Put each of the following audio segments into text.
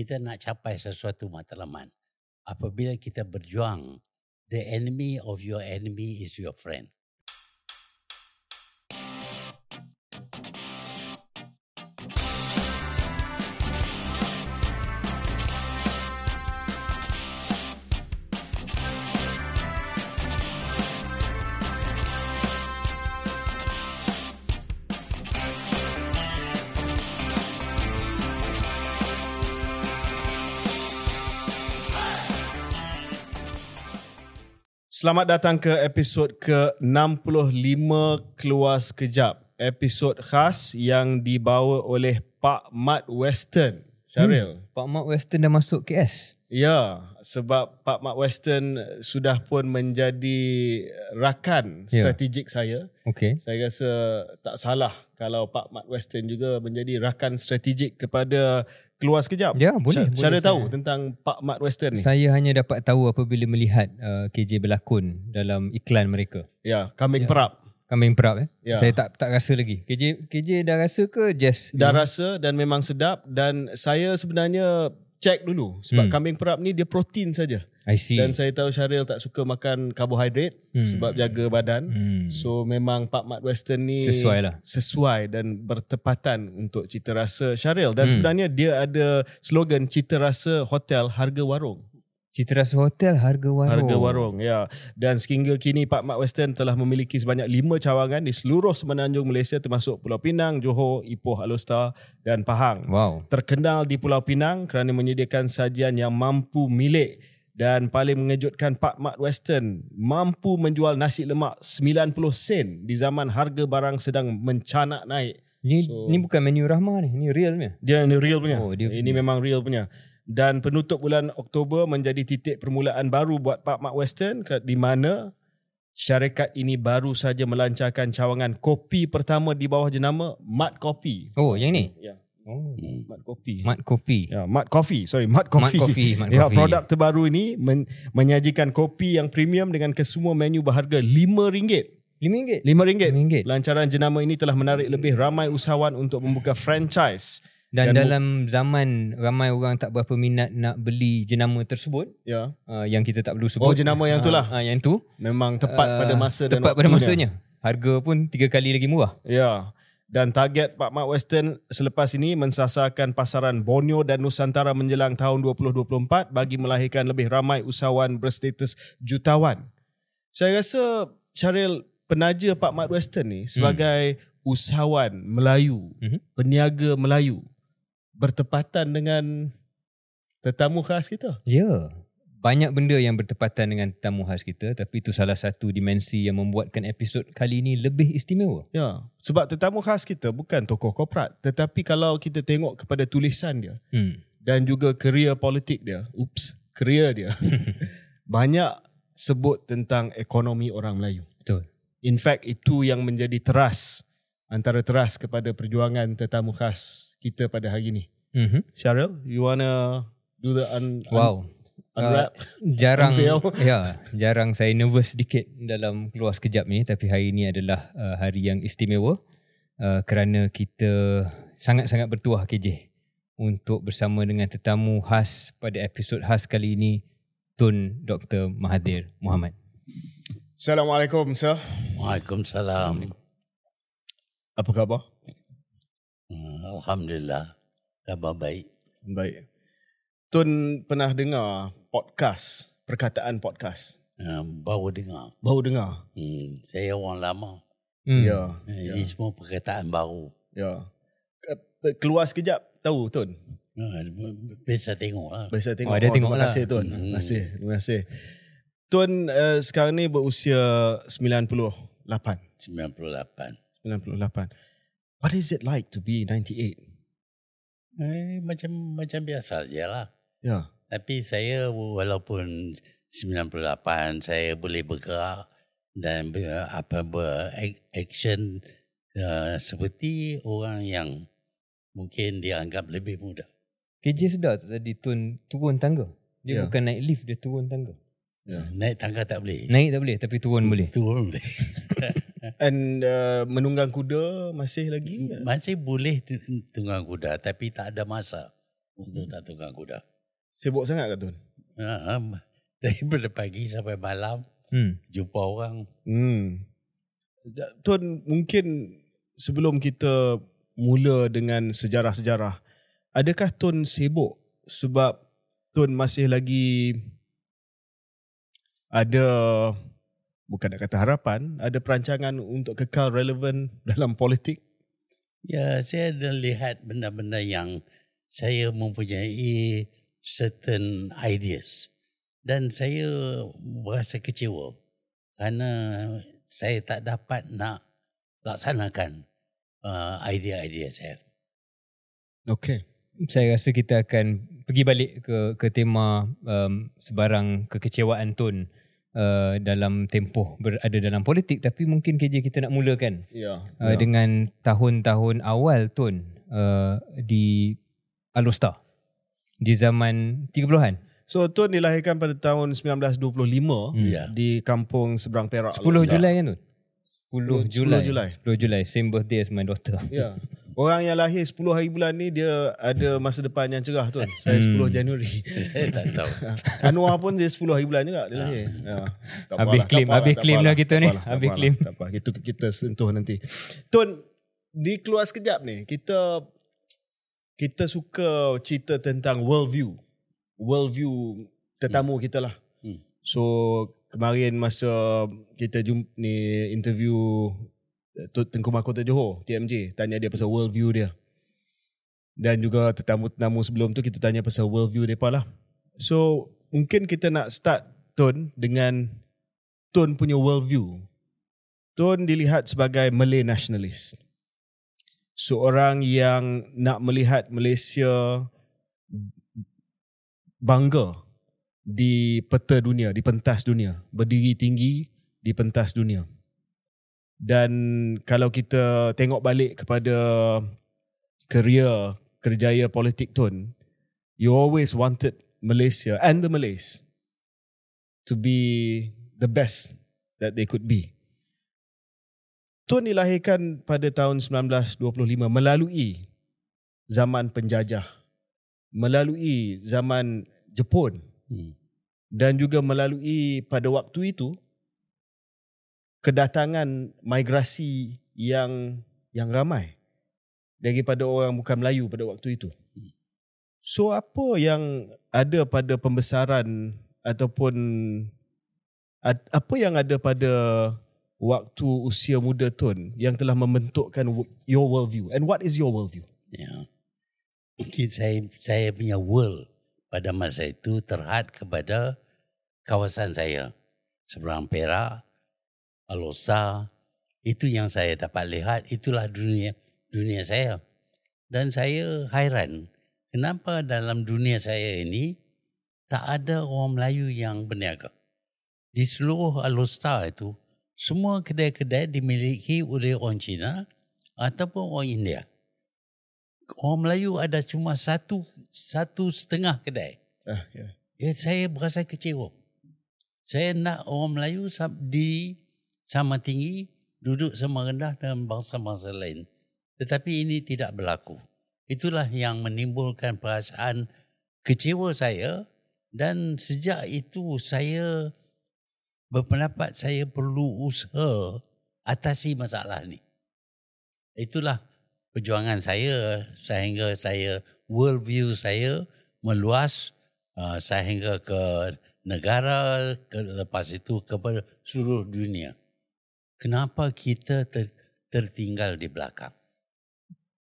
kita nak capai sesuatu matlamat. Apabila kita berjuang, the enemy of your enemy is your friend. Selamat datang ke episod ke-65 Keluar Sekejap. Episod khas yang dibawa oleh Pak Mat Western. Syaril. Hmm. Pak Mat Western dah masuk KS. Ya, sebab Pak Mat Western sudah pun menjadi rakan Ya. strategik saya. Okey. Saya rasa tak salah kalau Pak Mat Western juga menjadi rakan strategik kepada Keluar Sekejap. Ya, boleh, Syar- boleh Syaril saya. tahu tentang Pak Mat Western ni? Saya hanya dapat tahu apabila melihat uh, KJ berlakon dalam iklan mereka. Ya, kambing perap. Kambing perap eh. Ya. Saya tak tak rasa lagi. KJ KJ dah rasa ke just dah rasa dan memang sedap dan saya sebenarnya check dulu sebab Hmm. kambing perap ni dia protein saja. I see. Dan saya tahu Syaril tak suka makan karbohidrat Hmm. sebab jaga badan. hmm. So memang Pak Mat Western ni Sesuai lah. Sesuai dan bertepatan untuk cita rasa Syaril dan Hmm. sebenarnya dia ada slogan cita rasa hotel harga warung. Cita rasa hotel harga warung. Harga warung ya. Dan sehingga kini Pak Mat Western telah memiliki sebanyak lima cawangan di seluruh semenanjung Malaysia termasuk Pulau Pinang, Johor, Ipoh, Alor dan Pahang. Wow. terkenal di Pulau Pinang kerana menyediakan sajian yang mampu milik dan paling mengejutkan Pak Mat Western mampu menjual nasi lemak 90 sen di zaman harga barang sedang mencanak naik. Ni So- ni bukan menu Rahmah ni, ni real ni. Dia ni real punya. Oh, dia Ini memang real punya. Dan penutup bulan Oktober menjadi titik permulaan baru buat Pak Mat Western di mana syarikat ini baru saja melancarkan cawangan kopi pertama di bawah jenama Mat Coffee. Oh, yang ni. Ya, Oh. Mat Coffee. Mat kopi. Ya, Mat Coffee. Sorry, Mat Coffee. Mat Coffee, Mat ya, Coffee. produk terbaru ini men- menyajikan kopi yang premium dengan kesemua menu berharga RM5. RM5. RM5. RM5. Lancaran jenama ini telah menarik lebih ramai usahawan untuk membuka franchise. Dan, Dan dalam zaman ramai orang tak berapa minat nak beli jenama tersebut Ya, uh, yang kita tak perlu sebut. Oh, jenama yang tu lah. Uh, yang tu memang tepat Ah, pada masa dan tepat pada masanya. Harga pun tiga kali lagi murah. Ya. Dan target Pak Mat Western selepas ini mensasarkan pasaran Borneo dan Nusantara menjelang tahun 2024 bagi melahirkan lebih ramai usahawan berstatus jutawan. Saya rasa Syaril penaja Pak Mat Western ni sebagai usahawan Melayu, Mhm. peniaga Melayu bertepatan dengan tetamu khas kita. Ya. Banyak benda yang bertepatan dengan tetamu khas kita tapi itu salah satu dimensi yang membuatkan episod kali ini lebih istimewa. Ya, sebab tetamu khas kita bukan tokoh korporat, tetapi kalau kita tengok kepada tulisan dia, Hmm. dan juga kerja politik dia. Oops, kerja dia. banyak sebut tentang ekonomi orang Melayu. Betul. In fact, itu yang menjadi teras antara teras kepada perjuangan tetamu khas kita pada hari ini. Mhm. Cheryl, you wanna do the un, un, Wow. unwrap? jarang Unveil. ya jarang saya nervous sedikit dalam keluar sekejap ni tapi hari ini adalah uh, hari yang istimewa uh, kerana kita sangat-sangat bertuah KJ untuk bersama dengan tetamu khas pada episod khas kali ini Tun Dr. Mahathir Muhammad. Assalamualaikum, sir. Waalaikumsalam. Apa khabar? Hmm, Alhamdulillah. Khabar baik. Baik. Tun pernah dengar podcast, perkataan podcast. Uh, baru dengar. Baru dengar? Hmm, saya orang lama. Hmm. Ya. Uh, Ini semua perkataan baru. Ya. Ke- Keluar sekejap, tahu Tun? Uh, biasa tengok lah. Biasa tengok. Oh, dia tengok terima lah. kasih Tuan. Hmm. Terima kasih. Terima kasih. Tuan uh, sekarang ni berusia 98. 98. 98. What is it like to be 98? Eh, macam macam biasa je lah. Ya. Tapi saya walaupun 98 saya boleh bergerak dan ber, apa beraction uh, seperti orang yang mungkin dianggap lebih muda. KJ sedar tak tadi Tun turun tangga. Dia Ya. bukan naik lift, dia turun tangga. Ya. Naik tangga tak boleh. Naik tak boleh tapi turun boleh. Turun boleh. And uh, menunggang kuda masih lagi? Masih boleh tu- tunggang kuda tapi tak ada masa. untuk nak tukar kuda. Sibuk sangat ke Tun? Ha, daripada pagi sampai malam Hmm. jumpa orang. Hmm. Tun, mungkin sebelum kita mula dengan sejarah-sejarah, adakah Tun sibuk sebab Tun masih lagi ada bukan nak kata harapan, ada perancangan untuk kekal relevan dalam politik? Ya, saya ada lihat benda-benda yang saya mempunyai certain ideas. Dan saya merasa kecewa kerana saya tak dapat nak laksanakan uh, idea-idea saya. Okay. Saya rasa kita akan pergi balik ke ke tema um, sebarang kekecewaan Tun uh, dalam tempoh berada dalam politik tapi mungkin KJ kita nak mulakan Ya. uh, dengan tahun-tahun awal Tun uh, di Alostar di zaman 30-an. So Tun dilahirkan pada tahun 1925 Ya. di kampung seberang Perak. 10 Alostar. Julai kan Tun? 10 10 Julai. Julai. 10 Julai. Same birthday as my daughter. Ya. Orang yang lahir 10 hari bulan ni dia ada masa depan yang cerah Tun. Saya 10 Januari. saya tak tahu. Anwar pun dia 10 hari bulan juga dia lahir. Ya. Tak Habis claim, apalah, habis claim dah kita ni. Habis claim. Tak apa, itu kita sentuh nanti. Tun, di keluar sekejap ni, kita kita suka cerita tentang world view. World view tetamu kita lah. Hmm. So kemarin masa kita jumpa ni interview Tengku Mahkota Johor, TMJ, tanya dia pasal world view dia. Dan juga tetamu-tetamu sebelum tu kita tanya pasal world view mereka lah. So mungkin kita nak start Tun dengan Tun punya world view. Tun dilihat sebagai Malay nationalist. Seorang yang nak melihat Malaysia bangga di peta dunia, di pentas dunia, berdiri tinggi di pentas dunia. Dan kalau kita tengok balik kepada kerja kerjaya politik Tun, you always wanted Malaysia and the Malays to be the best that they could be. Tun dilahirkan pada tahun 1925 melalui zaman penjajah, melalui zaman Jepun Hmm. dan juga melalui pada waktu itu kedatangan migrasi yang yang ramai daripada orang bukan Melayu pada waktu itu. So apa yang ada pada pembesaran ataupun apa yang ada pada waktu usia muda Tun yang telah membentukkan your worldview and what is your worldview? Ya. Mungkin saya saya punya world pada masa itu terhad kepada kawasan saya. Seberang Perak, Alosa, itu yang saya dapat lihat, itulah dunia dunia saya. Dan saya hairan, kenapa dalam dunia saya ini tak ada orang Melayu yang berniaga. Di seluruh Alosta itu, semua kedai-kedai dimiliki oleh orang Cina ataupun orang India orang Melayu ada cuma satu satu setengah kedai. Ah, yeah. Ya, saya berasa kecewa. Saya nak orang Melayu di sama tinggi, duduk sama rendah dengan bangsa-bangsa lain. Tetapi ini tidak berlaku. Itulah yang menimbulkan perasaan kecewa saya dan sejak itu saya berpendapat saya perlu usaha atasi masalah ni. Itulah perjuangan saya sehingga saya world view saya meluas uh, sehingga ke negara ke, lepas itu ke seluruh dunia. Kenapa kita ter, tertinggal di belakang?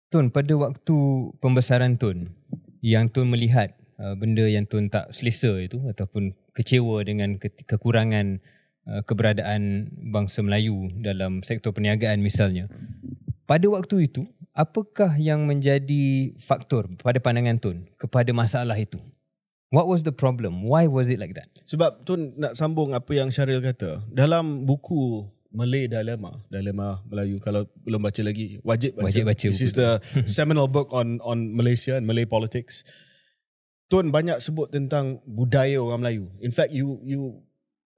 Tun, pada waktu pembesaran Tun, yang Tun melihat uh, benda yang Tun tak selesa itu ataupun kecewa dengan ke- kekurangan uh, keberadaan bangsa Melayu dalam sektor perniagaan misalnya. Pada waktu itu, apakah yang menjadi faktor pada pandangan Tun kepada masalah itu? What was the problem? Why was it like that? Sebab tu nak sambung apa yang Syaril kata. Dalam buku Malay Dilemma, Dilemma Melayu kalau belum baca lagi, wajib baca. Wajib baca This is the seminal book on on Malaysia and Malay politics. Tun banyak sebut tentang budaya orang Melayu. In fact, you you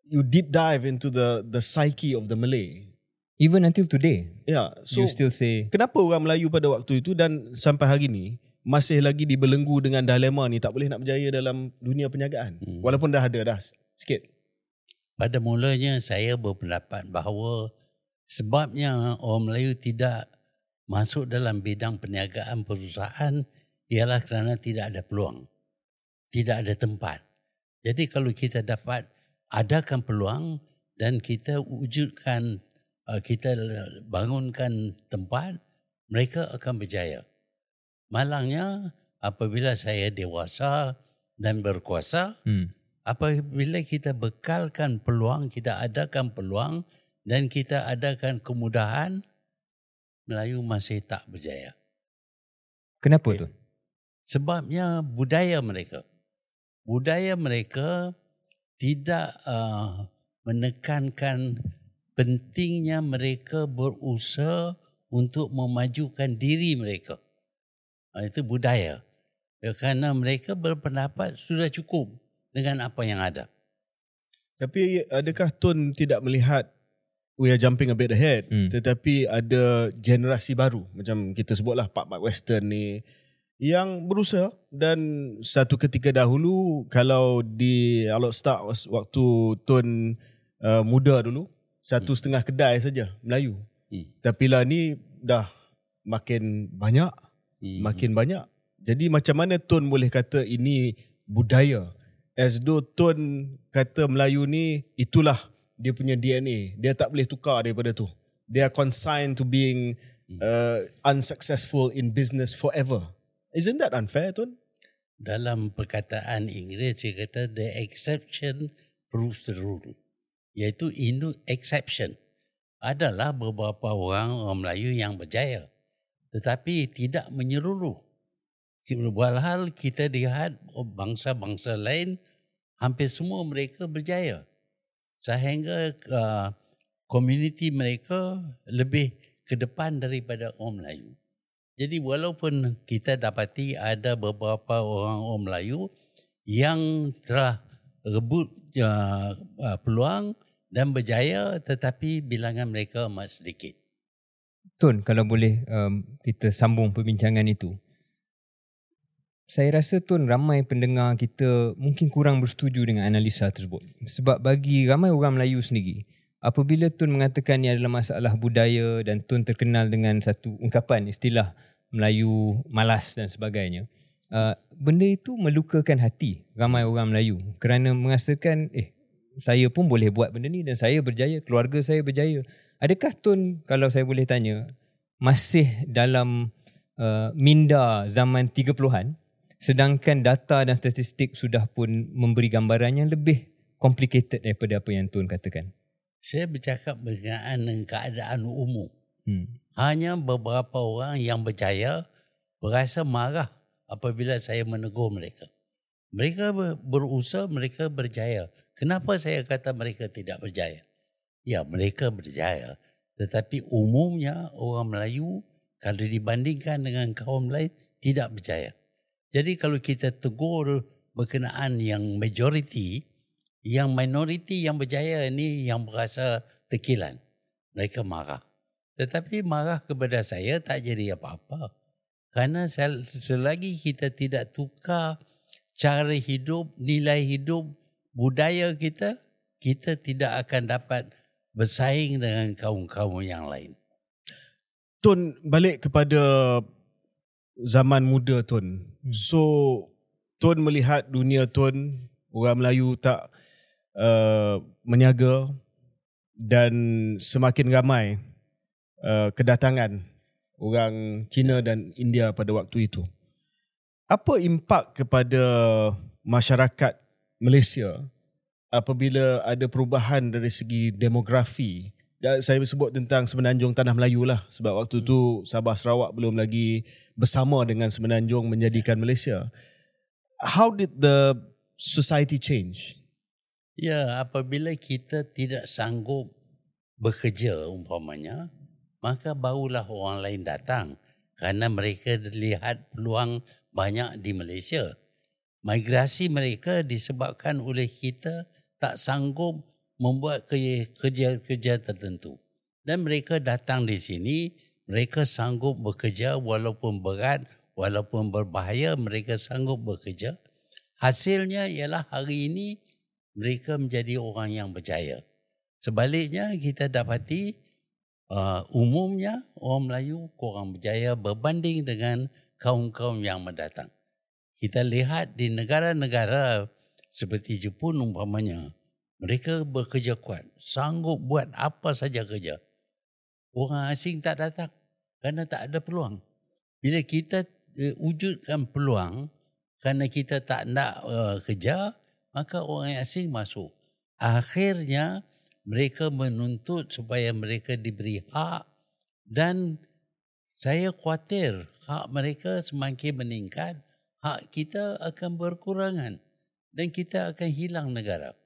you deep dive into the the psyche of the Malay. Even until today, Yeah, so you still say kenapa orang Melayu pada waktu itu dan sampai hari ini masih lagi dibelenggu dengan dilema ni tak boleh nak berjaya dalam dunia perniagaan hmm. walaupun dah ada dah sikit Pada mulanya saya berpendapat bahawa sebabnya orang Melayu tidak masuk dalam bidang perniagaan perusahaan ialah kerana tidak ada peluang. Tidak ada tempat. Jadi kalau kita dapat adakan peluang dan kita wujudkan uh, kita bangunkan tempat mereka akan berjaya. Malangnya apabila saya dewasa dan berkuasa Hmm. Apabila kita bekalkan peluang, kita adakan peluang dan kita adakan kemudahan, Melayu masih tak berjaya. Kenapa Ya. tu? Sebabnya budaya mereka. Budaya mereka tidak uh, menekankan pentingnya mereka berusaha untuk memajukan diri mereka. Uh, itu budaya. Ya, kerana mereka berpendapat sudah cukup dengan apa yang ada. Tapi adakah Tun tidak melihat we are jumping a bit ahead Hmm. tetapi ada generasi baru macam kita sebutlah Pak Mark Western ni yang berusaha dan satu ketika dahulu kalau di Alot Start waktu Tun uh, muda dulu satu setengah kedai saja Melayu. Hmm. Tapi lah ni dah makin banyak, Hmm. makin banyak. Jadi macam mana Tun boleh kata ini budaya? As though Tun kata Melayu ni itulah dia punya DNA. Dia tak boleh tukar daripada tu. They are consigned to being uh, unsuccessful in business forever. Isn't that unfair, Tun? dalam perkataan Inggeris dia kata the exception proves the rule iaitu Indo exception adalah beberapa orang orang Melayu yang berjaya tetapi tidak menyeluruh walhal kita lihat bangsa-bangsa lain hampir semua mereka berjaya sehingga uh, komuniti mereka lebih ke depan daripada orang Melayu jadi walaupun kita dapati ada beberapa orang orang Melayu yang telah rebut uh, uh, peluang dan berjaya tetapi bilangan mereka amat sedikit. Tun, kalau boleh um, kita sambung perbincangan itu. Saya rasa Tun ramai pendengar kita mungkin kurang bersetuju dengan analisa tersebut. Sebab bagi ramai orang Melayu sendiri, apabila Tun mengatakan ini adalah masalah budaya dan Tun terkenal dengan satu ungkapan istilah Melayu malas dan sebagainya, uh, benda itu melukakan hati ramai orang Melayu kerana merasakan eh saya pun boleh buat benda ni dan saya berjaya, keluarga saya berjaya. Adakah Tun kalau saya boleh tanya masih dalam uh, minda zaman 30-an sedangkan data dan statistik sudah pun memberi gambaran yang lebih complicated daripada apa yang Tun katakan. Saya bercakap berkenaan dengan keadaan umum. Hmm. Hanya beberapa orang yang berjaya berasa marah apabila saya menegur mereka. Mereka ber- berusaha, mereka berjaya. Kenapa saya kata mereka tidak berjaya? Ya, mereka berjaya. Tetapi umumnya orang Melayu kalau dibandingkan dengan kaum lain tidak berjaya. Jadi kalau kita tegur berkenaan yang majoriti, yang minoriti yang berjaya ini yang berasa tekilan. Mereka marah. Tetapi marah kepada saya tak jadi apa-apa. Kerana sel- selagi kita tidak tukar cara hidup, nilai hidup, budaya kita, kita tidak akan dapat bersaing dengan kaum-kaum yang lain. Tun balik kepada zaman muda Tun. So Tun melihat dunia Tun orang Melayu tak uh, menyaga dan semakin ramai uh, kedatangan orang Cina dan India pada waktu itu. Apa impak kepada masyarakat Malaysia apabila ada perubahan dari segi demografi? Saya sebut tentang Semenanjung Tanah Melayu lah sebab waktu tu Sabah Sarawak belum lagi bersama dengan Semenanjung menjadikan Malaysia. How did the society change? Ya, apabila kita tidak sanggup bekerja umpamanya, maka barulah orang lain datang kerana mereka lihat peluang banyak di Malaysia. Migrasi mereka disebabkan oleh kita tak sanggup membuat kerja- kerja-kerja tertentu. Dan mereka datang di sini, mereka sanggup bekerja walaupun berat, walaupun berbahaya mereka sanggup bekerja. Hasilnya ialah hari ini mereka menjadi orang yang berjaya. Sebaliknya kita dapati uh, umumnya orang Melayu kurang berjaya berbanding dengan kaum-kaum yang mendatang. Kita lihat di negara-negara seperti Jepun umpamanya, mereka bekerja kuat, sanggup buat apa saja kerja. Orang asing tak datang kerana tak ada peluang. Bila kita uh, wujudkan peluang kerana kita tak nak uh, kerja, maka orang asing masuk. Akhirnya mereka menuntut supaya mereka diberi hak dan saya khawatir hak mereka semakin meningkat, hak kita akan berkurangan dan kita akan hilang negara.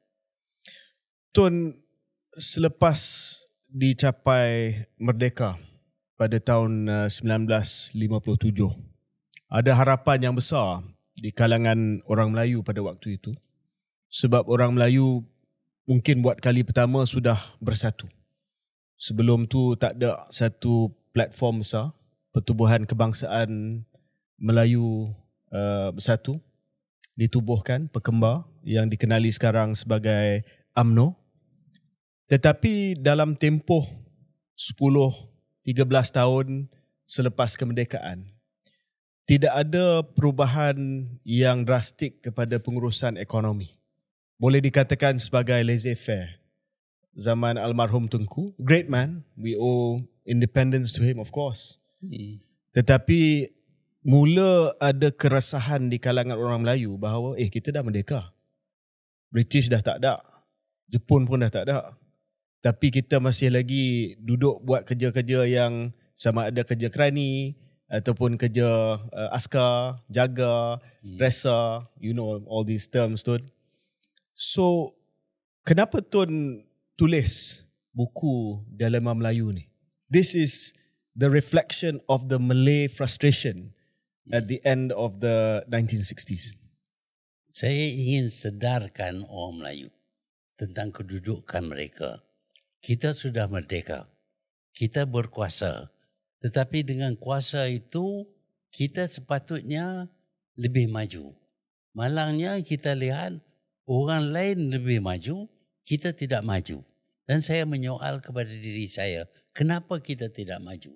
Tun selepas dicapai merdeka pada tahun uh, 1957 ada harapan yang besar di kalangan orang Melayu pada waktu itu sebab orang Melayu mungkin buat kali pertama sudah bersatu. Sebelum tu tak ada satu platform besar pertubuhan kebangsaan Melayu uh, bersatu ditubuhkan pekembar yang dikenali sekarang sebagai AMNO. Tetapi dalam tempoh 10 13 tahun selepas kemerdekaan tidak ada perubahan yang drastik kepada pengurusan ekonomi boleh dikatakan sebagai laissez-faire. Zaman almarhum Tunku, great man, we owe independence to him of course. Hmm. Tetapi mula ada keresahan di kalangan orang Melayu bahawa eh kita dah merdeka. British dah tak ada. Jepun pun dah tak ada. Tapi kita masih lagi duduk buat kerja-kerja yang sama ada kerja kerani ataupun kerja uh, askar, jaga, hmm. resa, you know all these terms tu. So, kenapa Tun tulis buku dalam Melayu ni? This is the reflection of the Malay frustration at the end of the 1960s. Saya ingin sedarkan orang Melayu tentang kedudukan mereka. Kita sudah merdeka. Kita berkuasa. Tetapi dengan kuasa itu, kita sepatutnya lebih maju. Malangnya kita lihat orang lain lebih maju, kita tidak maju. Dan saya menyoal kepada diri saya, kenapa kita tidak maju?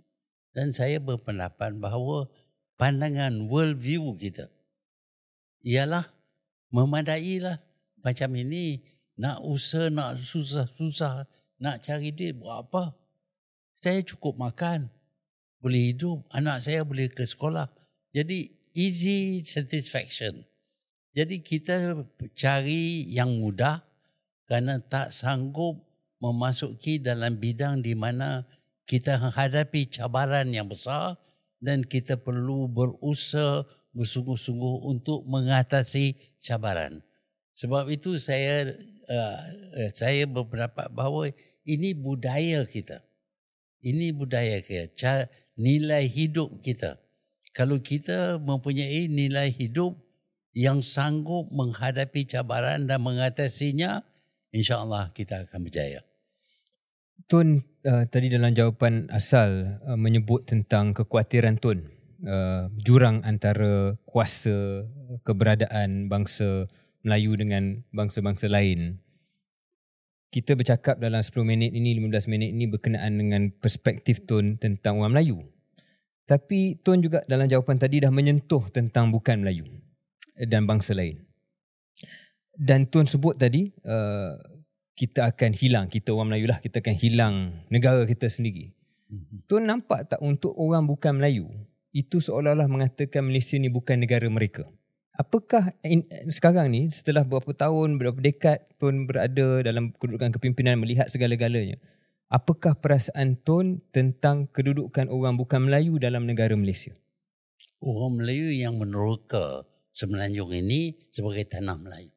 Dan saya berpendapat bahawa pandangan world view kita ialah memadailah macam ini nak usaha, nak susah-susah, nak cari duit buat apa? Saya cukup makan, boleh hidup, anak saya boleh ke sekolah. Jadi easy satisfaction. Jadi kita cari yang mudah kerana tak sanggup memasuki dalam bidang di mana kita menghadapi cabaran yang besar dan kita perlu berusaha bersungguh-sungguh untuk mengatasi cabaran. Sebab itu saya uh, saya berpendapat bahawa ini budaya kita. Ini budaya kita, nilai hidup kita. Kalau kita mempunyai nilai hidup yang sanggup menghadapi cabaran dan mengatasinya, insya-Allah kita akan berjaya. Tun uh, tadi dalam jawapan asal uh, menyebut tentang kekhawatiran Tun uh, jurang antara kuasa keberadaan bangsa Melayu dengan bangsa-bangsa lain. Kita bercakap dalam 10 minit ini, 15 minit ini berkenaan dengan perspektif Tun tentang orang Melayu. Tapi Tun juga dalam jawapan tadi dah menyentuh tentang bukan Melayu dan bangsa lain. Dan Tuan sebut tadi, uh, kita akan hilang, kita orang Melayu lah, kita akan hilang negara kita sendiri. Mhm. Tuan nampak tak untuk orang bukan Melayu, itu seolah-olah mengatakan Malaysia ni bukan negara mereka. Apakah in, sekarang ni setelah beberapa tahun, beberapa dekad Tuan berada dalam kedudukan kepimpinan melihat segala-galanya, apakah perasaan Tuan tentang kedudukan orang bukan Melayu dalam negara Malaysia? Orang Melayu yang meneroka Semenanjung ini sebagai tanah Melayu.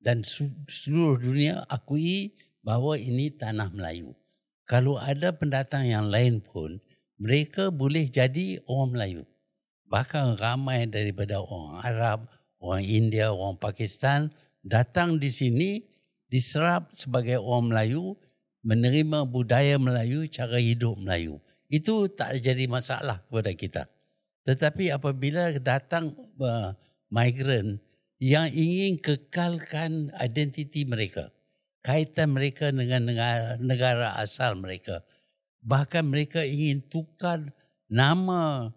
Dan seluruh dunia akui bahawa ini tanah Melayu. Kalau ada pendatang yang lain pun, mereka boleh jadi orang Melayu. Bahkan ramai daripada orang Arab, orang India, orang Pakistan datang di sini diserap sebagai orang Melayu, menerima budaya Melayu, cara hidup Melayu. Itu tak jadi masalah kepada kita. Tetapi apabila datang uh, migran yang ingin kekalkan identiti mereka, kaitan mereka dengan negara, negara asal mereka, bahkan mereka ingin tukar nama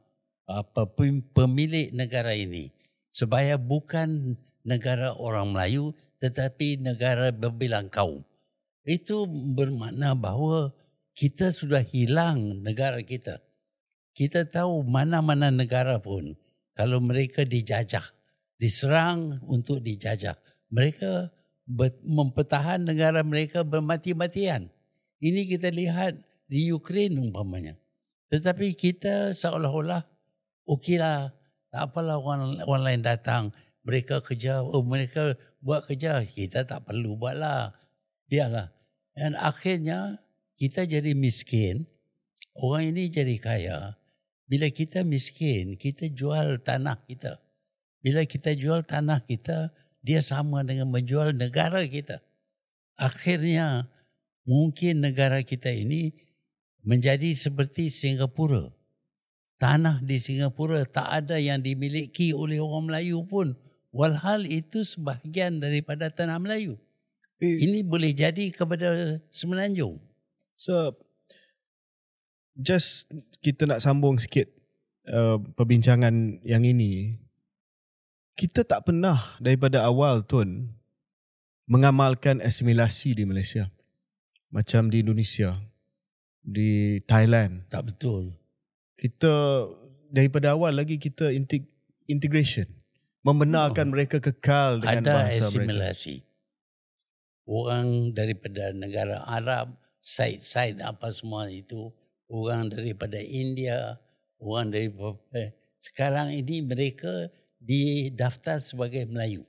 apa pem- pemilik negara ini supaya bukan negara orang Melayu tetapi negara berbilang kaum. Itu bermakna bahawa kita sudah hilang negara kita. Kita tahu mana-mana negara pun kalau mereka dijajah, diserang untuk dijajah, mereka mempertahan negara mereka bermati-matian. Ini kita lihat di Ukraine umpamanya. Tetapi kita seolah-olah okeylah tak apalah orang, orang lain datang. Mereka kerja oh mereka buat kerja. Kita tak perlu buatlah. Biarlah. Dan akhirnya kita jadi miskin. Orang ini jadi kaya. Bila kita miskin kita jual tanah kita. Bila kita jual tanah kita dia sama dengan menjual negara kita. Akhirnya mungkin negara kita ini menjadi seperti Singapura tanah di Singapura tak ada yang dimiliki oleh orang Melayu pun. Walhal itu sebahagian daripada tanah Melayu. Eh, Ini boleh jadi kepada Semenanjung. So just kita nak sambung sikit uh, perbincangan yang ini. Kita tak pernah daripada awal Tun mengamalkan asimilasi di Malaysia. Macam di Indonesia, di Thailand. Tak betul. Kita daripada awal lagi kita integ- integration. Membenarkan mereka kekal dengan ada bahasa mereka. asimilasi. Orang daripada negara Arab, side-side apa semua itu, orang daripada India, orang daripada sekarang ini mereka didaftar sebagai Melayu.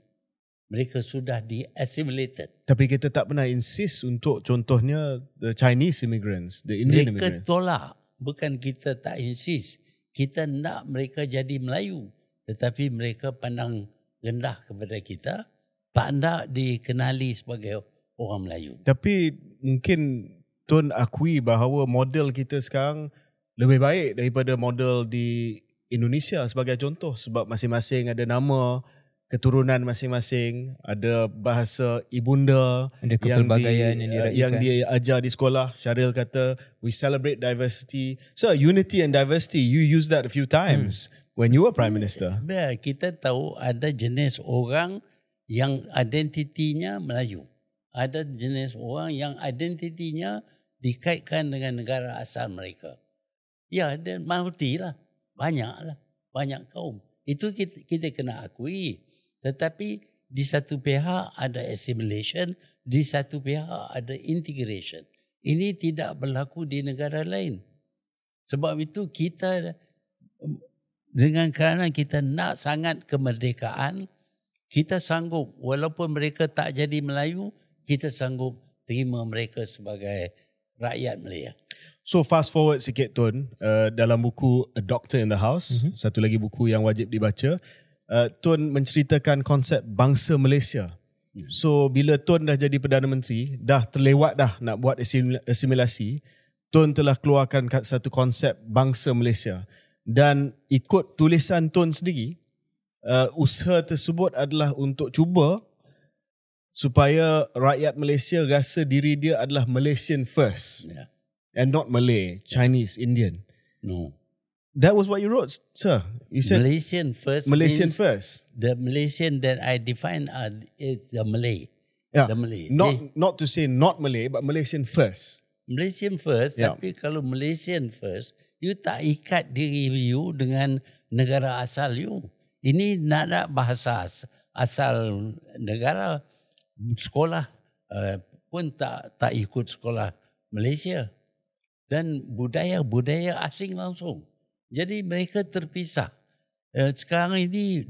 Mereka sudah di-assimilated. Tapi kita tak pernah insist untuk contohnya the Chinese immigrants, the Indian mereka immigrants. tolak. Bukan kita tak insist. Kita nak mereka jadi Melayu. Tetapi mereka pandang rendah kepada kita. Tak nak dikenali sebagai orang Melayu. Tapi mungkin Tun akui bahawa model kita sekarang lebih baik daripada model di Indonesia sebagai contoh sebab masing-masing ada nama keturunan masing-masing, ada bahasa ibunda Ada yang uh, diraihkan. yang dia ajar di sekolah. Syaril kata we celebrate diversity. So unity and diversity you use that a few times when you were prime minister. Ya, kita tahu ada jenis orang yang identitinya Melayu. Ada jenis orang yang identitinya dikaitkan dengan negara asal mereka. Ya, dan multi lah. Banyak lah. Banyak kaum. Itu kita, kita kena akui. Tetapi di satu pihak ada assimilation, di satu pihak ada integration. Ini tidak berlaku di negara lain. Sebab itu kita dengan kerana kita nak sangat kemerdekaan, kita sanggup walaupun mereka tak jadi Melayu, kita sanggup terima mereka sebagai rakyat Melayu. So fast forward sikit Tun uh, dalam buku A Doctor in the House, mm-hmm. satu lagi buku yang wajib dibaca, uh, Tun menceritakan konsep bangsa Malaysia. Mm. So bila Tun dah jadi Perdana Menteri, dah terlewat dah nak buat asim- asimilasi, Tun telah keluarkan satu konsep bangsa Malaysia. Dan ikut tulisan Tun sendiri, uh, usaha tersebut adalah untuk cuba supaya rakyat Malaysia rasa diri dia adalah Malaysian first Ya. and not Malay, Chinese, Indian. No. That was what you wrote, sir. You said Malaysian first. Malaysian first. The Malaysian that I define are is the Malay. Yeah. The Malay. Not They- not to say not Malay, but Malaysian first. Malaysian first, Ya. tapi kalau Malaysian first, you tak ikat diri you dengan negara asal you. Ini nada bahasa as- asal negara sekolah uh, pun tak tak ikut sekolah Malaysia dan budaya-budaya asing langsung. Jadi mereka terpisah. Uh, sekarang ini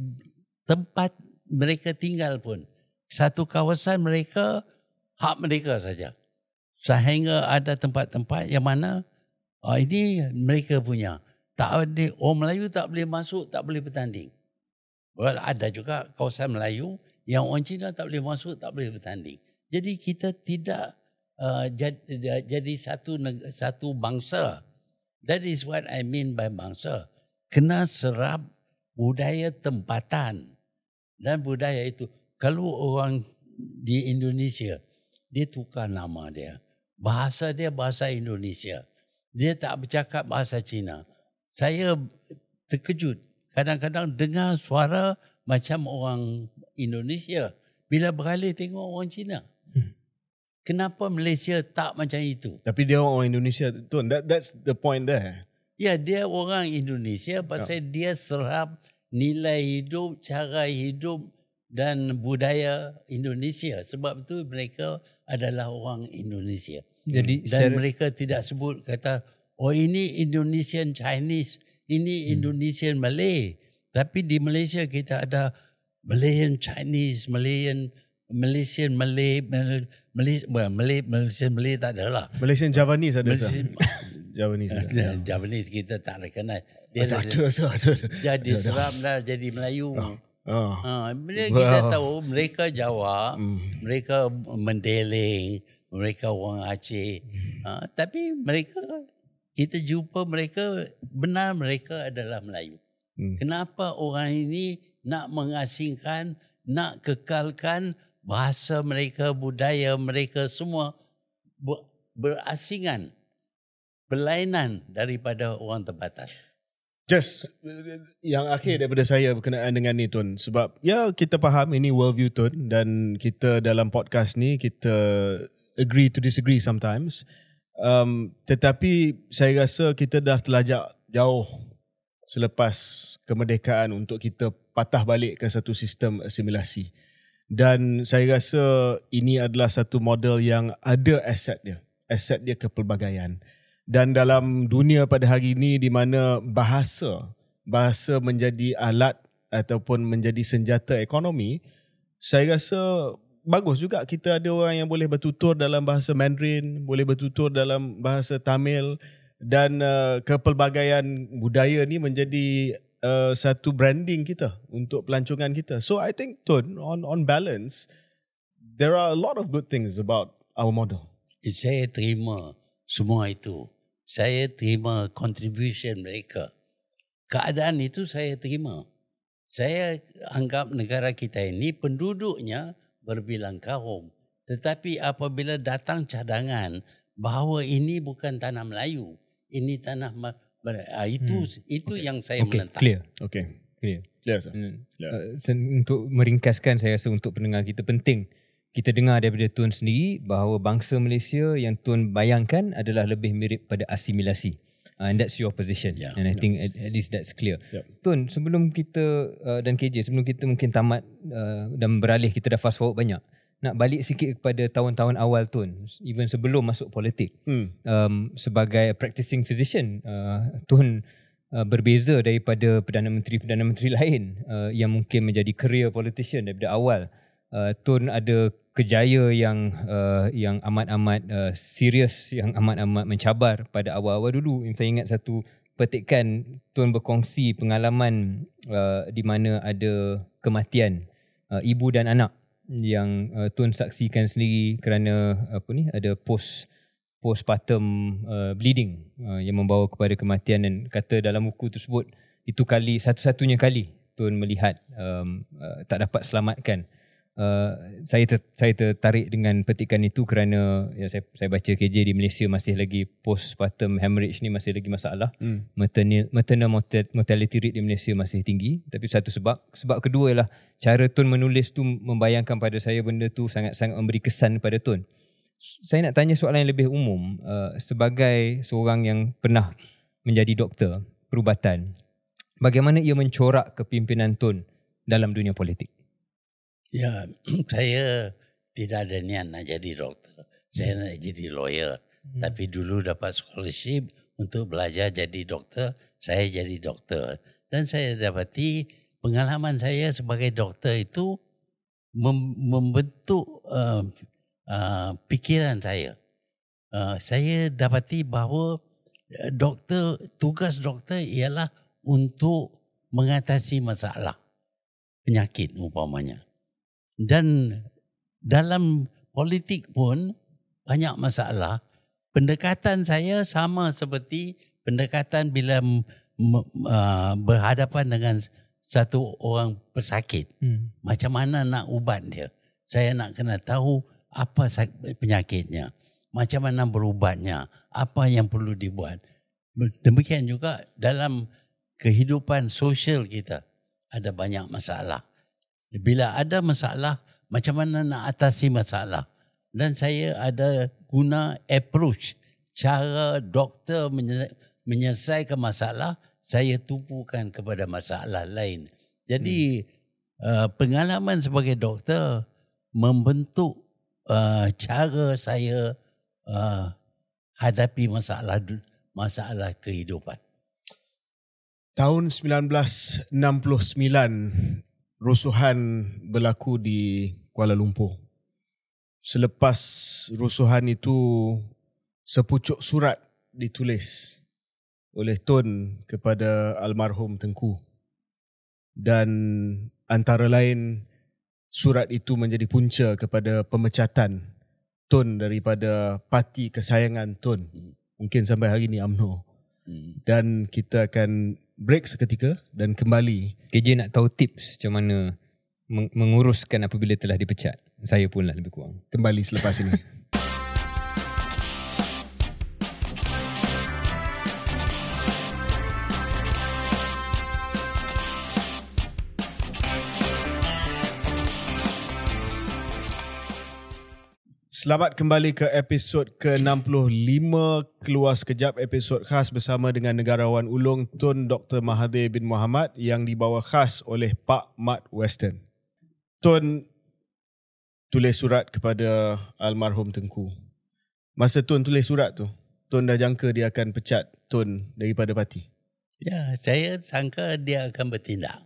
tempat mereka tinggal pun satu kawasan mereka hak mereka saja sehingga ada tempat-tempat yang mana uh, ini mereka punya. Tak ada orang Melayu tak boleh masuk, tak boleh bertanding. Well, ada juga kawasan Melayu yang orang Cina tak boleh masuk, tak boleh bertanding. Jadi kita tidak uh, jadi, jadi satu satu bangsa. That is what I mean by bangsa. kena serap budaya tempatan. Dan budaya itu kalau orang di Indonesia dia tukar nama dia. Bahasa dia bahasa Indonesia. Dia tak bercakap bahasa Cina. Saya terkejut. Kadang-kadang dengar suara macam orang Indonesia. Bila beralih tengok orang Cina kenapa Malaysia tak macam itu Tapi dia orang Indonesia tu. That, that's the point there. Ya, dia orang Indonesia pasal dia serap nilai hidup, cara hidup dan budaya Indonesia. Sebab itu mereka adalah orang Indonesia. Jadi Dan secara mereka tidak sebut kata, oh ini Indonesian Chinese, ini Indonesian Malay. Tapi di Malaysia kita ada Malayan Chinese, Malayan Malaysian Malay, Malay, well, Malay Malaysian Malay tak ada lah. Malaysian Javanese ada. Malaysian, Javanese ada. Javanese kita tak recognize. Dia Tak dah, ada. Ada. ada. dia diserap dah jadi Melayu. Oh. Ha, bila kita Wow. tahu mereka Jawa, Hmm. mereka Mendeling, mereka orang Aceh. Ha, tapi mereka kita jumpa mereka benar mereka adalah Melayu. Hmm. Kenapa orang ini nak mengasingkan, nak kekalkan bahasa mereka, budaya mereka semua ber- berasingan, berlainan daripada orang tempatan. Just yang akhir daripada saya berkenaan dengan ni Tun. Sebab ya kita faham ini worldview Tun. Dan kita dalam podcast ni kita agree to disagree sometimes. Um, tetapi saya rasa kita dah terlajak jauh selepas kemerdekaan untuk kita patah balik ke satu sistem asimilasi dan saya rasa ini adalah satu model yang ada aset dia. Aset dia kepelbagaian. Dan dalam dunia pada hari ini di mana bahasa bahasa menjadi alat ataupun menjadi senjata ekonomi saya rasa bagus juga kita ada orang yang boleh bertutur dalam bahasa Mandarin boleh bertutur dalam bahasa Tamil. Dan uh, kepelbagaian budaya ni menjadi uh, satu branding kita untuk pelancongan kita so I think Tun on on balance there are a lot of good things about our model saya terima semua itu. Saya terima contribution mereka. Keadaan itu saya terima. Saya anggap negara kita ini penduduknya berbilang kaum. Tetapi apabila datang cadangan bahawa ini bukan tanah Melayu, ini tanah Ma- Ber- ah, itu itu yang saya okay, menentang. clear. okay Clear. clear sir Hmm. Ya. Uh, untuk meringkaskan saya rasa untuk pendengar kita penting kita dengar daripada Tun sendiri bahawa bangsa Malaysia yang Tun bayangkan adalah lebih mirip pada asimilasi. Uh, and that's your position. Yeah. And I think at, at least that's clear. Yep. Tun, sebelum kita uh, dan KJ, sebelum kita mungkin tamat uh, dan beralih, kita dah fast forward banyak. Nak balik sikit kepada tahun-tahun awal Tun, even sebelum masuk politik. hmm. Um, sebagai practicing physician, uh, Tun uh, berbeza daripada Perdana Menteri-Perdana Menteri lain uh, yang mungkin menjadi career politician daripada awal. Uh, Tun ada kejaya yang uh, yang amat-amat uh, serius, yang amat-amat mencabar pada awal-awal dulu. Saya ingat satu petikan Tun berkongsi pengalaman uh, di mana ada kematian uh, ibu dan anak yang uh, Tun saksikan sendiri kerana apa ni ada post postpartum uh, bleeding uh, yang membawa kepada kematian dan kata dalam buku tersebut itu kali satu-satunya kali Tun melihat um, uh, tak dapat selamatkan. Uh, saya ter, saya tertarik dengan petikan itu kerana ya saya saya baca KJ di Malaysia masih lagi postpartum hemorrhage ni masih lagi masalah. Hmm. Maternal maternal morta- mortality rate di Malaysia masih tinggi tapi satu sebab sebab kedua ialah cara Tun menulis tu membayangkan pada saya benda tu sangat-sangat memberi kesan pada Tun. Saya nak tanya soalan yang lebih umum uh, sebagai seorang yang pernah menjadi doktor perubatan bagaimana ia mencorak kepimpinan Tun dalam dunia politik? Ya, saya tidak ada niat nak jadi doktor. Saya nak jadi lawyer. Hmm. Tapi dulu dapat scholarship untuk belajar jadi doktor, saya jadi doktor. Dan saya dapati pengalaman saya sebagai doktor itu mem- membentuk uh, uh, pikiran saya. Uh, saya dapati bahawa doktor tugas doktor ialah untuk mengatasi masalah penyakit umpamanya. Dan dalam politik pun banyak masalah. Pendekatan saya sama seperti pendekatan bila uh, berhadapan dengan satu orang pesakit. Hmm. Macam mana nak ubat dia? Saya nak kena tahu apa penyakitnya. Macam mana berubatnya? Apa yang perlu dibuat? Demikian juga dalam kehidupan sosial kita ada banyak masalah. Bila ada masalah, macam mana nak atasi masalah? Dan saya ada guna approach cara doktor menye- menyelesaikan masalah, saya tumpukan kepada masalah lain. Jadi uh, pengalaman sebagai doktor membentuk uh, cara saya uh, hadapi masalah masalah kehidupan. Tahun 1969 rusuhan berlaku di Kuala Lumpur. Selepas rusuhan itu sepucuk surat ditulis oleh Tun kepada almarhum Tengku. Dan antara lain surat itu menjadi punca kepada pemecatan Tun daripada parti kesayangan Tun. Mungkin sampai hari ini UMNO. Hmm. Dan kita akan break seketika dan kembali. KJ nak tahu tips macam mana meng- menguruskan apabila telah dipecat. Saya pun lah lebih kurang. Kembali selepas ini. Selamat kembali ke episod ke-65 Keluar Sekejap episod khas bersama dengan negarawan ulung Tun Dr. Mahathir bin Muhammad yang dibawa khas oleh Pak Mat Western. Tun tulis surat kepada almarhum Tengku. Masa Tun tulis surat tu, Tun dah jangka dia akan pecat Tun daripada parti. Ya, saya sangka dia akan bertindak.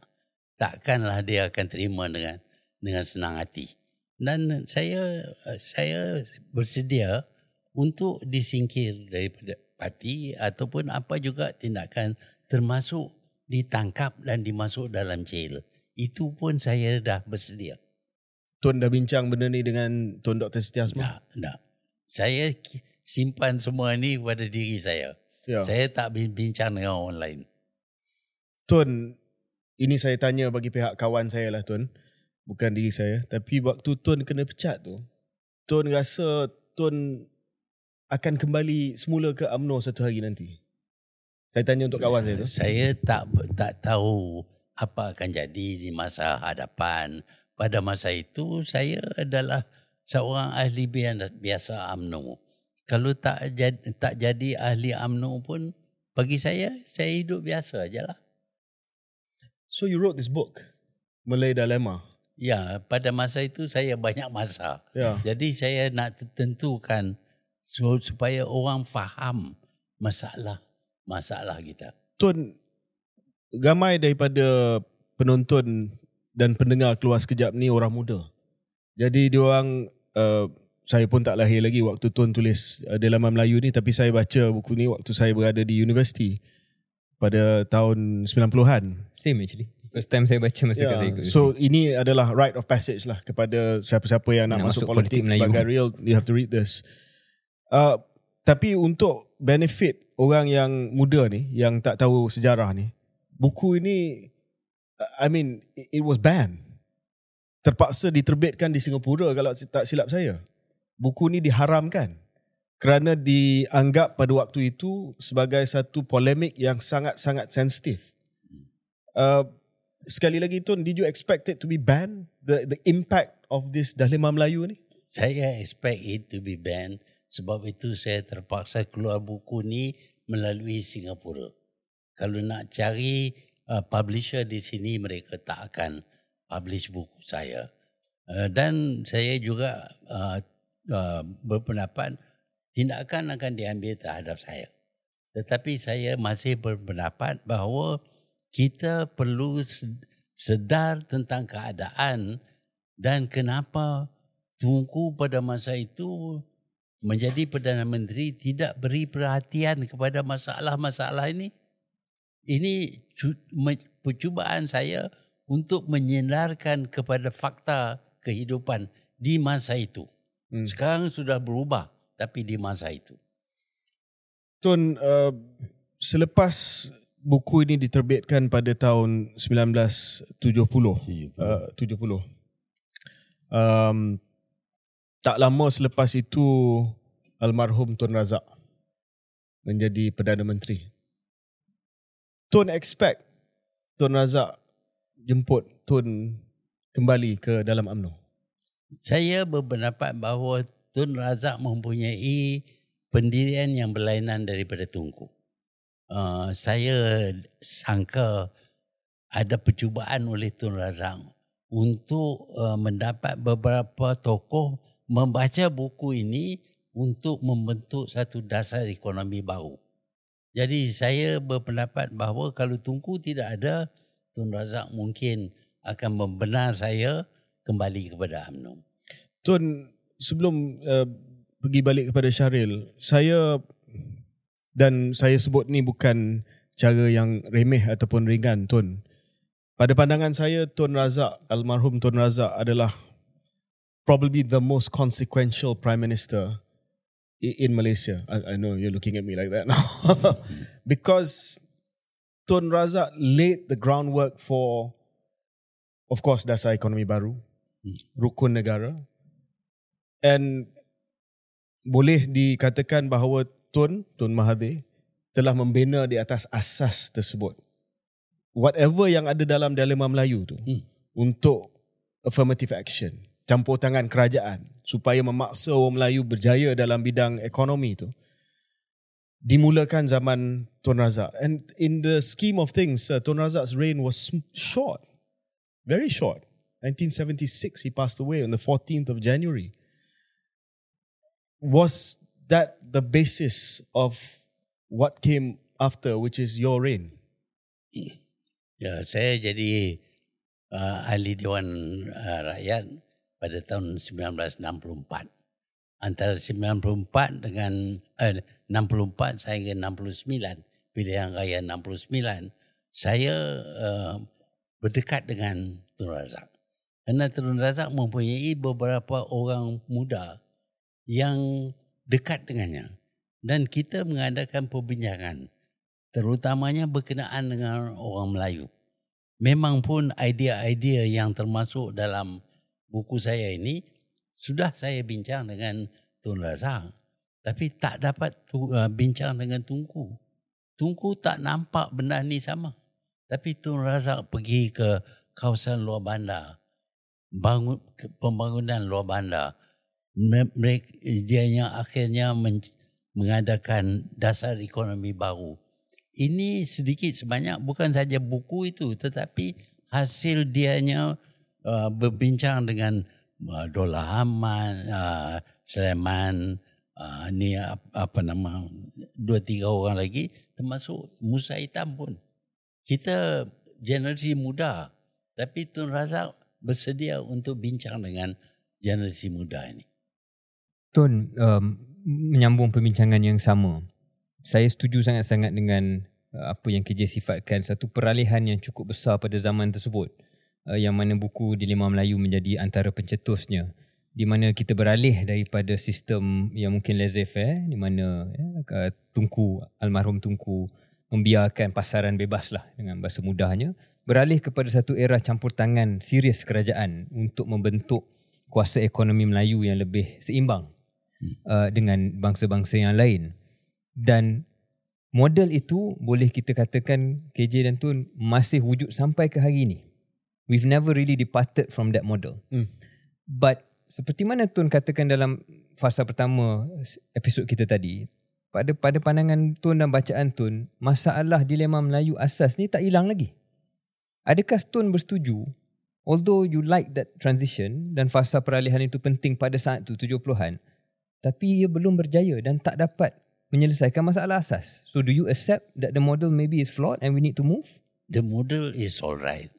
Takkanlah dia akan terima dengan dengan senang hati. Dan saya saya bersedia untuk disingkir daripada parti ataupun apa juga tindakan termasuk ditangkap dan dimasuk dalam jail. Itu pun saya dah bersedia. Tun dah bincang benda ni dengan Tun Dr. Setia? Tak, tak. Saya simpan semua ni pada diri saya. Ya. Saya tak bin- bincang dengan orang lain. Tun, ini saya tanya bagi pihak kawan saya lah Tun. Bukan diri saya. Tapi waktu Tun kena pecat tu, Tun rasa Tun akan kembali semula ke UMNO satu hari nanti. Saya tanya untuk kawan saya tu. Saya tak tak tahu apa akan jadi di masa hadapan. Pada masa itu saya adalah seorang ahli bi- biasa UMNO. Kalau tak jadi, tak jadi ahli UMNO pun bagi saya saya hidup biasa aja lah. So you wrote this book, Malay Dilemma. Ya, pada masa itu saya banyak masa. Ya. Jadi saya nak tentukan so- supaya orang faham masalah masalah kita. Tun, ramai daripada penonton dan pendengar keluar sekejap ni orang muda. Jadi diorang, uh, saya pun tak lahir lagi waktu Tun tulis uh, Dalaman Melayu ni tapi saya baca buku ni waktu saya berada di universiti pada tahun 90-an. Same actually. First time saya baca masa yeah. saya ikut. So ini adalah rite of passage lah kepada siapa-siapa yang nak, Nak masuk, masuk politik, politik Melayu. sebagai real you have to read this. Uh, tapi untuk benefit orang yang muda ni yang tak tahu sejarah ni, buku ini I mean it it was banned. Terpaksa diterbitkan di Singapura kalau tak silap saya. Buku ni diharamkan kerana dianggap pada waktu itu sebagai satu polemik yang sangat-sangat sensitif. Uh, sekali lagi Tun, did you expect it to be banned? The the impact of this Dalima Melayu ni? Saya expect it to be banned sebab itu saya terpaksa keluar buku ni melalui Singapura. Kalau nak cari uh, publisher di sini mereka tak akan publish buku saya. Uh, dan saya juga uh, uh, berpendapat tindakan akan diambil terhadap saya. Tetapi saya masih berpendapat bahawa kita perlu sed- sedar tentang keadaan dan kenapa Tunku pada masa itu menjadi Perdana Menteri tidak beri perhatian kepada masalah-masalah ini. Ini percubaan saya untuk menyendarkan kepada fakta kehidupan di masa itu. Hmm. Sekarang sudah berubah tapi di masa itu. Tun, uh, selepas buku ini diterbitkan pada tahun 1970. Uh, 70. Um, tak lama selepas itu almarhum Tun Razak menjadi Perdana Menteri. Tun expect Tun Razak jemput Tun kembali ke dalam UMNO. Saya berpendapat bahawa Tun Razak mempunyai pendirian yang berlainan daripada Tunku. Uh, saya sangka ada percubaan oleh Tun Razak untuk uh, mendapat beberapa tokoh membaca buku ini untuk membentuk satu dasar ekonomi baru. Jadi saya berpendapat bahawa kalau Tunku tidak ada, Tun Razak mungkin akan membenar saya kembali kepada UMNO. Tun, sebelum uh, pergi balik kepada Syaril, saya dan saya sebut ni bukan cara yang remeh ataupun ringan, Tun. Pada pandangan saya, Tun Razak, almarhum Tun Razak adalah probably the most consequential prime minister in Malaysia. I, I know you're looking at me like that now. because Tun Razak laid the groundwork for, of course, dasar ekonomi baru, rukun negara. And boleh dikatakan bahawa Tun, Tun Mahathir, telah membina di atas asas tersebut. Whatever yang ada dalam dilema Melayu tu, hmm. untuk affirmative action, campur tangan kerajaan, supaya memaksa orang Melayu berjaya dalam bidang ekonomi tu, dimulakan zaman Tun Razak. And in the scheme of things, uh, Tun Razak's reign was short, very short. 1976, he passed away on the 14th of January. Was that the basis of what came after, which is your reign? Ya, saya jadi uh, ahli Dewan uh, Rakyat pada tahun 1964. Antara 94 dengan eh, 64 sehingga 69, pilihan raya 69, saya uh, berdekat dengan Tun Razak. Kerana Tun Razak mempunyai beberapa orang muda yang dekat dengannya. Dan kita mengadakan perbincangan terutamanya berkenaan dengan orang Melayu. Memang pun idea-idea yang termasuk dalam buku saya ini sudah saya bincang dengan Tun Razak. Tapi tak dapat uh, bincang dengan Tunku. Tunku tak nampak benda ni sama. Tapi Tun Razak pergi ke kawasan luar bandar. Bangun, pembangunan luar bandar mereka yang akhirnya men, mengadakan dasar ekonomi baru. Ini sedikit sebanyak bukan saja buku itu tetapi hasil dianya uh, berbincang dengan uh, Dola Hamad, uh, Sleman, uh, ni apa, nama dua tiga orang lagi termasuk Musa Hitam pun. Kita generasi muda tapi Tun Razak bersedia untuk bincang dengan generasi muda ini. Tun, um, menyambung perbincangan yang sama. Saya setuju sangat-sangat dengan uh, apa yang KJ sifatkan satu peralihan yang cukup besar pada zaman tersebut. Uh, yang mana buku Dilema Melayu menjadi antara pencetusnya. Di mana kita beralih daripada sistem yang mungkin laissez-faire di mana ya, Tunku, almarhum Tunku membiarkan pasaran bebas lah dengan bahasa mudahnya beralih kepada satu era campur tangan serius kerajaan untuk membentuk kuasa ekonomi Melayu yang lebih seimbang uh, dengan bangsa-bangsa yang lain. Dan model itu boleh kita katakan KJ dan Tun masih wujud sampai ke hari ini. We've never really departed from that model. Hmm. But seperti mana Tun katakan dalam fasa pertama episod kita tadi, pada pada pandangan Tun dan bacaan Tun, masalah dilema Melayu asas ni tak hilang lagi. Adakah Tun bersetuju although you like that transition dan fasa peralihan itu penting pada saat itu 70-an, tapi ia belum berjaya dan tak dapat menyelesaikan masalah asas. So do you accept that the model maybe is flawed and we need to move? The model is alright.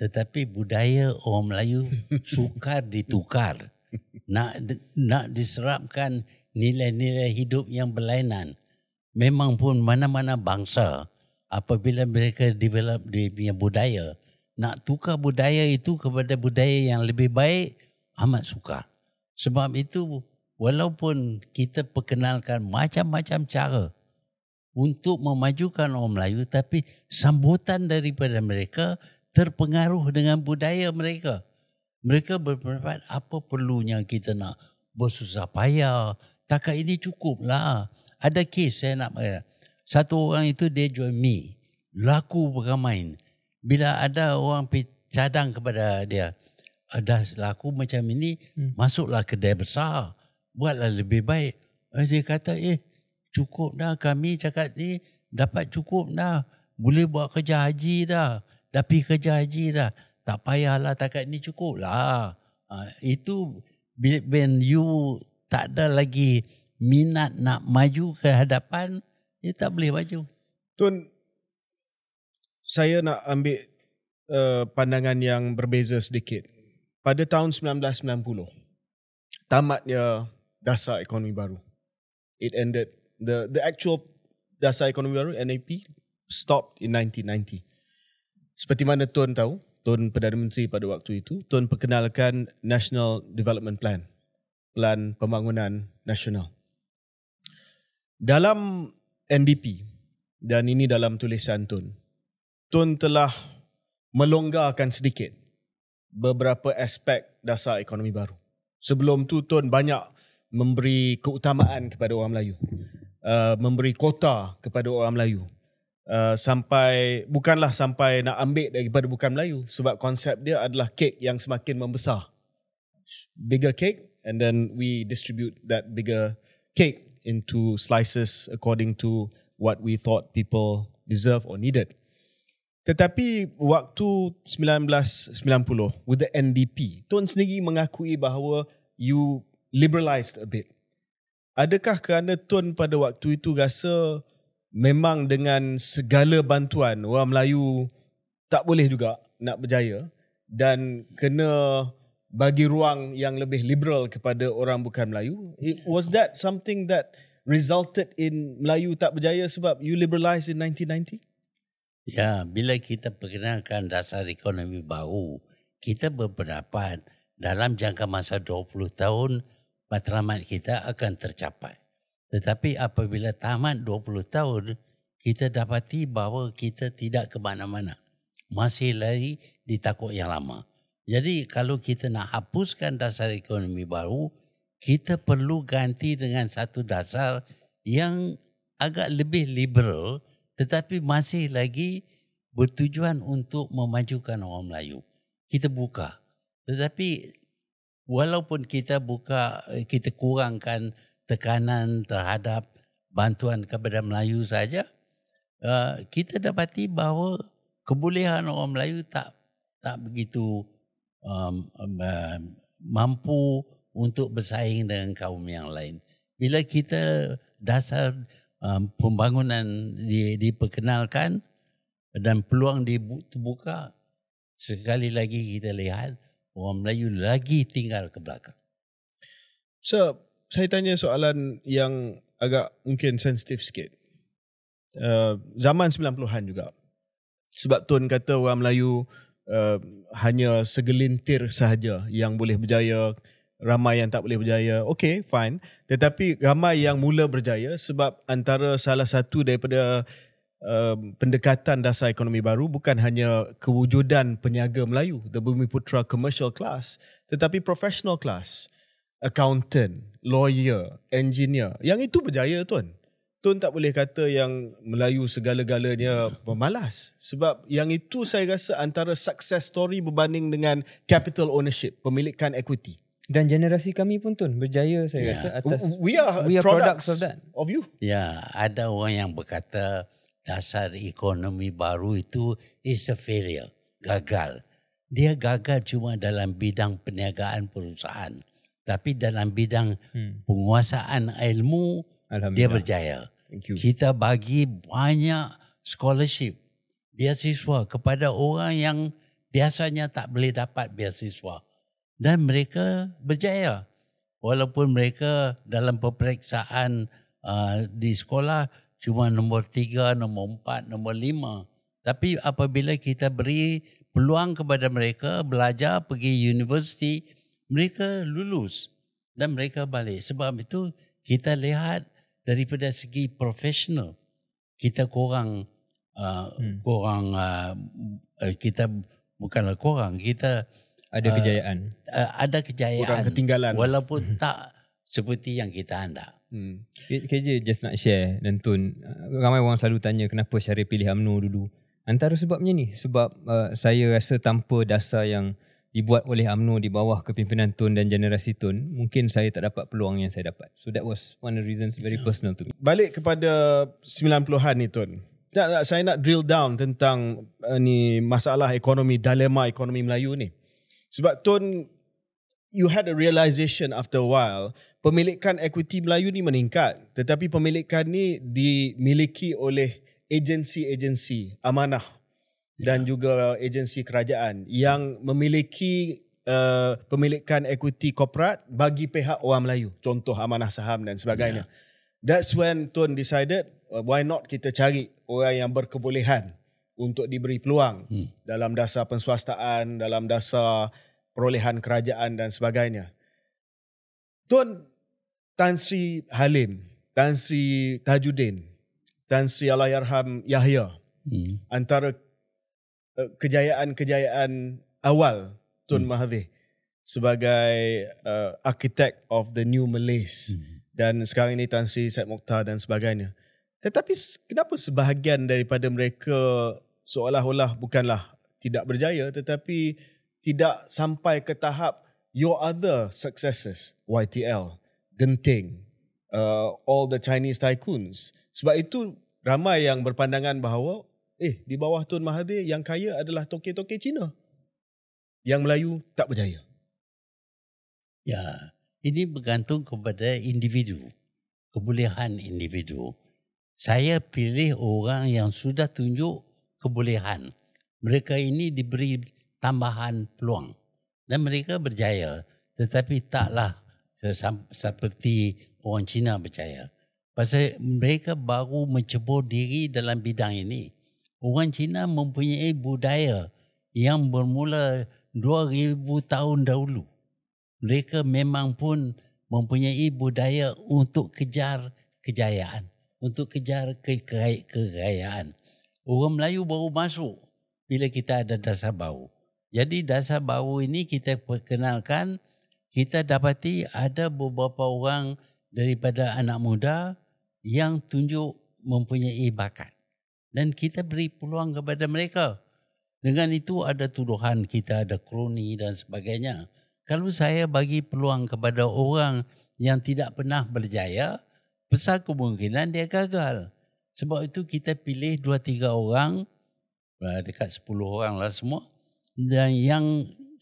Tetapi budaya orang Melayu sukar ditukar. Nak nak diserapkan nilai-nilai hidup yang berlainan. Memang pun mana-mana bangsa apabila mereka develop dia punya budaya, nak tukar budaya itu kepada budaya yang lebih baik amat sukar. Sebab itu walaupun kita perkenalkan macam-macam cara untuk memajukan orang Melayu tapi sambutan daripada mereka terpengaruh dengan budaya mereka. Mereka berpendapat apa perlunya kita nak bersusah payah. Takat ini cukup lah. Ada kes saya nak kata. Satu orang itu dia jual mi. Laku beramain. Bila ada orang cadang kepada dia. Ada laku macam ini. Hmm. Masuklah kedai besar. Buatlah lebih baik. Eh, Dia kata eh cukup dah kami cakap ni. Dapat cukup dah. Boleh buat kerja haji dah. Dah pergi kerja haji dah. Tak payahlah takat ni cukup lah. Ha, itu when you tak ada lagi minat nak maju ke hadapan, you tak boleh maju. Tun, saya nak ambil uh, pandangan yang berbeza sedikit. Pada tahun 1990, tamatnya dasar ekonomi baru. It ended the the actual dasar ekonomi baru NAP stopped in 1990. Seperti mana Tun tahu, Tun Perdana Menteri pada waktu itu, Tun perkenalkan National Development Plan, Plan Pembangunan Nasional. Dalam NDP dan ini dalam tulisan Tun, Tun telah melonggarkan sedikit beberapa aspek dasar ekonomi baru. Sebelum tu Tun banyak memberi keutamaan kepada orang Melayu. Uh, memberi kota kepada orang Melayu. Uh, sampai bukanlah sampai nak ambil daripada bukan Melayu sebab konsep dia adalah kek yang semakin membesar. Bigger cake and then we distribute that bigger cake into slices according to what we thought people deserve or needed. Tetapi waktu 1990 with the NDP, Tun sendiri mengakui bahawa you liberalised a bit. Adakah kerana Tun pada waktu itu rasa memang dengan segala bantuan orang Melayu tak boleh juga nak berjaya dan kena bagi ruang yang lebih liberal kepada orang bukan Melayu? It, was that something that resulted in Melayu tak berjaya sebab you liberalised in 1990? Ya, bila kita perkenalkan dasar ekonomi baru, kita berpendapat dalam jangka masa 20 tahun matlamat kita akan tercapai. Tetapi apabila tamat 20 tahun, kita dapati bahawa kita tidak ke mana-mana. Masih lari di takut yang lama. Jadi kalau kita nak hapuskan dasar ekonomi baru, kita perlu ganti dengan satu dasar yang agak lebih liberal tetapi masih lagi bertujuan untuk memajukan orang Melayu. Kita buka. Tetapi walaupun kita buka, eh, kita kurangkan tekanan terhadap bantuan kepada Melayu saja, uh, kita dapati bahawa kebolehan orang Melayu tak tak begitu um, um, uh, mampu untuk bersaing dengan kaum yang lain. Bila kita dasar um, pembangunan di, diperkenalkan dan peluang dibuka, sekali lagi kita lihat orang Melayu lagi tinggal ke belakang. So, saya tanya soalan yang agak mungkin sensitif sikit. Uh, zaman 90-an juga. Sebab Tun kata orang Melayu uh, hanya segelintir sahaja yang boleh berjaya, ramai yang tak boleh berjaya. Okay, fine. Tetapi ramai yang mula berjaya sebab antara salah satu daripada uh, pendekatan dasar ekonomi baru bukan hanya kewujudan peniaga Melayu, the Bumiputra commercial class, tetapi professional class accountant, lawyer, engineer. Yang itu berjaya tuan. Tuan tak boleh kata yang Melayu segala-galanya pemalas. Sebab yang itu saya rasa antara success story berbanding dengan capital ownership, pemilikan equity. Dan generasi kami pun Tun berjaya saya Ya. rasa atas We are, we are products, products of that. Of you. Ya, ada orang yang berkata dasar ekonomi baru itu is a failure, gagal. Dia gagal cuma dalam bidang perniagaan perusahaan. Tapi dalam bidang Hmm. penguasaan ilmu, dia berjaya. Thank you. Kita bagi banyak scholarship, beasiswa kepada orang yang biasanya tak boleh dapat beasiswa. Dan mereka berjaya. Walaupun mereka dalam peperiksaan uh, di sekolah cuma nombor tiga, nombor empat, nombor lima. Tapi apabila kita beri peluang kepada mereka belajar pergi universiti, mereka lulus dan mereka balik. Sebab itu kita lihat daripada segi profesional kita kurang uh, Hmm. kurang uh, uh, kita bukanlah kurang kita Ada Ah, kejayaan. uh, ada kejayaan Kurang ketinggalan. walaupun tak seperti yang kita hendak. Hmm. KJ just nak share dan Tun uh, ramai orang selalu tanya kenapa Syarif pilih UMNO dulu antara sebabnya ni sebab uh, saya rasa tanpa dasar yang dibuat oleh UMNO di bawah kepimpinan Tun dan generasi Tun mungkin saya tak dapat peluang yang saya dapat so that was one of the reasons very personal to me Balik kepada 90-an ni Tun. Tak, tak, saya nak drill down tentang uh, ni masalah ekonomi, dilema ekonomi Melayu ni. Sebab Tun, you had a realization after a while, pemilikan equity Melayu ni meningkat. Tetapi pemilikan ni dimiliki oleh agensi-agensi amanah dan juga agensi kerajaan yang memiliki uh, pemilikan equity korporat bagi pihak orang Melayu. Contoh amanah saham dan sebagainya. That's when Tun decided uh, why not kita cari orang yang berkebolehan untuk diberi peluang hmm. dalam dasar penswastaan, dalam dasar perolehan kerajaan dan sebagainya. Tun Tan Sri Halim, Tan Sri Tajuddin, Tan Sri Allahyarham Yahya Hmm. antara uh, kejayaan-kejayaan awal Tun hmm. Mahathir sebagai uh, architect of the new Malays hmm. dan sekarang ini Tan Sri Syed Mokhtar dan sebagainya. Tetapi kenapa sebahagian daripada mereka seolah-olah bukanlah tidak berjaya tetapi tidak sampai ke tahap your other successes YTL, Genting, uh, all the Chinese tycoons. Sebab itu ramai yang berpandangan bahawa eh di bawah Tun Mahathir yang kaya adalah toke-toke Cina. Yang Melayu tak berjaya. Ya, ini bergantung kepada individu, kebolehan individu. Saya pilih orang yang sudah tunjuk kebolehan. Mereka ini diberi tambahan peluang dan mereka berjaya. Tetapi taklah seperti orang Cina berjaya. Pasal mereka baru mencebur diri dalam bidang ini. Orang Cina mempunyai budaya yang bermula 2000 tahun dahulu mereka memang pun mempunyai budaya untuk kejar kejayaan, untuk kejar ke- ke- kekayaan. Orang Melayu baru masuk bila kita ada dasar baru. Jadi dasar baru ini kita perkenalkan, kita dapati ada beberapa orang daripada anak muda yang tunjuk mempunyai bakat. Dan kita beri peluang kepada mereka. Dengan itu ada tuduhan kita ada kroni dan sebagainya. Kalau saya bagi peluang kepada orang yang tidak pernah berjaya, besar kemungkinan dia gagal. Sebab itu kita pilih dua tiga orang, eh, dekat 10 orang lah semua, dan yang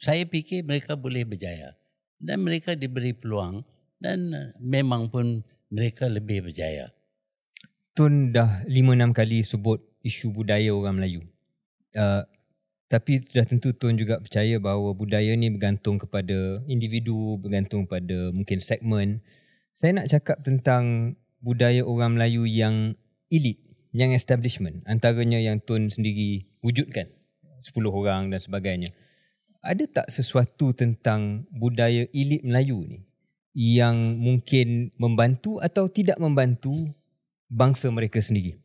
saya fikir mereka boleh berjaya. Dan mereka diberi peluang dan eh, memang pun mereka lebih berjaya. Tun dah 5-6 kali sebut isu budaya orang Melayu. Uh, tapi dah tentu Tun juga percaya bahawa budaya ni bergantung kepada individu, bergantung pada mungkin segmen. Saya nak cakap tentang budaya orang Melayu yang elit, yang establishment. Antaranya yang Tun sendiri wujudkan. 10 orang dan sebagainya. Ada tak sesuatu tentang budaya elit Melayu ni yang mungkin membantu atau tidak membantu bangsa mereka sendiri.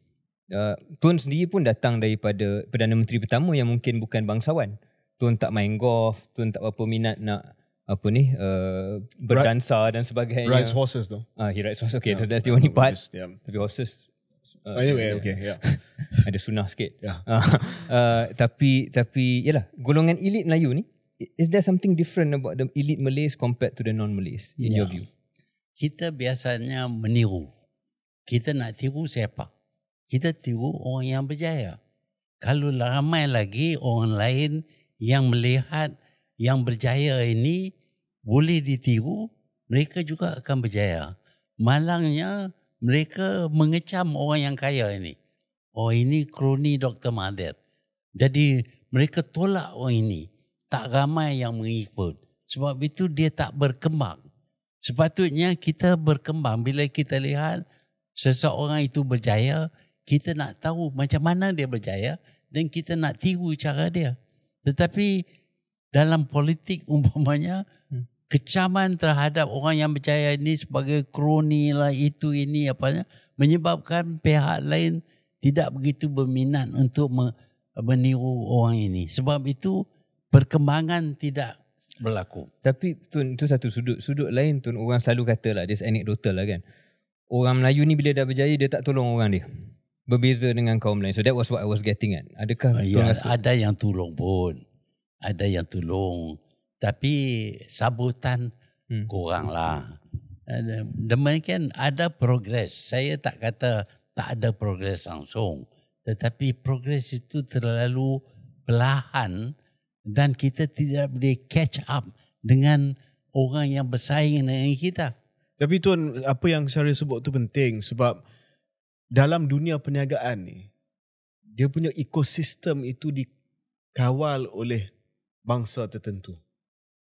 Uh, Tun sendiri pun datang daripada Perdana Menteri pertama yang mungkin bukan bangsawan. Tun tak main golf, Tun tak berapa minat nak apa ni uh, berdansa dan sebagainya. Rides horses though. Ah, he rides horses. Okay, so that's the only part. Just, yeah. Tapi horses uh, Anyway, yeah. okay, yeah. ada sunnah sikit. Yeah. Uh, uh, tapi tapi yalah golongan elit Melayu ni is there something different about the elite Malays compared to the non-Malays in your view? Kita biasanya meniru. Kita nak tiru siapa? Kita tiru orang yang berjaya. Kalau ramai lagi orang lain yang melihat yang berjaya ini boleh ditiru, mereka juga akan berjaya. Malangnya mereka mengecam orang yang kaya ini. Oh ini kroni Dr. Mahathir. Jadi mereka tolak orang ini. Tak ramai yang mengikut. Sebab itu dia tak berkembang. Sepatutnya kita berkembang bila kita lihat seseorang itu berjaya, kita nak tahu macam mana dia berjaya dan kita nak tiru cara dia. Tetapi dalam politik umpamanya Hmm. Kecaman terhadap orang yang berjaya ini sebagai kroni lah itu ini apanya menyebabkan pihak lain tidak begitu berminat untuk me- meniru orang ini. Sebab itu perkembangan tidak berlaku. Tapi Tun, itu satu sudut. Sudut lain Tun, orang selalu kata lah, dia anecdotal lah kan. Orang Melayu ni bila dah berjaya, dia tak tolong orang dia. Berbeza dengan kaum lain. So that was what I was getting at. Adakah Tun Ya, ada yang tolong pun. Ada yang tolong. Tapi sambutan Hmm. kurang lah. Ada- Demikian ada progres. Saya tak kata tak ada progres langsung. Tetapi progres itu terlalu perlahan dan kita tidak boleh catch up dengan orang yang bersaing dengan kita. Tapi tuan, apa yang saya sebut tu penting sebab dalam dunia perniagaan ni, dia punya ekosistem itu dikawal oleh bangsa tertentu.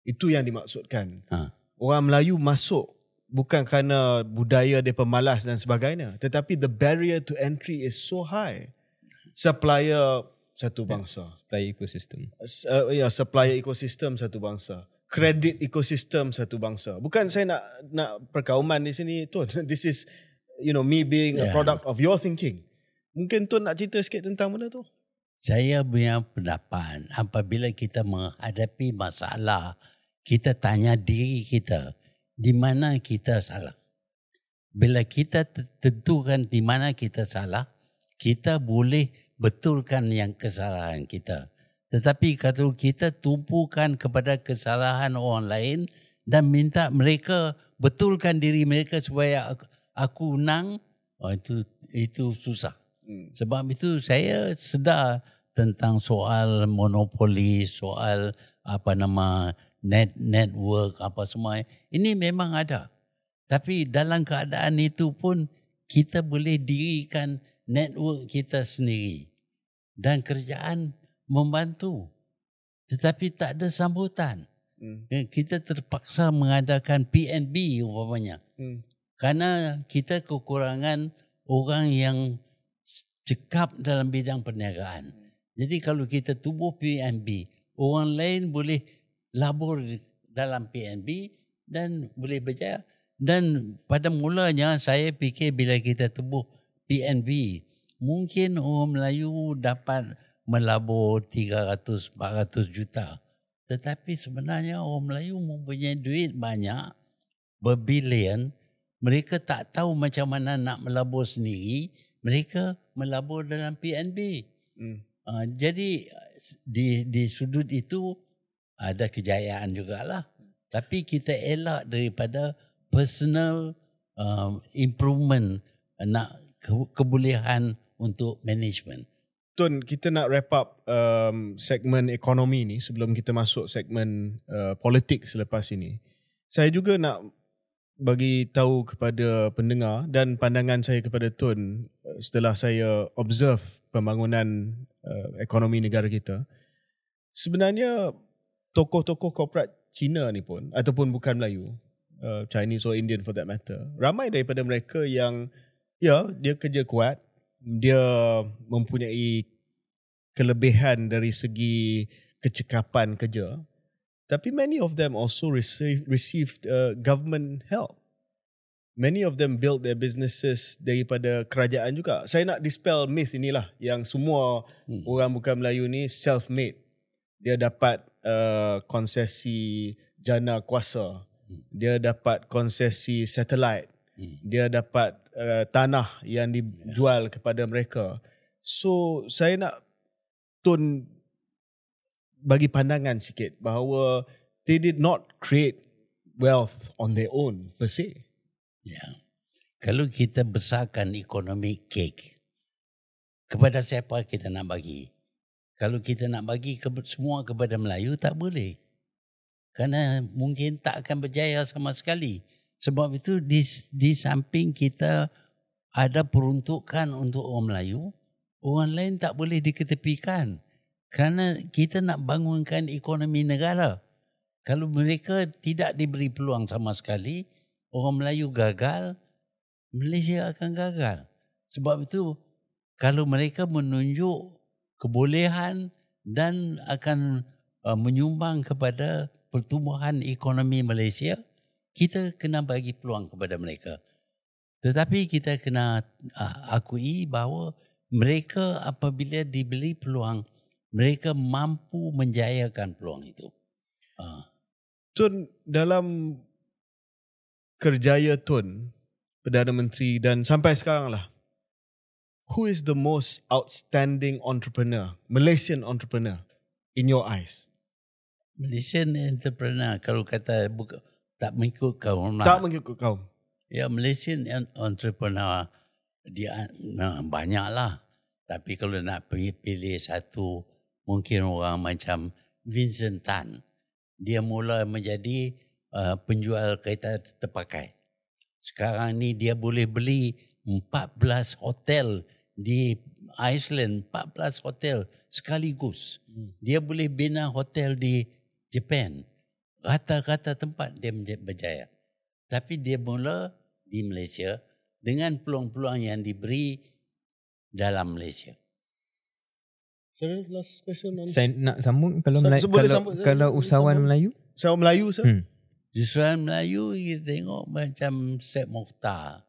Itu yang dimaksudkan. Ha. Orang Melayu masuk bukan kerana budaya dia pemalas dan sebagainya. Tetapi the barrier to entry is so high. Supplier satu bangsa. Supply ecosystem. S- uh, ya supplier ekosistem satu bangsa kredit ekosistem satu bangsa bukan saya nak nak perkauman di sini tuan this is you know me being a Yeah. product of your thinking mungkin tuan nak cerita sikit tentang benda tu Saya punya pendapat apabila kita menghadapi masalah, kita tanya diri kita di mana kita salah. Bila kita tentukan di mana kita salah, kita boleh betulkan yang kesalahan kita. Tetapi kalau kita tumpukan kepada kesalahan orang lain dan minta mereka betulkan diri mereka supaya aku, aku menang, oh, itu itu susah. Sebab itu saya sedar tentang soal monopoli, soal apa nama net network apa semua. Ini memang ada. Tapi dalam keadaan itu pun kita boleh dirikan network kita sendiri. Dan kerjaan membantu. Tetapi tak ada sambutan. Hmm. Eh, Kita terpaksa mengadakan PNB umpamanya. Hmm. Karena kita kekurangan orang yang cekap dalam bidang perniagaan. Jadi kalau kita tubuh PNB, orang lain boleh labur dalam PNB dan boleh berjaya. Dan pada mulanya saya fikir bila kita tubuh PNB, mungkin orang Melayu dapat melabur 300-400 juta. Tetapi sebenarnya orang Melayu mempunyai duit banyak, berbilion, mereka tak tahu macam mana nak melabur sendiri, mereka melabur dalam PNB. Hmm. Uh, jadi di di sudut itu ada kejayaan jugalah. Tapi kita elak daripada personal um, improvement nak ke- kebolehan untuk management. Tun, kita nak wrap up um, segmen ekonomi ni sebelum kita masuk segmen uh, politik selepas ini. Saya juga nak bagi tahu kepada pendengar dan pandangan saya kepada Tun uh, setelah saya observe pembangunan uh, ekonomi negara kita. Sebenarnya tokoh-tokoh korporat Cina ni pun ataupun bukan Melayu, uh, Chinese or Indian for that matter, ramai daripada mereka yang ya dia kerja kuat, dia mempunyai kelebihan dari segi kecekapan kerja tapi many of them also receive, received uh, government help. Many of them built their businesses daripada kerajaan juga. Saya nak dispel myth inilah yang semua hmm. orang bukan Melayu ni self made dia dapat uh, konsesi jana kuasa dia dapat konsesi satellite Hmm. dia dapat uh, tanah yang dijual kepada mereka. So saya nak Tun bagi pandangan sikit bahawa they did not create wealth on their own per se. Ya. Kalau kita besarkan ekonomi kek, kepada siapa kita nak bagi? Kalau kita nak bagi ke, semua kepada Melayu, tak boleh. Kerana mungkin tak akan berjaya sama sekali. Sebab itu di, di samping kita ada peruntukan untuk orang Melayu, orang lain tak boleh diketepikan. Kerana kita nak bangunkan ekonomi negara. Kalau mereka tidak diberi peluang sama sekali, orang Melayu gagal, Malaysia akan gagal. Sebab itu kalau mereka menunjuk kebolehan dan akan uh, menyumbang kepada pertumbuhan ekonomi Malaysia, kita kena bagi peluang kepada mereka. Tetapi kita kena uh, akui bahawa mereka apabila diberi peluang, mereka mampu menjayakan peluang itu. Ah. Tun dalam kerjaya Tun Perdana Menteri dan sampai sekarang lah who is the most outstanding entrepreneur Malaysian entrepreneur in your eyes Malaysian entrepreneur kalau kata buka, tak mengikut kau nak. tak mengikut kau Ya Malaysian en- entrepreneur dia nah, banyak lah. Tapi kalau nak pilih, pilih satu mungkin orang macam Vincent Tan. Dia mula menjadi uh, penjual kereta terpakai. Sekarang ni dia boleh beli 14 hotel di Iceland, 14 hotel sekaligus. Dia boleh bina hotel di Japan. Rata-rata tempat dia berjaya. Tapi dia mula di Malaysia dengan peluang-peluang yang diberi dalam Malaysia. Sorry, last question on Saya nak sambung kalau Sa- Melayu, so kalau, sambung- kalau usahawan sambung. Melayu Saya Melayu sir. hmm. Suran Melayu kita tengok macam Syed Mokhtar.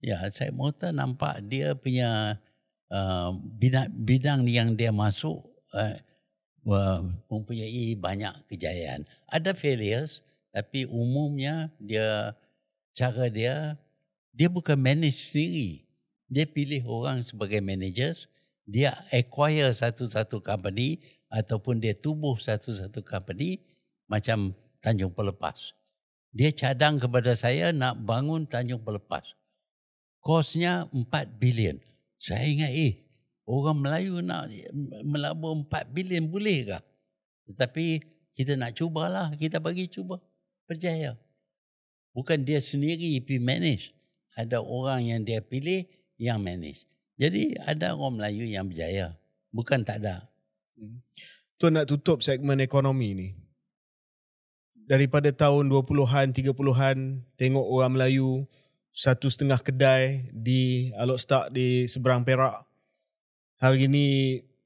Ya, Syed Mokhtar nampak dia punya uh, bidang, bidang yang dia masuk uh, mempunyai banyak kejayaan. Ada failures tapi umumnya dia cara dia dia bukan manage sendiri. Dia pilih orang sebagai managers, dia acquire satu-satu company ataupun dia tubuh satu-satu company macam Tanjung Pelepas. Dia cadang kepada saya nak bangun Tanjung Pelepas. Kosnya 4 bilion. Saya ingat eh orang Melayu nak melabur 4 bilion boleh ke? Tetapi kita nak cubalah, kita bagi cuba. Berjaya. Bukan dia sendiri pergi manage. Ada orang yang dia pilih yang manage. Jadi ada orang Melayu yang berjaya. Bukan tak ada. Tuan nak tutup segmen ekonomi ni. Daripada tahun 20-an, 30-an, tengok orang Melayu satu setengah kedai di Alok Stark di seberang Perak. Hari ini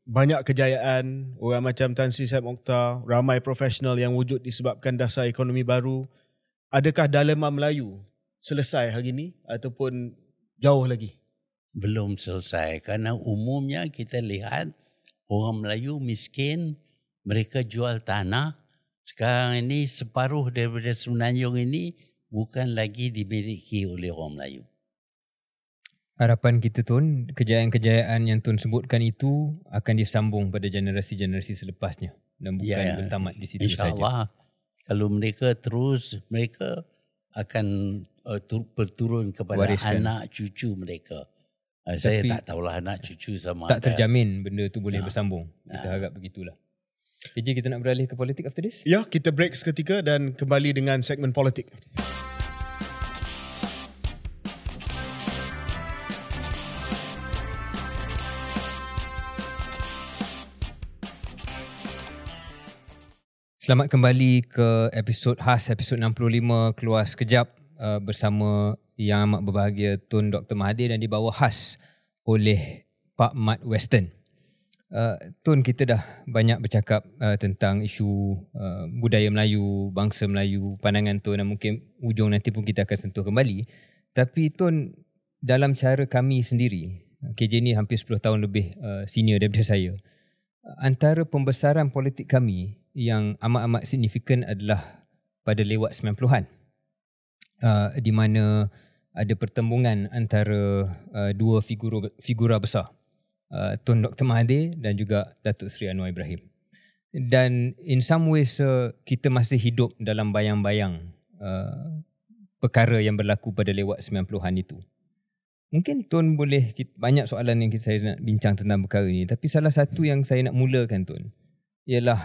banyak kejayaan, orang macam Tan Sri Said Mokhtar, ramai profesional yang wujud disebabkan dasar ekonomi baru. Adakah dilema Melayu selesai hari ini ataupun jauh lagi? belum selesai kerana umumnya kita lihat orang Melayu miskin mereka jual tanah sekarang ini separuh daripada Semenanjung ini bukan lagi dimiliki oleh orang Melayu harapan kita Tun kejayaan-kejayaan yang Tun sebutkan itu akan disambung pada generasi-generasi selepasnya dan bukan Ya, ya. bertamat di situ saja. insyaallah kalau mereka terus mereka akan uh, tur- berturun kepada Wariskan. anak cucu mereka uh, saya Tapi- tak tahulah anak cucu sama Tak ada terjamin benda tu boleh Ya. bersambung. Kita Ya. harap begitulah. KJ kita nak beralih ke politik after this? Ya, kita break seketika dan kembali dengan segmen politik. Selamat kembali ke episod khas episod 65 keluar sekejap uh, bersama yang amat berbahagia Tun Dr. Mahathir dan dibawa khas oleh Pak Mat Western. Uh, Tun kita dah banyak bercakap uh, tentang isu uh, budaya Melayu, bangsa Melayu, pandangan Tun dan mungkin ujung nanti pun kita akan sentuh kembali. Tapi Tun dalam cara kami sendiri, KJ ni hampir 10 tahun lebih uh, senior daripada saya. Antara pembesaran politik kami yang amat-amat signifikan adalah pada lewat 90-an. Uh, di mana ada pertembungan antara uh, dua figura figura besar. Uh, Tun Dr. Mahathir dan juga Datuk Seri Anwar Ibrahim. Dan in some ways uh, kita masih hidup dalam bayang-bayang uh, perkara yang berlaku pada lewat 90-an itu. Mungkin Tun boleh banyak soalan yang saya nak bincang tentang perkara ini tapi salah satu yang saya nak mulakan Tun ialah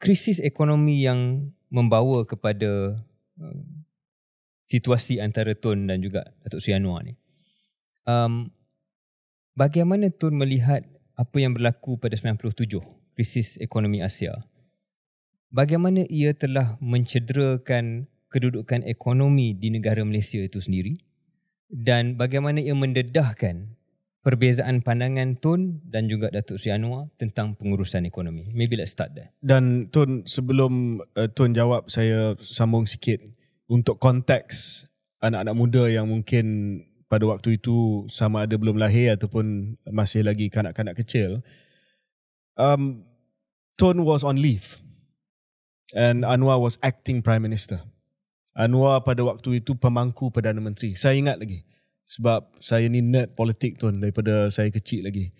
krisis ekonomi yang membawa kepada uh, situasi antara Tun dan juga Datuk Seri Anwar ni. Um, bagaimana Tun melihat apa yang berlaku pada 97, krisis ekonomi Asia? Bagaimana ia telah mencederakan kedudukan ekonomi di negara Malaysia itu sendiri? Dan bagaimana ia mendedahkan perbezaan pandangan Tun dan juga Datuk Seri Anwar tentang pengurusan ekonomi? Maybe let's start there. Dan Tun sebelum uh, Tun jawab saya sambung sikit untuk konteks anak-anak muda yang mungkin pada waktu itu sama ada belum lahir ataupun masih lagi kanak-kanak kecil. Um, Tun was on leave and Anwar was acting Prime Minister. Anwar pada waktu itu pemangku Perdana Menteri. Saya ingat lagi sebab saya ni nerd politik Tun daripada saya kecil lagi.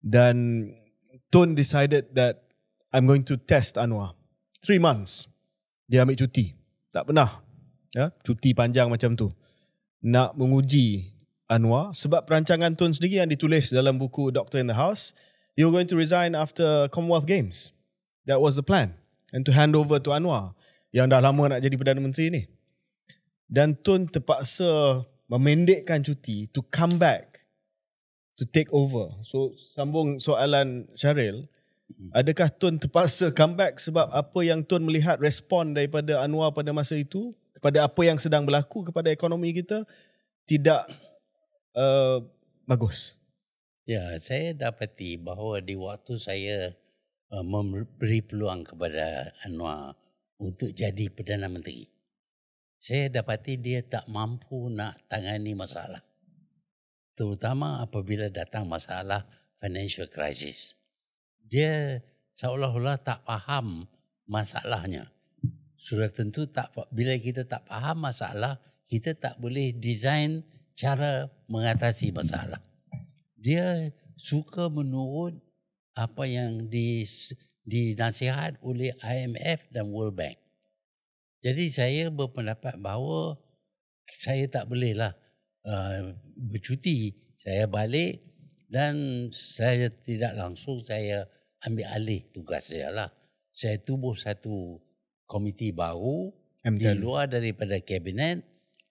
Dan Tun decided that I'm going to test Anwar. Three months. Dia ambil cuti. Tak pernah. Ya, cuti panjang macam tu. Nak menguji Anwar sebab perancangan Tun sendiri yang ditulis dalam buku Doctor in the House, you're going to resign after Commonwealth Games. That was the plan. And to hand over to Anwar yang dah lama nak jadi Perdana Menteri ni. Dan Tun terpaksa memendekkan cuti to come back to take over. So sambung soalan Syaril, adakah Tun terpaksa come back sebab apa yang Tun melihat respon daripada Anwar pada masa itu kepada apa yang sedang berlaku kepada ekonomi kita tidak uh, bagus. Ya, saya dapati bahawa di waktu saya uh, memberi peluang kepada Anwar untuk jadi Perdana Menteri, saya dapati dia tak mampu nak tangani masalah. Terutama apabila datang masalah financial crisis. Dia seolah-olah tak faham masalahnya. Sudah tentu tak bila kita tak faham masalah, kita tak boleh design cara mengatasi masalah. Dia suka menurut apa yang di dinasihat oleh IMF dan World Bank. Jadi saya berpendapat bahawa saya tak bolehlah uh, bercuti. Saya balik dan saya tidak langsung saya ambil alih tugas saya lah. Saya tubuh satu komiti baru MTN. di luar daripada kabinet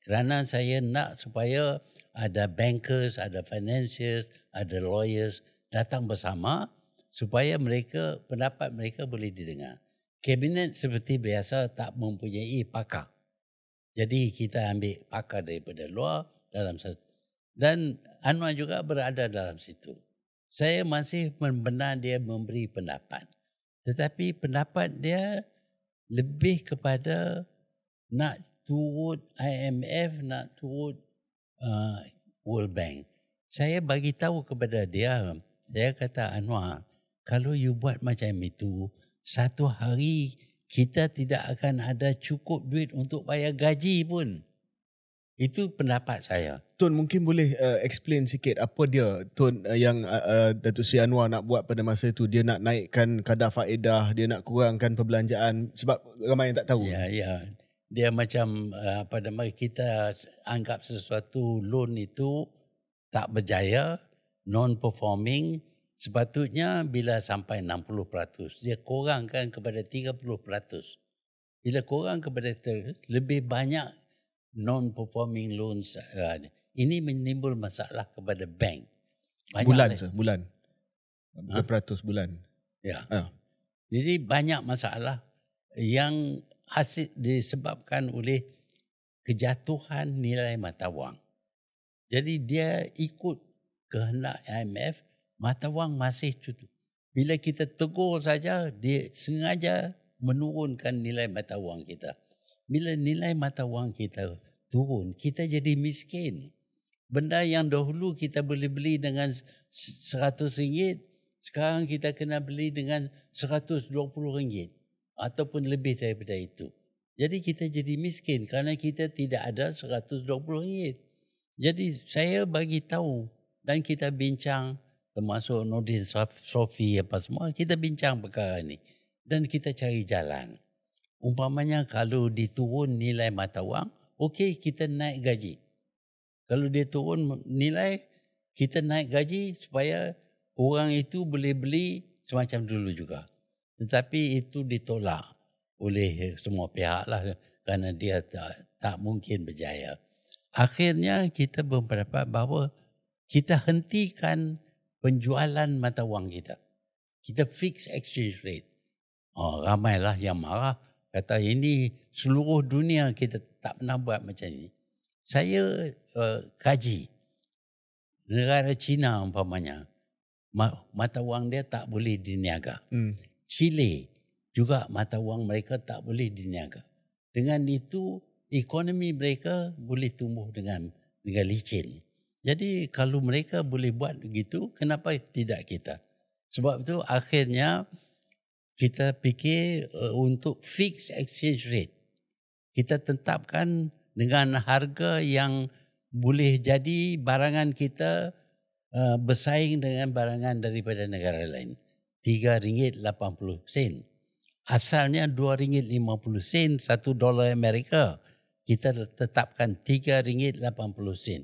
kerana saya nak supaya ada bankers, ada financiers, ada lawyers datang bersama supaya mereka pendapat mereka boleh didengar. Kabinet seperti biasa tak mempunyai pakar. Jadi kita ambil pakar daripada luar dalam dan Anwar juga berada dalam situ. Saya masih membenar dia memberi pendapat. Tetapi pendapat dia lebih kepada nak turut IMF, nak turut uh, World Bank. Saya bagi tahu kepada dia, saya kata Anwar, kalau you buat macam itu, satu hari kita tidak akan ada cukup duit untuk bayar gaji pun. Itu pendapat saya. Tun mungkin boleh uh, explain sikit apa dia Tun uh, yang uh, uh, Datuk Seri Anwar nak buat pada masa itu. Dia nak naikkan kadar faedah, dia nak kurangkan perbelanjaan sebab ramai yang tak tahu. Ya, ya. Dia macam uh, apa nama kita anggap sesuatu loan itu tak berjaya, non performing, Sepatutnya bila sampai 60%, dia kurangkan kepada 30%. Bila kurang kepada itu, lebih banyak non-performing loans. Uh, ini menimbul masalah kepada bank. Banyak bulan, sir, bulan. Berapa ha? peratus bulan. Ya. Ha. Jadi banyak masalah yang hasil disebabkan oleh kejatuhan nilai mata wang. Jadi dia ikut kehendak IMF mata wang masih cutu. Bila kita tegur saja, dia sengaja menurunkan nilai mata wang kita. Bila nilai mata wang kita turun, kita jadi miskin. Benda yang dahulu kita boleh beli dengan seratus ringgit, sekarang kita kena beli dengan seratus dua puluh ringgit ataupun lebih daripada itu. Jadi kita jadi miskin kerana kita tidak ada seratus dua puluh ringgit. Jadi saya bagi tahu dan kita bincang termasuk Nordin Sofi apa semua kita bincang perkara ini dan kita cari jalan umpamanya kalau diturun nilai mata wang okey kita naik gaji kalau dia turun nilai kita naik gaji supaya orang itu boleh beli semacam dulu juga tetapi itu ditolak oleh semua pihak lah kerana dia tak, tak mungkin berjaya akhirnya kita berpendapat bahawa kita hentikan penjualan mata wang kita. Kita fix exchange rate. Oh, ramailah yang marah. Kata ini seluruh dunia kita tak pernah buat macam ini. Saya uh, kaji. Negara China umpamanya. Mata wang dia tak boleh diniaga. Hmm. Chile juga mata wang mereka tak boleh diniaga. Dengan itu ekonomi mereka boleh tumbuh dengan dengan licin. Jadi kalau mereka boleh buat begitu, kenapa tidak kita? Sebab itu akhirnya kita fikir uh, untuk fix exchange rate. Kita tetapkan dengan harga yang boleh jadi barangan kita uh, bersaing dengan barangan daripada negara lain. RM3.80 sen. Asalnya RM2.50 sen, 1 dolar Amerika. Kita tetapkan RM3.80 sen.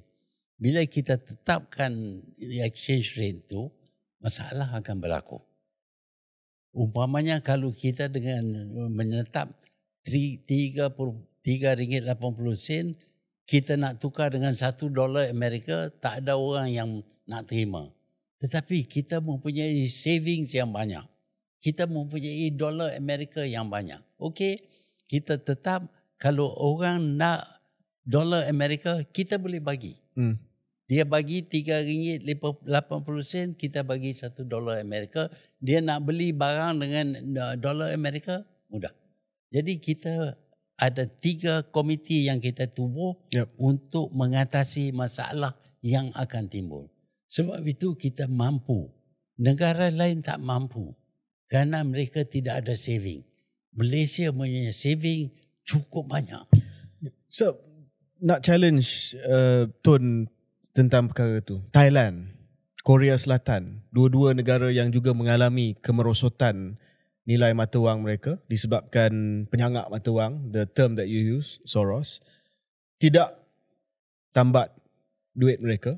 Bila kita tetapkan exchange rate itu, masalah akan berlaku. Umpamanya kalau kita dengan menetap RM3.80 kita nak tukar dengan 1 dolar Amerika, tak ada orang yang nak terima. Tetapi kita mempunyai savings yang banyak. Kita mempunyai dolar Amerika yang banyak. Okey, kita tetap kalau orang nak dolar Amerika, kita boleh bagi. Hmm. Dia bagi RM3.80, kita bagi 1 dolar Amerika. Dia nak beli barang dengan uh, dolar Amerika, mudah. Jadi kita ada tiga komiti yang kita tubuh Yep. untuk mengatasi masalah yang akan timbul. Sebab itu kita mampu. Negara lain tak mampu. Kerana mereka tidak ada saving. Malaysia punya saving cukup banyak. So nak challenge uh, Tun tentang perkara tu. Thailand, Korea Selatan, dua-dua negara yang juga mengalami kemerosotan nilai mata wang mereka disebabkan penyangak mata wang, the term that you use, Soros, tidak tambat duit mereka,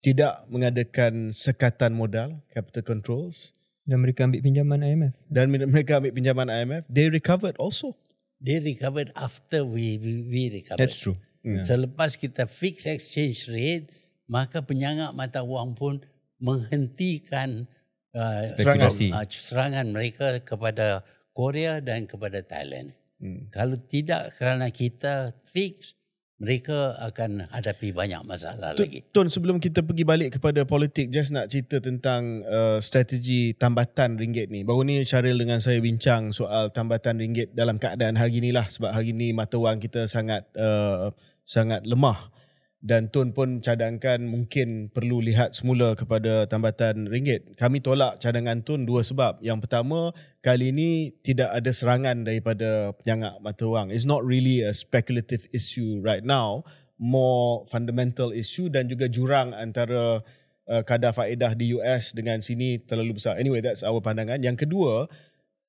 tidak mengadakan sekatan modal, capital controls, Dan mereka ambil pinjaman IMF. dan mereka ambil pinjaman IMF, they recovered also. They recovered after we we, we recovered. That's true. Yeah. Selepas kita fix exchange rate, maka penyangak mata wang pun menghentikan uh, Serangan. uh, serangan mereka kepada Korea dan kepada Thailand. Hmm. Kalau tidak kerana kita fix, mereka akan hadapi banyak masalah Tun, lagi. Tun, sebelum kita pergi balik kepada politik, just nak cerita tentang uh, strategi tambatan ringgit ni. Baru ni Syaril dengan saya bincang soal tambatan ringgit dalam keadaan hari ni lah. Sebab hari ni mata wang kita sangat uh, sangat lemah. Dan Tun pun cadangkan mungkin perlu lihat semula kepada tambatan ringgit. Kami tolak cadangan Tun dua sebab. Yang pertama, kali ini tidak ada serangan daripada penyangak mata wang. It's not really a speculative issue right now. More fundamental issue dan juga jurang antara uh, kadar faedah di US dengan sini terlalu besar. Anyway, that's our pandangan. Yang kedua,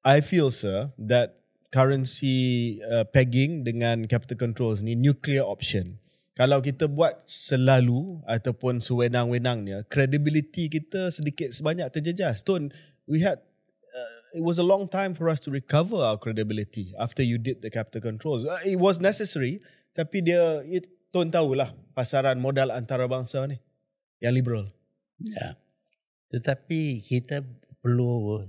I feel sir that currency uh, pegging dengan capital controls ni nuclear option. Kalau kita buat selalu ataupun sewenang-wenangnya, credibility kita sedikit sebanyak terjejas. Tun, we had uh, it was a long time for us to recover our credibility after you did the capital controls. Uh, it was necessary, tapi dia it, Tun tahulah pasaran modal antarabangsa ni yang liberal. Ya. Tetapi kita perlu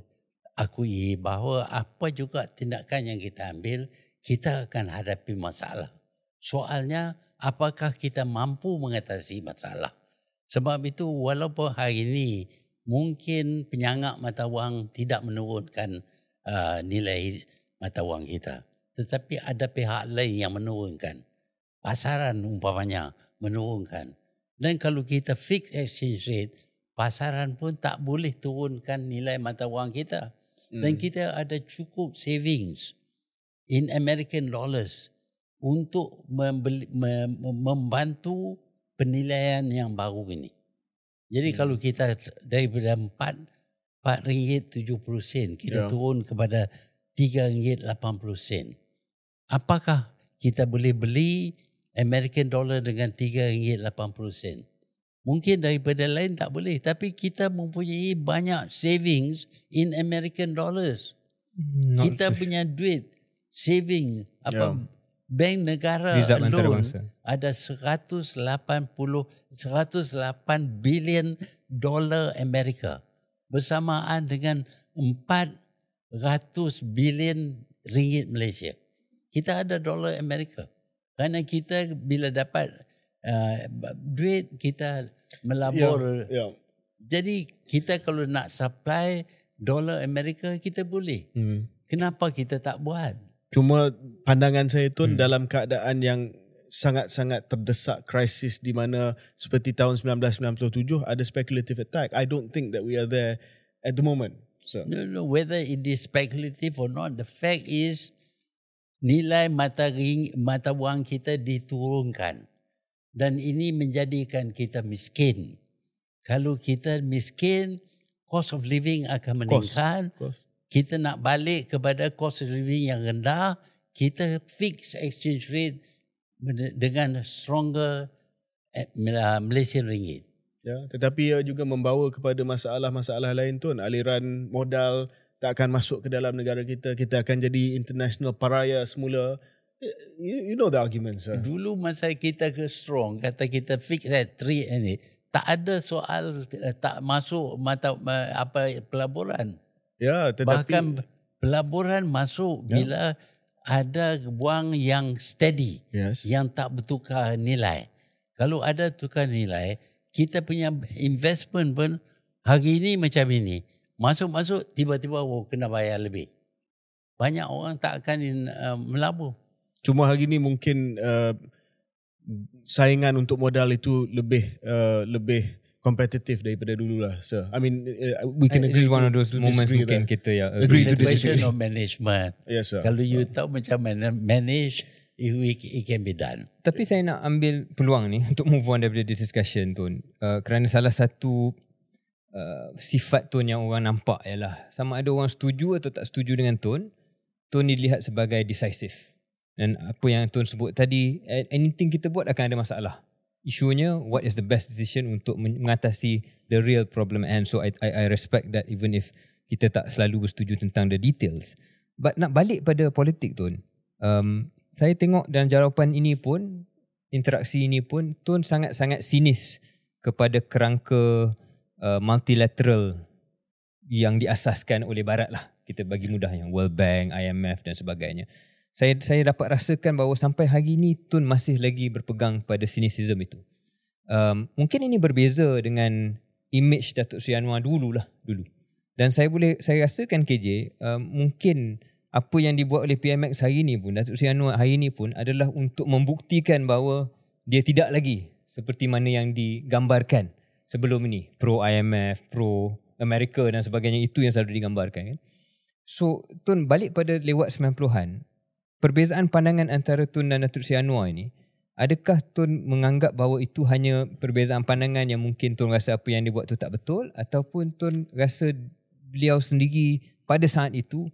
akui bahawa apa juga tindakan yang kita ambil, kita akan hadapi masalah. Soalnya, apakah kita mampu mengatasi masalah? Sebab itu, walaupun hari ini mungkin penyangak mata wang tidak menurunkan uh, nilai mata wang kita. Tetapi ada pihak lain yang menurunkan. Pasaran umpamanya menurunkan. Dan kalau kita fix exchange rate, pasaran pun tak boleh turunkan nilai mata wang kita. Dan kita ada cukup savings in American dollars untuk membeli, mem, membantu penilaian yang baru ini. Jadi hmm. kalau kita daripada 4 4 ringgit 70 sen kita Ya. turun kepada 3 ringgit 80 sen. Apakah kita boleh beli American dollar dengan 3 ringgit 80 sen? Mungkin daripada lain tak boleh tapi kita mempunyai banyak savings in American dollars. Not kita punya duit saving apa Ya. Bank negara antarabangsa. ada 180 108 bilion dolar Amerika bersamaan dengan 400 bilion ringgit Malaysia. Kita ada dolar Amerika. Kerana kita bila dapat uh, duit kita melabur Ya. jadi kita kalau nak supply dolar Amerika kita boleh. Hmm. Kenapa kita tak buat? Cuma pandangan saya tu hmm. dalam keadaan yang sangat-sangat terdesak krisis di mana seperti tahun 1997 ada speculative attack. I don't think that we are there at the moment. So, No, no, whether it is speculative or not, the fact is nilai mata ring, mata wang kita diturunkan dan ini menjadikan kita miskin. Kalau kita miskin, cost of living akan Cost. meningkat. Kita nak balik kepada cost of living yang rendah, kita fix exchange rate dengan stronger eh, Malaysian ringgit. Ya, tetapi ia juga membawa kepada masalah-masalah lain tu. Aliran modal tak akan masuk ke dalam negara kita. Kita akan jadi international pariah semula. You, you know the argument, sir. Dulu masa kita ke strong, kata kita fix rate 3 ini, tak ada soal eh, tak masuk mata eh, apa pelaburan. Ya, tetapi Bahkan pelaburan masuk bila ada wang yang steady, yes. yang tak bertukar nilai. Kalau ada tukar nilai, kita punya investment pun hari ini macam ini. Masuk-masuk tiba-tiba oh, kena bayar lebih. Banyak orang tak akan uh, melabur. Cuma hari ni mungkin uh, saingan untuk modal itu lebih uh, lebih kompetitif daripada dulu lah. So, I mean, uh, we can It agree is one of those moments disagree mungkin there. kita ya Agree It's to a question disagree. of management. Yes, sir. Kalau you tahu macam mana manage, it, it can be done. Tapi saya nak ambil peluang ni untuk move on daripada this discussion Tun. Uh, kerana salah satu uh, sifat Tun yang orang nampak ialah sama ada orang setuju atau tak setuju dengan Tun, Tun dilihat sebagai decisive. Dan apa yang Tun sebut tadi, anything kita buat akan ada masalah. Isunya, what is the best decision untuk men- mengatasi the real problem at hand. So I, I, I respect that even if kita tak selalu bersetuju tentang the details. But nak balik pada politik Tun, um, saya tengok dalam jawapan ini pun, interaksi ini pun, Tun sangat-sangat sinis kepada kerangka uh, multilateral yang diasaskan oleh Barat lah. Kita bagi mudah yang World Bank, IMF dan sebagainya. Saya saya dapat rasakan bahawa sampai hari ini Tun masih lagi berpegang pada cynicism itu. Um, mungkin ini berbeza dengan image Datuk Seri Anwar dulu lah dulu. Dan saya boleh saya rasakan KJ um, mungkin apa yang dibuat oleh PMX hari ini pun Datuk Seri Anwar hari ini pun adalah untuk membuktikan bahawa dia tidak lagi seperti mana yang digambarkan sebelum ini pro IMF, pro Amerika dan sebagainya itu yang selalu digambarkan kan. So Tun balik pada lewat 90-an perbezaan pandangan antara Tun dan Datuk Seri Anwar ini adakah Tun menganggap bahawa itu hanya perbezaan pandangan yang mungkin Tun rasa apa yang dia buat tu tak betul ataupun Tun rasa beliau sendiri pada saat itu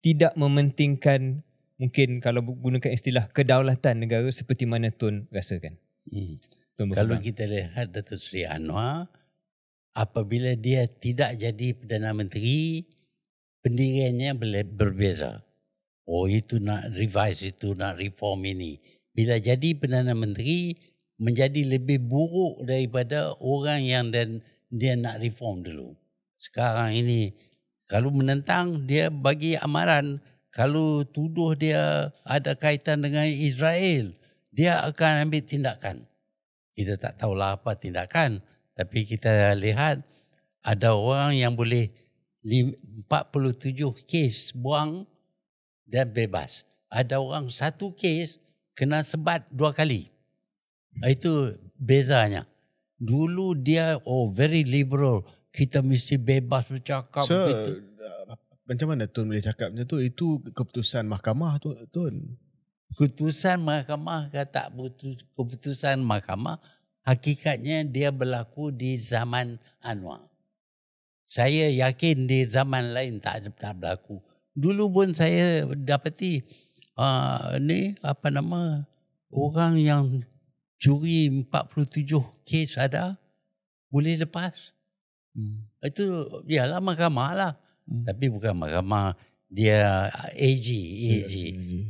tidak mementingkan mungkin kalau gunakan istilah kedaulatan negara seperti mana Tun rasakan. Hmm. Tun Kalau kita lihat Datuk Seri Anwar, apabila dia tidak jadi Perdana Menteri, pendiriannya berbeza. Oh itu nak revise, itu nak reform ini. Bila jadi Perdana Menteri, menjadi lebih buruk daripada orang yang dan dia nak reform dulu. Sekarang ini, kalau menentang, dia bagi amaran. Kalau tuduh dia ada kaitan dengan Israel, dia akan ambil tindakan kita tak tahulah apa tindakan tapi kita lihat ada orang yang boleh lim- 47 kes buang dan bebas ada orang satu kes kena sebat dua kali itu bezanya dulu dia oh very liberal kita mesti bebas bercakap So, begitu. macam mana Tun boleh cakap macam tu? Itu keputusan mahkamah tu, Tun. keputusan mahkamah ke tak putus- keputusan mahkamah hakikatnya dia berlaku di zaman Anwar. Saya yakin di zaman lain tak tak berlaku. Dulu pun saya dapati uh, ni apa nama orang yang curi 47 kes ada boleh lepas. Hmm. Itu ialah mahkamah lah. Hmm. Tapi bukan mahkamah dia AG, AG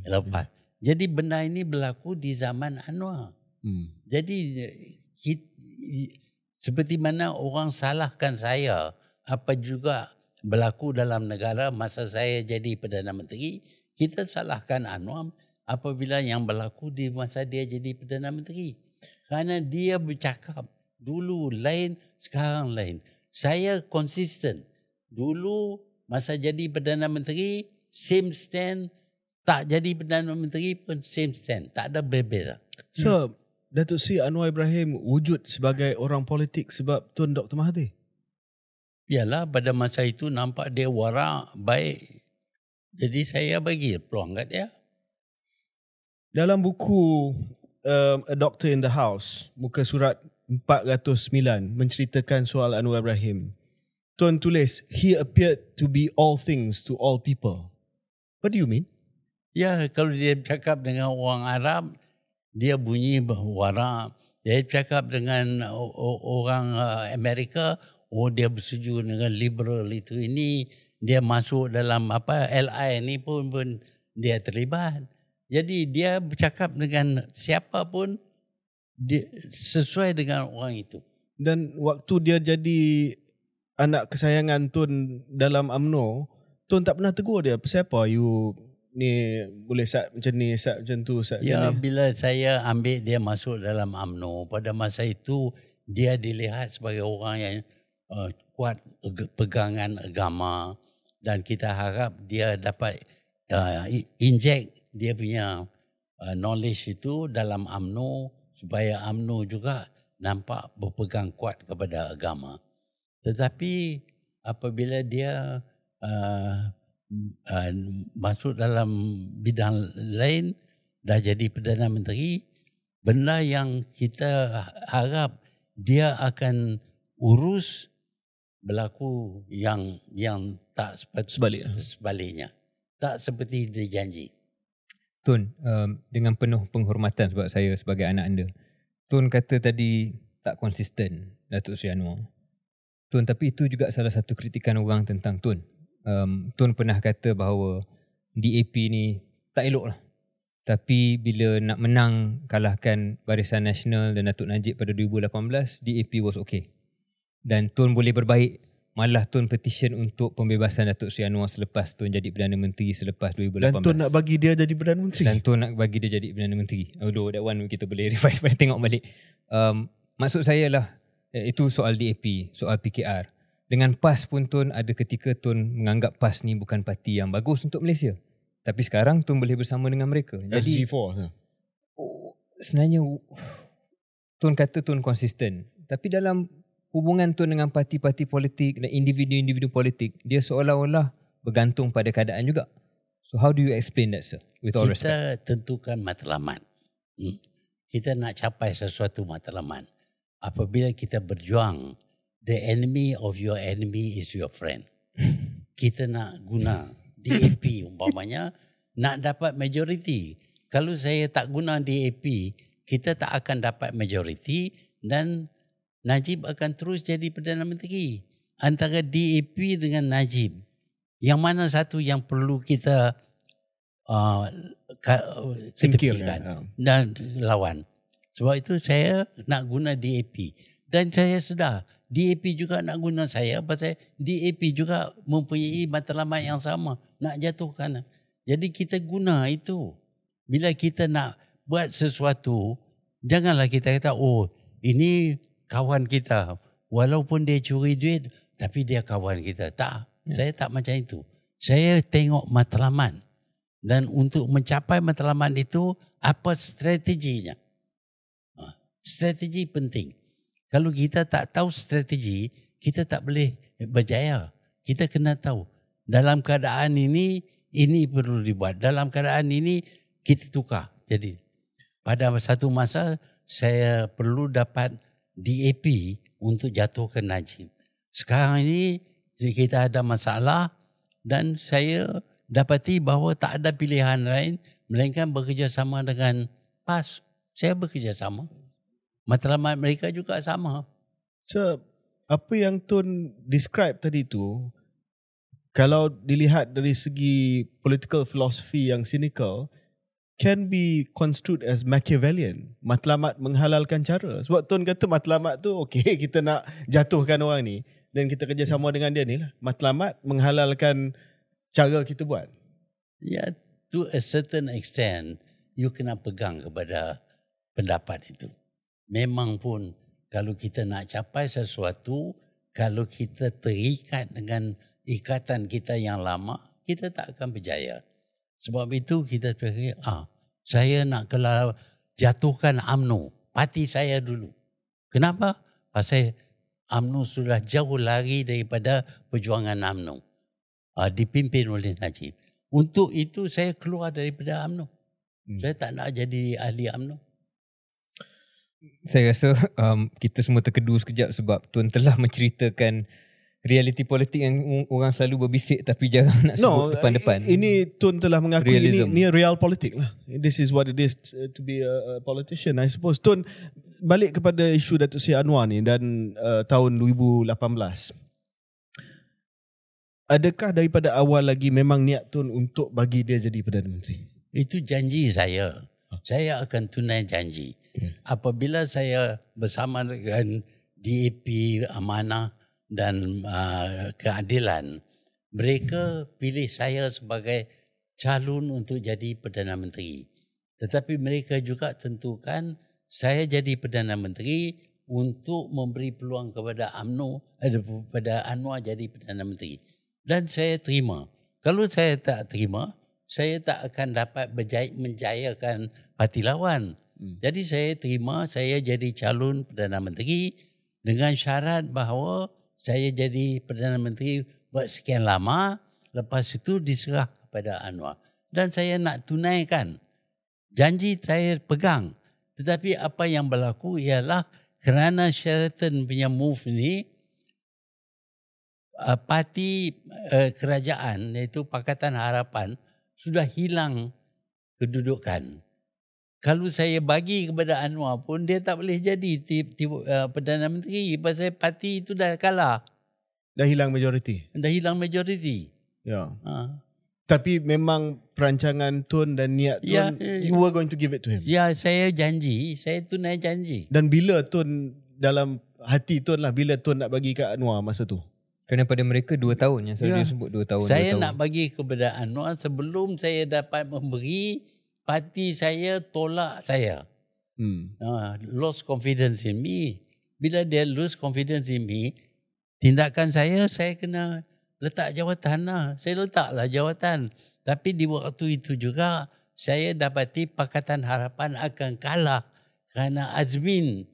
Ya, lepas. Jadi benda ini berlaku di zaman Anwar. Hmm. Jadi kit, seperti mana orang salahkan saya apa juga berlaku dalam negara masa saya jadi Perdana Menteri, kita salahkan Anwar apabila yang berlaku di masa dia jadi Perdana Menteri. Kerana dia bercakap dulu lain, sekarang lain. Saya konsisten. Dulu masa jadi Perdana Menteri, same stand. Tak jadi Perdana Menteri pun same stand. Tak ada berbeza. So, Datuk Seri Anwar Ibrahim wujud sebagai orang politik sebab Tun Dr. Mahathir. Yalah pada masa itu nampak dia warak baik. Jadi saya bagi peluang kat dia. Dalam buku um, A Doctor in the House, muka surat 409 menceritakan soal Anwar Ibrahim. Tuan tulis, he appeared to be all things to all people. What do you mean? Ya kalau dia cakap dengan orang Arab, dia bunyi warak. Dia cakap dengan orang uh, Amerika, oh dia bersetuju dengan liberal itu ini. Dia masuk dalam apa LI ni pun pun dia terlibat. Jadi dia bercakap dengan siapa pun dia, sesuai dengan orang itu. Dan waktu dia jadi anak kesayangan Tun dalam AMNO, Tun tak pernah tegur dia. Pasal apa you ni boleh sat macam ni, sat macam tu, sat Ya macam ni. bila saya ambil dia masuk dalam AMNO pada masa itu dia dilihat sebagai orang yang uh, kuat pegangan agama dan kita harap dia dapat uh, inject dia punya uh, knowledge itu dalam AMNO supaya AMNO juga nampak berpegang kuat kepada agama. Tetapi apabila dia uh, uh, masuk dalam bidang lain dah jadi Perdana Menteri, benda yang kita harap dia akan urus berlaku yang yang tak seperti Sebaliknya. sebaliknya. Tak seperti dia janji. Tun, um, dengan penuh penghormatan sebab saya sebagai anak anda. Tun kata tadi tak konsisten Datuk Seri Anwar. Tun, tapi itu juga salah satu kritikan orang tentang Tun. Um, Tun pernah kata bahawa DAP ni tak elok lah. Tapi bila nak menang kalahkan Barisan Nasional dan Datuk Najib pada 2018, DAP was okay. Dan Tun boleh berbaik. Malah Tun petition untuk pembebasan Datuk Seri Anwar selepas Tun jadi Perdana Menteri selepas 2018. Dan Tun nak bagi dia jadi Perdana Menteri. Dan tu nak bagi dia jadi Perdana Menteri. Although that one kita boleh revise pada tengok balik. Um, maksud saya lah, eh, itu soal DAP, soal PKR. Dengan PAS pun Tun ada ketika Tun menganggap PAS ni bukan parti yang bagus untuk Malaysia. Tapi sekarang Tun boleh bersama dengan mereka. Jadi SG4. ha. oh, sebenarnya Tun kata Tun konsisten. Tapi dalam hubungan Tun dengan parti-parti politik dan individu-individu politik, dia seolah-olah bergantung pada keadaan juga. So how do you explain that sir? With all respect. kita tentukan matlamat. Hmm. Kita nak capai sesuatu matlamat. Apabila kita berjuang, the enemy of your enemy is your friend. kita nak guna DAP umpamanya nak dapat majoriti. Kalau saya tak guna DAP, kita tak akan dapat majoriti dan Najib akan terus jadi Perdana Menteri. Antara DAP dengan Najib, yang mana satu yang perlu kita uh, Singkirkan, ha. dan lawan. Sebab itu saya nak guna DAP. Dan saya sedar DAP juga nak guna saya pasal DAP juga mempunyai matlamat yang sama nak jatuhkan. Jadi kita guna itu. Bila kita nak buat sesuatu, janganlah kita kata oh ini kawan kita. Walaupun dia curi duit tapi dia kawan kita. Tak, saya tak macam itu. Saya tengok matlamat dan untuk mencapai matlamat itu apa strateginya. Ha, Strategi penting. Kalau kita tak tahu strategi, kita tak boleh berjaya. Kita kena tahu dalam keadaan ini ini perlu dibuat. Dalam keadaan ini kita tukar. Jadi pada satu masa saya perlu dapat DAP untuk jatuhkan Najib. Sekarang ini kita ada masalah dan saya dapati bahawa tak ada pilihan lain melainkan bekerjasama dengan PAS. Saya bekerjasama. Matlamat mereka juga sama. So, apa yang Tun describe tadi tu, kalau dilihat dari segi political philosophy yang cynical, can be construed as Machiavellian. Matlamat menghalalkan cara. Sebab Tun kata matlamat tu, okay, kita nak jatuhkan orang ni dan kita kerjasama dengan dia ni lah. Matlamat menghalalkan cara kita buat. Ya, to a certain extent, you kena pegang kepada pendapat itu. Memang pun kalau kita nak capai sesuatu, kalau kita terikat dengan ikatan kita yang lama, kita tak akan berjaya. Sebab itu kita fikir, ah, saya nak kelar, jatuhkan AMNO, parti saya dulu. Kenapa? Pasal AMNO sudah jauh lari daripada perjuangan AMNO. Uh, dipimpin oleh Najib. Untuk itu saya keluar daripada AMNO. Hmm. Saya tak nak jadi ahli AMNO. Saya rasa um, kita semua terkedu sekejap sebab Tuan telah menceritakan realiti politik yang orang selalu berbisik tapi jarang nak sebut No, depan-depan. ini Tun telah mengakui Realism. ini, ini real politik lah. This is what it is to be a, a politician, I suppose. Tun, balik kepada isu Datuk Seri Anwar ni dan uh, tahun 2018. Adakah daripada awal lagi memang niat Tun untuk bagi dia jadi Perdana Menteri? Itu janji saya. Saya akan tunai janji. Okay. Apabila saya bersama dengan DAP Amanah dan uh, Keadilan, mereka pilih saya sebagai calon untuk jadi Perdana Menteri. Tetapi mereka juga tentukan saya jadi Perdana Menteri untuk memberi peluang kepada AMNO eh, kepada Anwar jadi Perdana Menteri. Dan saya terima. Kalau saya tak terima, saya tak akan dapat berjaya, menjayakan parti lawan. Hmm. Jadi saya terima saya jadi calon Perdana Menteri dengan syarat bahawa saya jadi Perdana Menteri buat sekian lama, lepas itu diserah kepada Anwar. Dan saya nak tunaikan janji saya pegang. Tetapi apa yang berlaku ialah kerana Sheraton punya move ni uh, parti uh, kerajaan iaitu Pakatan Harapan sudah hilang kedudukan. Kalau saya bagi kepada Anwar pun dia tak boleh jadi tip, tip, uh, Perdana Menteri pasal parti itu dah kalah. Dah hilang majoriti. Dah hilang majoriti. Ya. Ha. Tapi memang perancangan Tun dan niat Tun, Ya, ya, ya. you were going to give it to him. Ya saya janji, saya tunai janji. Dan bila Tun dalam hati Tun lah, bila Tun nak bagi kat Anwar masa tu? Kerana pada mereka dua tahun yang selalu Ya. sebut dua tahun. saya dua tahun. nak bagi kepada Anwar sebelum saya dapat memberi parti saya tolak saya. Hmm. uh, lost confidence in me. Bila dia lose confidence in me, tindakan saya, saya kena letak jawatan lah. Saya letaklah jawatan. Tapi di waktu itu juga, saya dapati Pakatan Harapan akan kalah kerana Azmin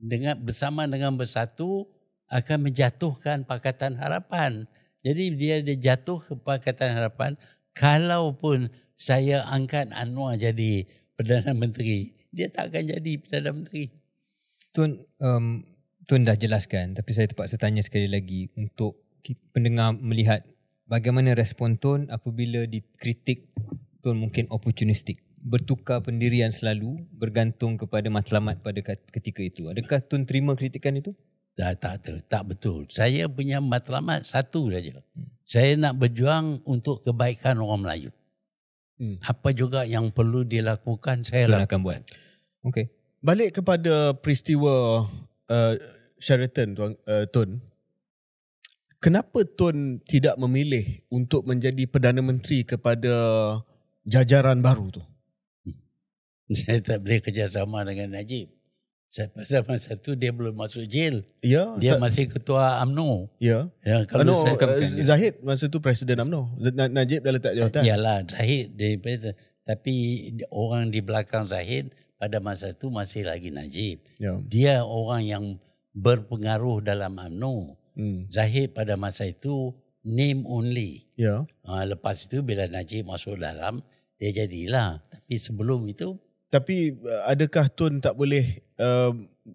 dengan bersama dengan Bersatu akan menjatuhkan Pakatan Harapan. Jadi dia dia jatuh ke Pakatan Harapan kalaupun saya angkat Anwar jadi Perdana Menteri, dia tak akan jadi Perdana Menteri. Tuan um, Tuan dah jelaskan tapi saya terpaksa tanya sekali lagi untuk pendengar melihat bagaimana respon Tuan apabila dikritik Tuan mungkin opportunistik bertukar pendirian selalu bergantung kepada matlamat pada ketika itu. Adakah Tuan terima kritikan itu? Tak, tak, tak, tak betul. Saya punya matlamat satu saja. Saya nak berjuang untuk kebaikan orang Melayu. Hmm. Apa juga yang perlu dilakukan, saya Tuan lakukan. akan buat. Okey. Balik kepada peristiwa uh, Sheraton tuan uh, Tun. Kenapa Tun tidak memilih untuk menjadi Perdana Menteri kepada jajaran baru tu? Saya tak boleh kerjasama dengan Najib. Saya pasal masa tu dia belum masuk jail. Ya, Dia tak- masih ketua AMNO. ya. Ya, Kalau kalau no, saya, bukan dia. Zahid masa tu Presiden UMNO. Najib dah letak jawatan. Yalah Zahid daripada tapi orang di belakang Zahid pada masa tu masih lagi Najib. Ya. Dia orang yang berpengaruh dalam AMNO. Hmm. Zahid pada masa itu name only. Ya. Ha, lepas itu bila Najib masuk dalam dia jadilah. Tapi sebelum itu Tapi uh, adakah Tun tak boleh uh,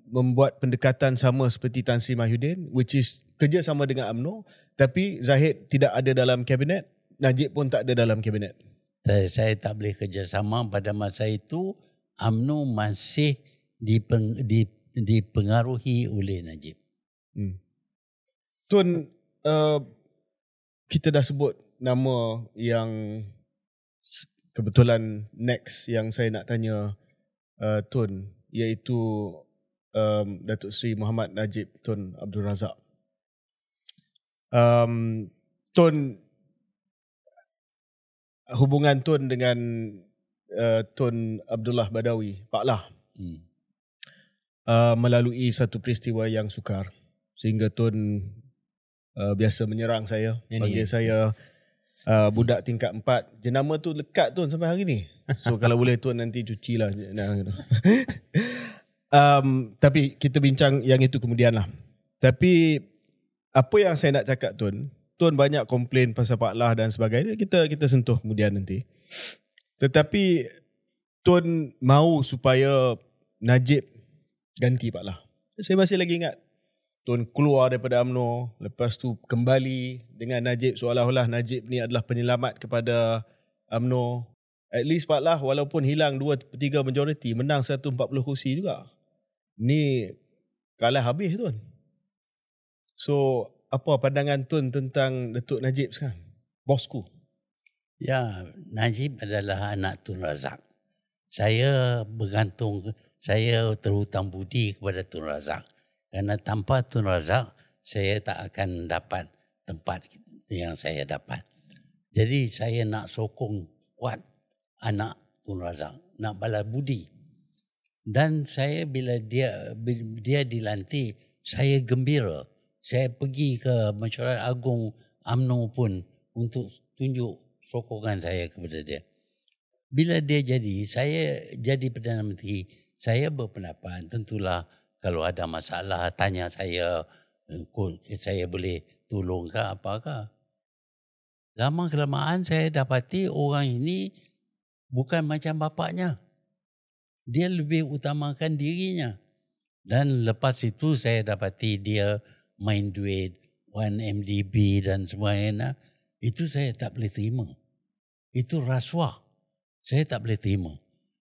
membuat pendekatan sama seperti Tan Sri Mahyudin which is kerja sama dengan AMNO tapi Zahid tidak ada dalam kabinet, Najib pun tak ada dalam kabinet. saya, saya tak boleh kerjasama pada masa itu AMNO masih dipeng, di, dipengaruhi oleh Najib. Hmm. Tun uh, kita dah sebut nama yang kebetulan next yang saya nak tanya uh, Tun iaitu um, Datuk Seri Muhammad Najib Tun Abdul Razak. Um, Tun hubungan Tun dengan uh, Tun Abdullah Badawi, Pak Lah Hmm. uh, melalui satu peristiwa yang sukar sehingga Tun uh, biasa menyerang saya, Ini panggil ya. saya uh, budak tingkat empat. Jenama tu lekat tuan sampai hari ni. So kalau boleh tuan nanti cuci lah. um, tapi kita bincang yang itu kemudian lah. Tapi apa yang saya nak cakap tuan, tuan banyak komplain pasal Pak Lah dan sebagainya. Kita kita sentuh kemudian nanti. Tetapi tuan mahu supaya Najib ganti Pak Lah. Saya masih lagi ingat Tuan keluar daripada AMNO lepas tu kembali dengan Najib seolah-olah Najib ni adalah penyelamat kepada AMNO at least Pak Lah walaupun hilang 2 3 majoriti menang 140 kursi juga. Ni kalah habis tuan so apa pandangan tuan tentang Datuk Najib sekarang? Bosku. Ya, Najib adalah anak Tun Razak. Saya bergantung, saya terhutang budi kepada Tun Razak. Kerana tanpa Tun Razak, saya tak akan dapat tempat yang saya dapat. Jadi saya nak sokong kuat anak Tun Razak, nak balas budi. Dan saya bila dia dia dilantik, saya gembira. Saya pergi ke mesyuarat agung AMNO pun untuk tunjuk sokongan saya kepada dia. Bila dia jadi, saya jadi Perdana Menteri, saya berpendapat tentulah kalau ada masalah tanya saya, eh, saya boleh tolong ke apakah. Lama kelamaan saya dapati orang ini bukan macam bapaknya. Dia lebih utamakan dirinya. Dan lepas itu saya dapati dia main duit, 1MDB dan sebagainya. Itu saya tak boleh terima itu rasuah. Saya tak boleh terima.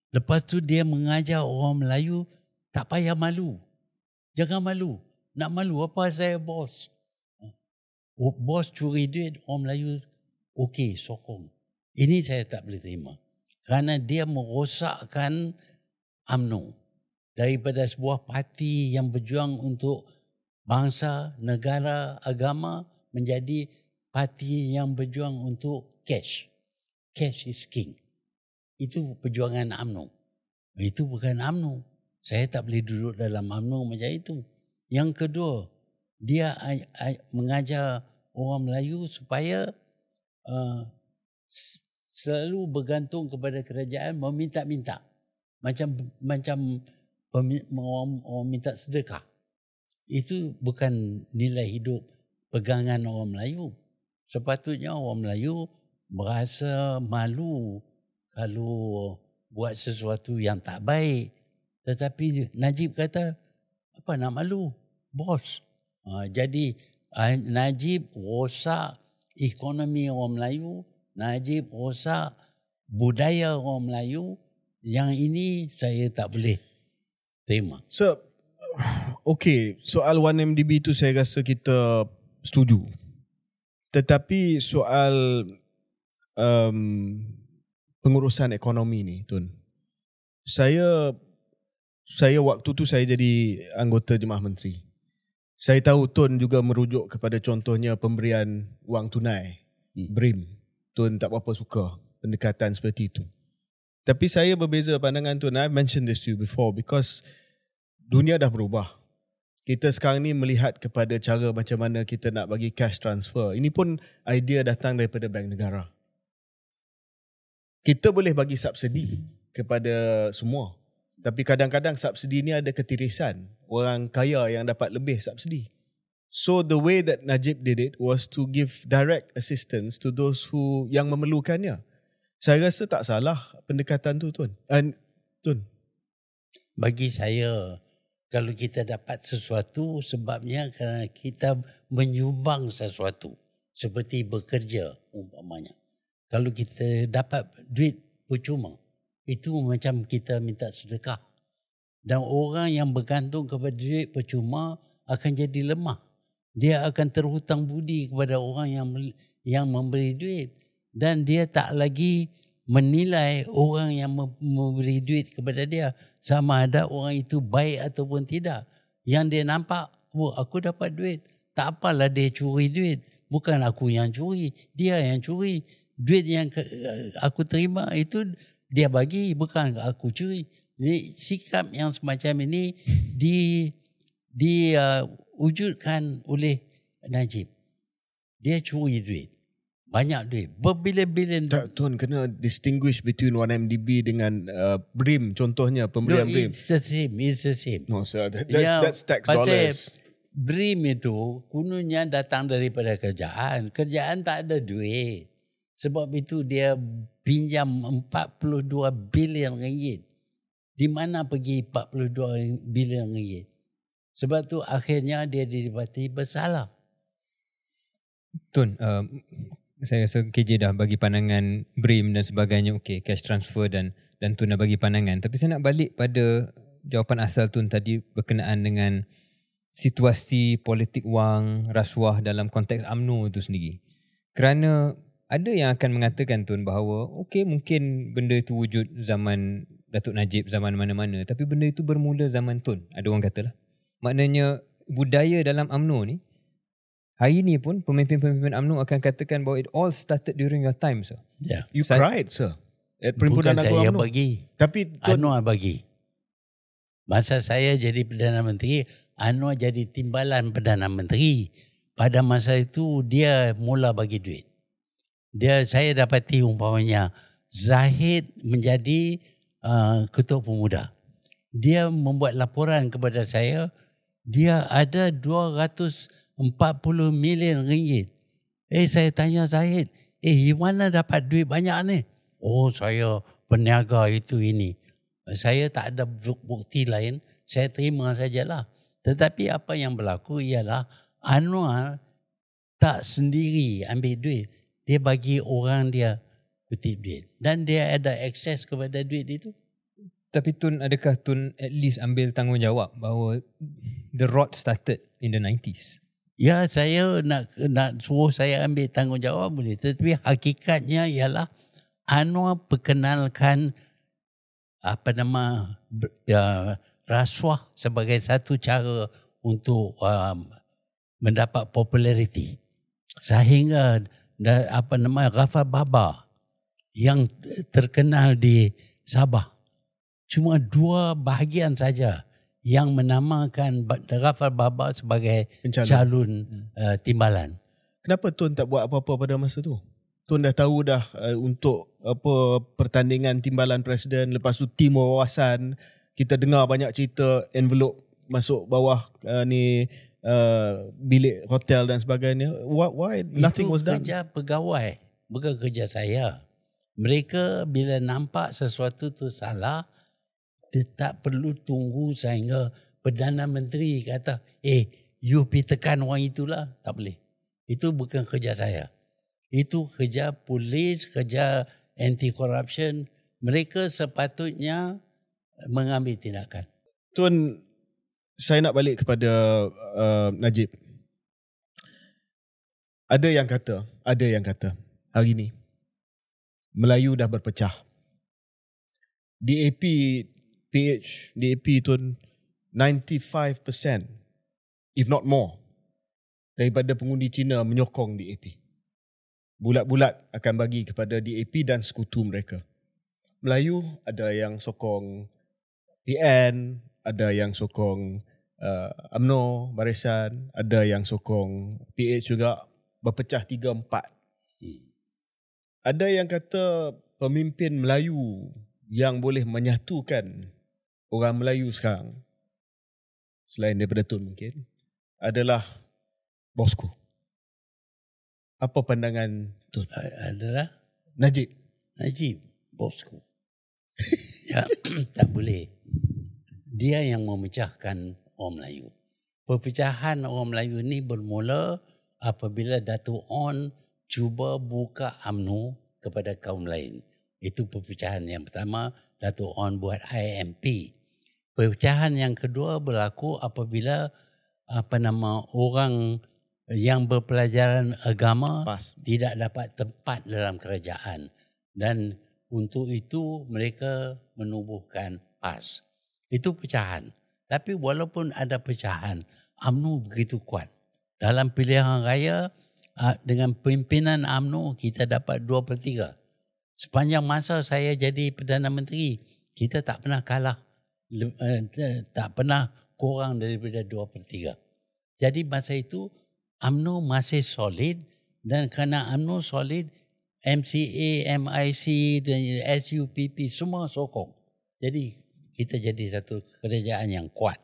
Lepas tu dia mengajar orang Melayu tak payah malu. Jangan malu. Nak malu apa saya bos. Oh, bos curi duit orang Melayu okey sokong. Ini saya tak boleh terima. Kerana dia merosakkan UMNO. Daripada sebuah parti yang berjuang untuk bangsa, negara, agama menjadi parti yang berjuang untuk cash cash is king. Itu perjuangan AMNO. Itu bukan AMNO. Saya tak boleh duduk dalam AMNO macam itu. Yang kedua, dia mengajar orang Melayu supaya uh, selalu bergantung kepada kerajaan meminta-minta. Macam macam orang, orang minta sedekah. Itu bukan nilai hidup pegangan orang Melayu. Sepatutnya orang Melayu merasa malu kalau buat sesuatu yang tak baik. Tetapi Najib kata, apa nak malu? Bos. Ha, jadi Najib rosak ekonomi orang Melayu. Najib rosak budaya orang Melayu. Yang ini saya tak boleh terima. So, okay. Soal 1MDB itu saya rasa kita setuju. Tetapi soal um, pengurusan ekonomi ni Tun. Saya saya waktu tu saya jadi anggota jemaah menteri. Saya tahu Tun juga merujuk kepada contohnya pemberian wang tunai, hmm. BRIM. Tun tak berapa suka pendekatan seperti itu. Tapi saya berbeza pandangan Tun. I mentioned this to you before because dunia dah berubah. Kita sekarang ni melihat kepada cara macam mana kita nak bagi cash transfer. Ini pun idea datang daripada bank negara kita boleh bagi subsidi kepada semua. Tapi kadang-kadang subsidi ni ada ketirisan. Orang kaya yang dapat lebih subsidi. So the way that Najib did it was to give direct assistance to those who yang memerlukannya. Saya rasa tak salah pendekatan tu tuan. And, tuan. Bagi saya kalau kita dapat sesuatu sebabnya kerana kita menyumbang sesuatu seperti bekerja umpamanya kalau kita dapat duit percuma itu macam kita minta sedekah. Dan orang yang bergantung kepada duit percuma akan jadi lemah. Dia akan terhutang budi kepada orang yang yang memberi duit. Dan dia tak lagi menilai orang yang memberi duit kepada dia. Sama ada orang itu baik ataupun tidak. Yang dia nampak oh aku dapat duit. Tak apalah dia curi duit. Bukan aku yang curi dia yang curi. Duit yang aku terima itu dia bagi bukan aku curi. Jadi sikap yang semacam ini di diwujudkan uh, oleh Najib. Dia curi duit. Banyak duit. Berbilion-bilion Tak, Tuan kena distinguish between 1MDB dengan uh, BRIM contohnya No, pemberian BRIM. it's the same. It's the same. No sir, that, that's, Ya, that's tax dollars. BRIM itu kononnya datang daripada kerjaan. Kerjaan tak ada duit. Sebab itu dia pinjam 42 bilion ringgit. Di mana pergi 42 bilion ringgit? Sebab tu akhirnya dia didapati bersalah. Tun, uh, saya rasa KJ dah bagi pandangan BRIM dan sebagainya. Okay, cash transfer dan dan Tun dah bagi pandangan. Tapi saya nak balik pada jawapan asal Tun tadi berkenaan dengan situasi politik wang, rasuah dalam konteks AMNO itu sendiri. Kerana ada yang akan mengatakan Tun bahawa okay mungkin benda itu wujud zaman Datuk Najib, zaman mana-mana. Tapi benda itu bermula zaman Tun. Ada orang katalah. Maknanya budaya dalam AMNO ni Hari ni pun pemimpin-pemimpin UMNO akan katakan bahawa it all started during your time sir. Ya. You Saya- cried sir. At Bukan Perhimpunan Agung saya UMNO. bagi. Tapi Tuan, Anwar bagi. Masa saya jadi Perdana Menteri, Anwar jadi timbalan Perdana Menteri. Pada masa itu dia mula bagi duit. Dia saya dapati umpamanya Zahid menjadi uh, ketua pemuda. Dia membuat laporan kepada saya dia ada 240 million ringgit. Eh saya tanya Zahid, eh mana dapat duit banyak ni? Oh saya peniaga itu ini. Saya tak ada buk- bukti lain, saya terima sajalah. Tetapi apa yang berlaku ialah Anwar tak sendiri ambil duit. Dia bagi orang dia kutip duit. Dan dia ada akses kepada duit itu. Tapi Tun adakah Tun at least ambil tanggungjawab bahawa the rot started in the 90s? Ya saya nak nak suruh saya ambil tanggungjawab boleh. Tetapi hakikatnya ialah Anwar perkenalkan apa nama ya, rasuah sebagai satu cara untuk um, mendapat populariti. Sehingga da, apa nama Ghafar Baba yang terkenal di Sabah cuma dua bahagian saja yang menamakan Ghafar Baba sebagai Pencalon. calon uh, timbalan. kenapa Tuan tak buat apa-apa pada masa tu? Tuan dah tahu dah uh, untuk apa pertandingan timbalan presiden lepas tu tim wawasan kita dengar banyak cerita envelope masuk bawah uh, ni uh, bilik hotel dan sebagainya why, why nothing Itu was done kerja pegawai, bukan kerja saya. Mereka bila nampak sesuatu tu salah, dia tak perlu tunggu sehingga Perdana Menteri kata, eh, you pergi tekan orang itulah. Tak boleh. Itu bukan kerja saya. Itu kerja polis, kerja anti-corruption. Mereka sepatutnya mengambil tindakan. Tuan saya nak balik kepada uh, Najib. Ada yang kata ada yang kata hari ni Melayu dah berpecah. DAP PH DAP tuan 95% if not more daripada pengundi Cina menyokong DAP bulat-bulat akan bagi kepada DAP dan sekutu mereka. Melayu ada yang sokong PN, ada yang sokong uh, UMNO, Barisan, ada yang sokong PH juga berpecah 3-4. Ada yang kata pemimpin Melayu yang boleh menyatukan orang Melayu sekarang selain daripada Tun mungkin adalah bosku. Apa pandangan Tun? Adalah Najib. Najib, bosku. ya, tak boleh. Dia yang memecahkan orang Melayu. Perpecahan orang Melayu ni bermula apabila Datuk On cuba buka UMNO kepada kaum lain. Itu perpecahan yang pertama, Datuk On buat IMP. Perpecahan yang kedua berlaku apabila apa nama orang yang berpelajaran agama Pas. tidak dapat tempat dalam kerajaan dan untuk itu mereka menubuhkan PAS. Itu pecahan. Tapi walaupun ada pecahan, UMNO begitu kuat. Dalam pilihan raya ah, dengan pimpinan UMNO kita dapat 2 per 3. Sepanjang masa saya jadi Perdana Menteri, kita tak pernah kalah. Eh, Tak pernah kurang daripada 2 per 3. Jadi masa itu UMNO masih solid Dan kerana UMNO solid, MCA, MIC dan SUPP semua sokong. Jadi kita jadi satu kerajaan yang kuat.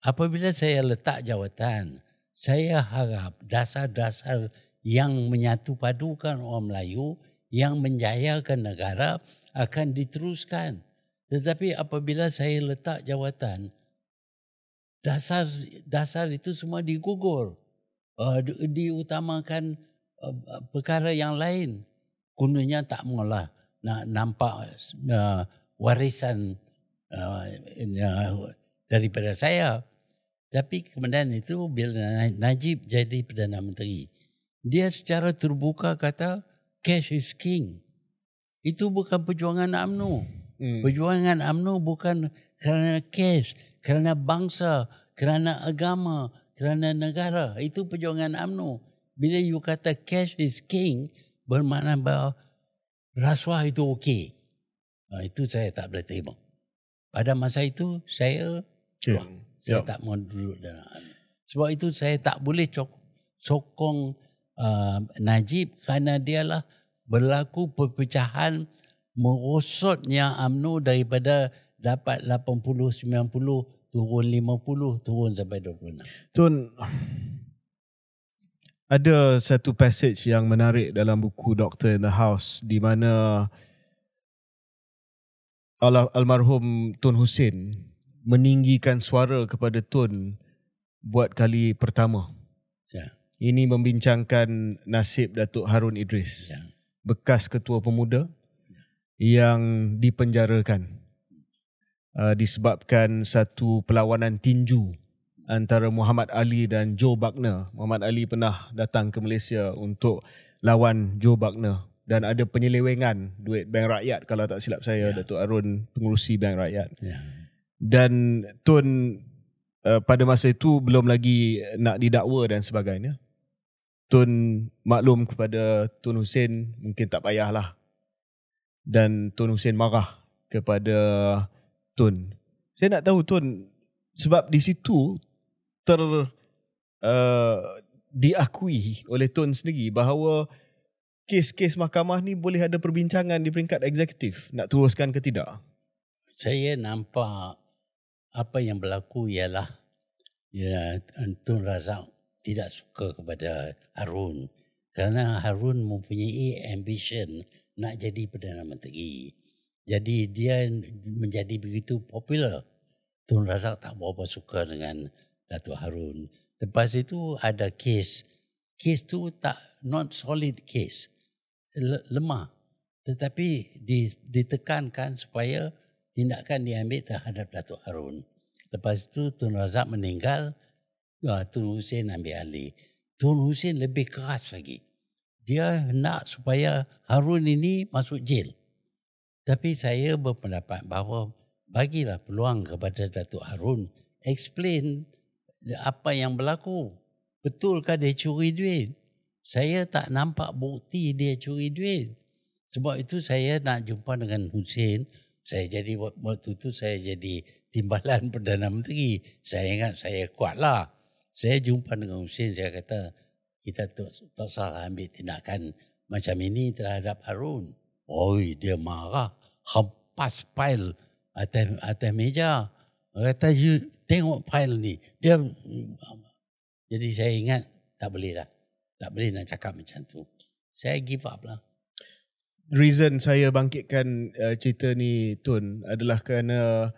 Apabila saya letak jawatan, saya harap dasar-dasar yang menyatu padukan orang Melayu yang menjayakan negara akan diteruskan. Tetapi apabila saya letak jawatan, dasar dasar itu semua digugur. Uh, di, diutamakan uh, perkara yang lain. Gunanya tak maulah nak nampak uh, warisan uh, daripada saya. Tapi kemudian itu bila Najib jadi Perdana Menteri, dia secara terbuka kata cash is king. Itu bukan perjuangan UMNO. Hmm. Perjuangan UMNO bukan kerana cash, kerana bangsa, kerana agama, kerana negara. Itu perjuangan UMNO. Bila you kata cash is king, bermakna bahawa rasuah itu okey. Nah, itu saya tak boleh terima. Pada masa itu, saya keluar. Saya yep. tak mau duduk dalam Sebab itu saya tak boleh cok, sokong uh, Najib kerana dialah berlaku perpecahan merosotnya UMNO daripada dapat 80 90 turun 50 turun sampai 26. Tun ada satu passage yang menarik dalam buku Doctor in the House di mana almarhum Tun Hussein meninggikan suara kepada Tun buat kali pertama. Ya. Ini membincangkan nasib Datuk Harun Idris, ya. bekas ketua pemuda ya. yang dipenjarakan uh, disebabkan satu perlawanan tinju antara Muhammad Ali dan Joe Buckner. Muhammad Ali pernah datang ke Malaysia untuk lawan Joe Buckner dan ada penyelewengan duit bank rakyat kalau tak silap saya ya. Datuk Harun pengurusi bank rakyat. Ya dan Tun uh, pada masa itu belum lagi nak didakwa dan sebagainya. Tun maklum kepada Tun Hussein mungkin tak payahlah. Dan Tun Hussein marah kepada Tun. Saya nak tahu Tun sebab di situ ter uh, diakui oleh Tun sendiri bahawa kes-kes mahkamah ni boleh ada perbincangan di peringkat eksekutif nak teruskan ke tidak? Saya nampak apa yang berlaku ialah ya Tun Razak tidak suka kepada Harun kerana Harun mempunyai ambition nak jadi Perdana Menteri. Jadi dia menjadi begitu popular. Tun Razak tak berapa suka dengan Datuk Harun. Lepas itu ada kes. Kes tu tak not solid case. Lemah. Tetapi ditekankan supaya tindakan diambil terhadap Datuk Harun. Lepas itu Tun Razak meninggal, ya, Tun Hussein ambil alih. Tun Hussein lebih keras lagi. Dia nak supaya Harun ini masuk jail. Tapi saya berpendapat bahawa bagilah peluang kepada Datuk Harun explain apa yang berlaku. Betulkah dia curi duit? Saya tak nampak bukti dia curi duit. Sebab itu saya nak jumpa dengan Hussein saya jadi waktu itu saya jadi timbalan Perdana Menteri. Saya ingat saya kuatlah. Saya jumpa dengan Hussein, saya kata kita tak, tak salah ambil tindakan macam ini terhadap Harun. Oi, dia marah. Hempas file atas, atas meja. Kata, you tengok file ni. Dia Jadi saya ingat tak boleh lah. Tak boleh nak cakap macam tu. Saya give up lah. Reason saya bangkitkan uh, cerita ni Tun adalah kerana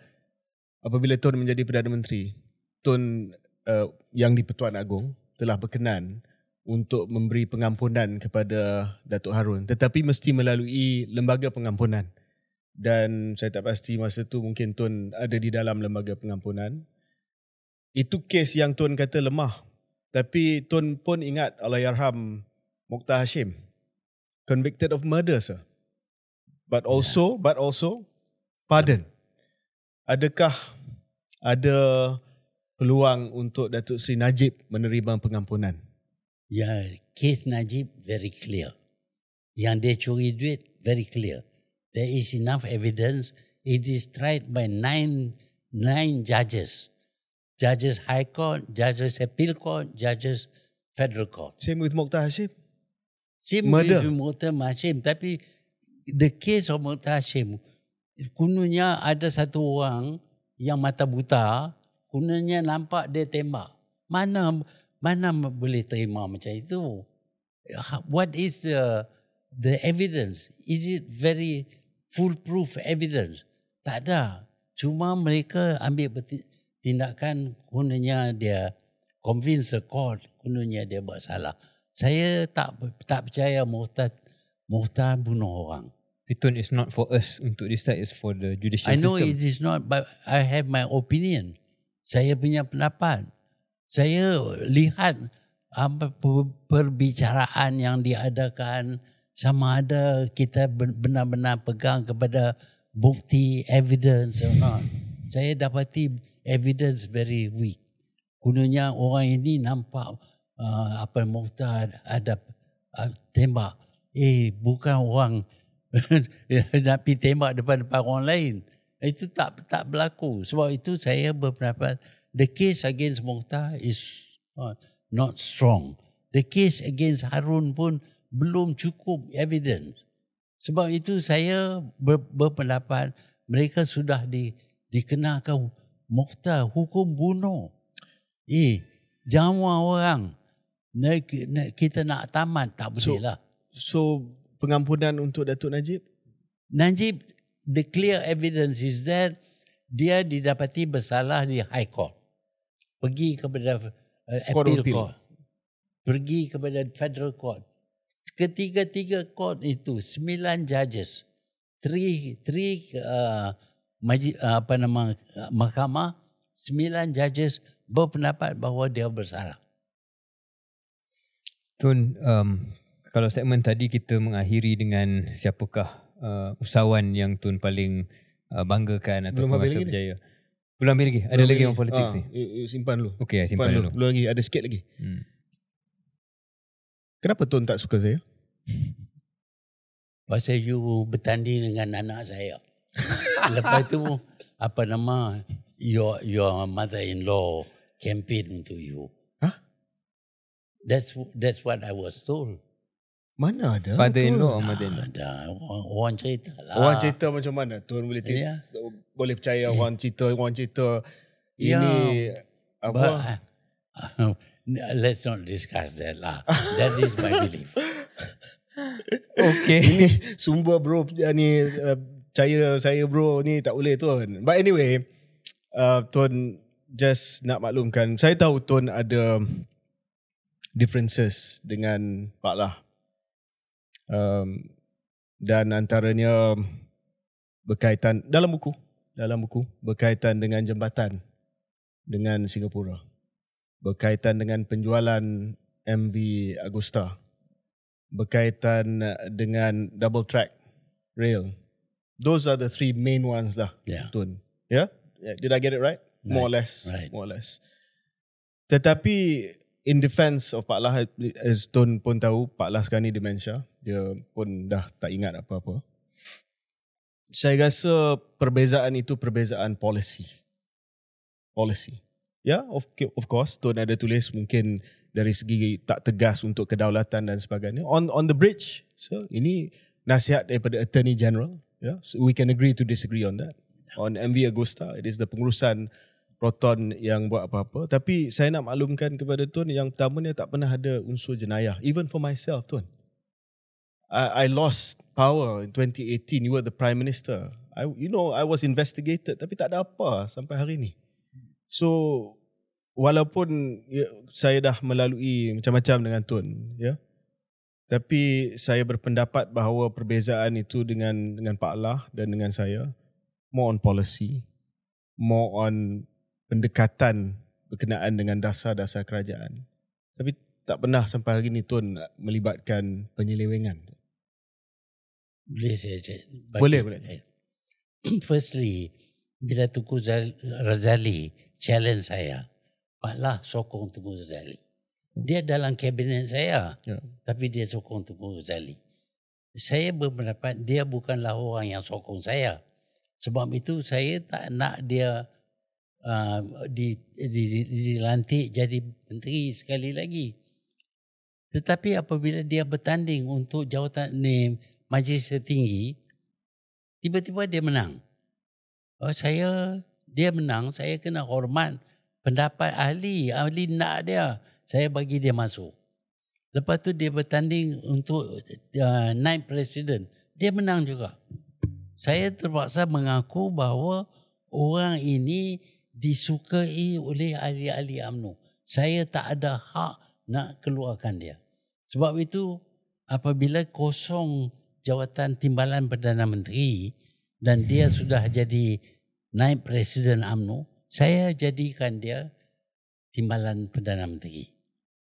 apabila Tun menjadi Perdana Menteri, Tun uh, yang di-Pertuan Agong telah berkenan untuk memberi pengampunan kepada Datuk Harun. Tetapi mesti melalui lembaga pengampunan. Dan saya tak pasti masa tu mungkin Tun ada di dalam lembaga pengampunan. Itu kes yang Tun kata lemah tapi Tun pun ingat Allahyarham Mokhtar Hashim convicted of murder sir. But also yeah. but also pardon. Adakah ada peluang untuk Datuk Seri Najib menerima pengampunan? Ya yeah, case Najib very clear. Yang dia curi duit very clear. There is enough evidence. It is tried by nine nine judges judges high court judges appeal court judges federal court same with Mokhtar Hashim Same Murder. with Mukhtar Hashim. Tapi the case of Mukhtar Hashim, kunanya ada satu orang yang mata buta, kunanya nampak dia tembak. Mana mana boleh terima macam itu? What is the the evidence? Is it very foolproof evidence? Tak ada. Cuma mereka ambil tindakan gunanya dia convince the court gunanya dia buat salah. Saya tak tak percaya Muhtar Muhtar bunuh orang. Itu is not for us untuk decide, it's for the judicial I know system. it is not but I have my opinion. Saya punya pendapat. Saya lihat apa per- perbicaraan yang diadakan sama ada kita ben- benar-benar pegang kepada bukti evidence or not. Saya dapati evidence very weak. Gunanya orang ini nampak uh, apa Mukhtar ada uh, tembak. Eh bukan orang nak pergi tembak depan-depan orang lain. Itu tak tak berlaku. Sebab itu saya berpendapat the case against Mukhtar is not, not strong. The case against Harun pun belum cukup evidence. Sebab itu saya ber, berpendapat mereka sudah di, dikenakan Mukhtar hukum bunuh. Eh, jangan orang. Kita nak tamat tak boleh lah. So pengampunan untuk Datuk Najib? Najib, the clear evidence is that dia didapati bersalah di High Court. Pergi kepada uh, Appeal. court. Pergi kepada federal court. Ketiga-tiga court itu, sembilan judges. Three, three uh, maji, uh, apa nama uh, mahkamah, sembilan judges berpendapat bahawa dia bersalah. Tun, um, kalau segmen tadi kita mengakhiri dengan siapakah uh, usahawan yang Tun paling uh, banggakan atau Belum habis rasa lagi ni? berjaya. Belum habis lagi? Ada lagi yang politik ah, ni? you simpan dulu. Okey, simpan dulu. Belum lagi, ada sikit lagi. Hmm. Kenapa Tun tak suka saya? Pasal you bertanding dengan anak saya. Lepas tu apa nama your your mother-in-law campaign untuk you. Hah? That's that's what I was told. Mana ada? Father-in-law or mother-in-law? Ada orang, orang cerita lah. Orang cerita macam mana? Tun boleh te- Ya. boleh percaya orang cerita, orang cerita Ya. ini apa? But, uh, let's not discuss that lah. That is my belief. Okey. ini sumber bro ni uh, percaya saya bro ni tak boleh Tun. But anyway, uh, Tun just nak maklumkan, saya tahu Tun ada differences dengan Pak Lah. Um, dan antaranya berkaitan dalam buku, dalam buku berkaitan dengan jambatan dengan Singapura. Berkaitan dengan penjualan MV Agusta. Berkaitan dengan double track rail. Those are the three main ones lah. Yeah. Tun. Yeah? yeah? Did I get it right? More or less. right. More or less. Tetapi in defense of Pak Lah, as Tun pun tahu, Pak Lah sekarang ni dementia. Dia pun dah tak ingat apa-apa. Saya rasa perbezaan itu perbezaan policy. Policy. Ya, yeah, of, of course, Tun ada tulis mungkin dari segi tak tegas untuk kedaulatan dan sebagainya. On on the bridge, so ini nasihat daripada Attorney General. Yeah, so we can agree to disagree on that. On MV Agusta, it is the pengurusan Proton yang buat apa-apa. Tapi saya nak maklumkan kepada Tun yang pertamanya tak pernah ada unsur jenayah. Even for myself, Tun. I, I lost power in 2018. You were the Prime Minister. I, you know, I was investigated tapi tak ada apa sampai hari ni. So, walaupun ya, saya dah melalui macam-macam dengan Tun, ya. Tapi saya berpendapat bahawa perbezaan itu dengan dengan Pak Allah dan dengan saya more on policy, more on pendekatan berkenaan dengan dasar-dasar kerajaan. Tapi tak pernah sampai hari ni Tun melibatkan penyelewengan. Boleh saya cakap? Boleh, boleh. Firstly, bila Tunku Zal- Razali challenge saya, Pak Lah sokong Tunku Razali. Dia dalam kabinet saya, Ya. tapi dia sokong Tunku Razali. Saya berpendapat dia bukanlah orang yang sokong saya. Sebab itu saya tak nak dia uh, di, di, di, dilantik jadi menteri sekali lagi. Tetapi apabila dia bertanding untuk jawatan ni majlis tertinggi, tiba-tiba dia menang. Oh, saya dia menang, saya kena hormat pendapat ahli, ahli nak dia. Saya bagi dia masuk. Lepas tu dia bertanding untuk uh, naik presiden. Dia menang juga. Saya terpaksa mengaku bahawa orang ini disukai oleh ahli-ahli UMNO. Saya tak ada hak nak keluarkan dia. Sebab itu apabila kosong jawatan timbalan Perdana Menteri dan dia sudah jadi naik Presiden UMNO, saya jadikan dia timbalan Perdana Menteri.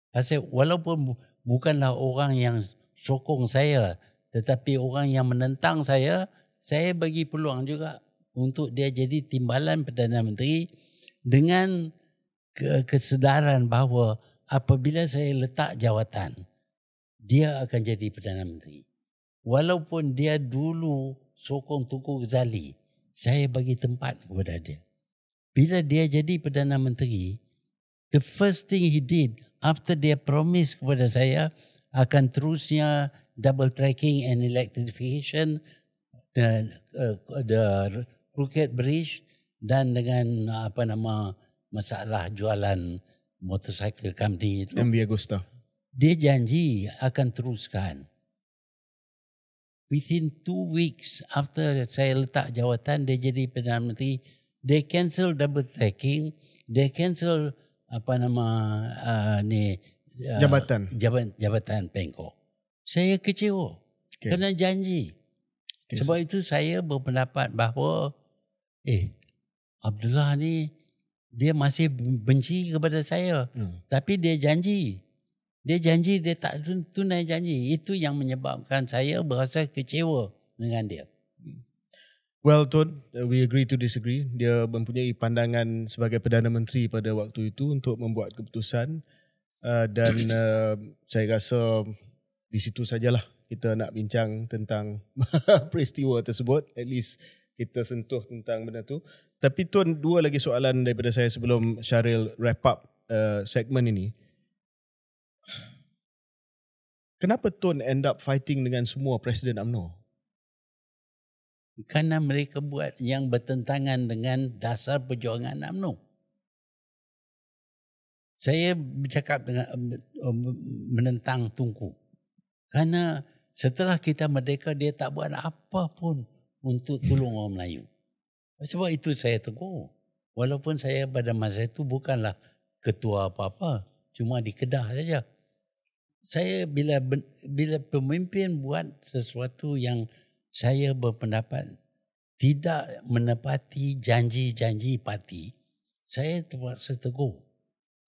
Pasal walaupun bukanlah orang yang sokong saya, tetapi orang yang menentang saya, saya bagi peluang juga untuk dia jadi timbalan Perdana Menteri dengan kesedaran bahawa apabila saya letak jawatan, dia akan jadi Perdana Menteri. Walaupun dia dulu sokong Tunku Ghazali, saya bagi tempat kepada dia. Bila dia jadi Perdana Menteri, the first thing he did after dia promise kepada saya akan terusnya double tracking and electrification dan uh, the Crooked Bridge dan dengan apa nama masalah jualan motorcycle company itu. MV Agusta. Dia janji akan teruskan within two weeks after saya letak jawatan dia jadi Perdana Menteri, they cancel double tracking, they cancel apa nama uh, ni uh, jabatan jabatan jabatan Pengko. Saya kecewa okay. kerana janji. Okay, Sebab itu saya berpendapat bahawa eh Abdullah ni dia masih benci kepada saya. Hmm. Tapi dia janji dia janji dia tak tunai janji. Itu yang menyebabkan saya berasa kecewa dengan dia. Well Tun, we agree to disagree. Dia mempunyai pandangan sebagai Perdana Menteri pada waktu itu untuk membuat keputusan uh, dan uh, saya rasa di situ sajalah kita nak bincang tentang peristiwa tersebut. At least kita sentuh tentang benda tu. Tapi Tun, dua lagi soalan daripada saya sebelum Syaril wrap up uh, segmen ini. Kenapa Tun end up fighting dengan semua Presiden UMNO? Kerana mereka buat yang bertentangan dengan dasar perjuangan UMNO. Saya bercakap dengan menentang Tunku. Kerana setelah kita merdeka, dia tak buat apa pun untuk tolong orang Melayu. Sebab itu saya tegur. Walaupun saya pada masa itu bukanlah ketua apa-apa. Cuma di Kedah saja saya bila bila pemimpin buat sesuatu yang saya berpendapat tidak menepati janji-janji parti, saya terpaksa tegur.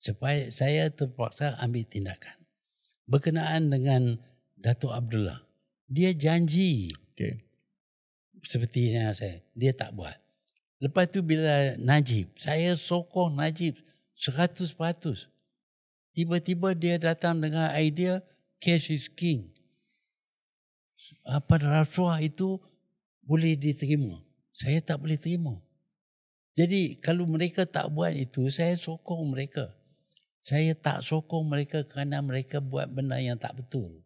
Supaya saya terpaksa ambil tindakan. Berkenaan dengan Datuk Abdullah. Dia janji. Okay. Seperti yang saya. Dia tak buat. Lepas tu bila Najib. Saya sokong Najib. Seratus peratus. Tiba-tiba dia datang dengan idea cash is king. Apa rasuah itu boleh diterima. Saya tak boleh terima. Jadi kalau mereka tak buat itu, saya sokong mereka. Saya tak sokong mereka kerana mereka buat benda yang tak betul.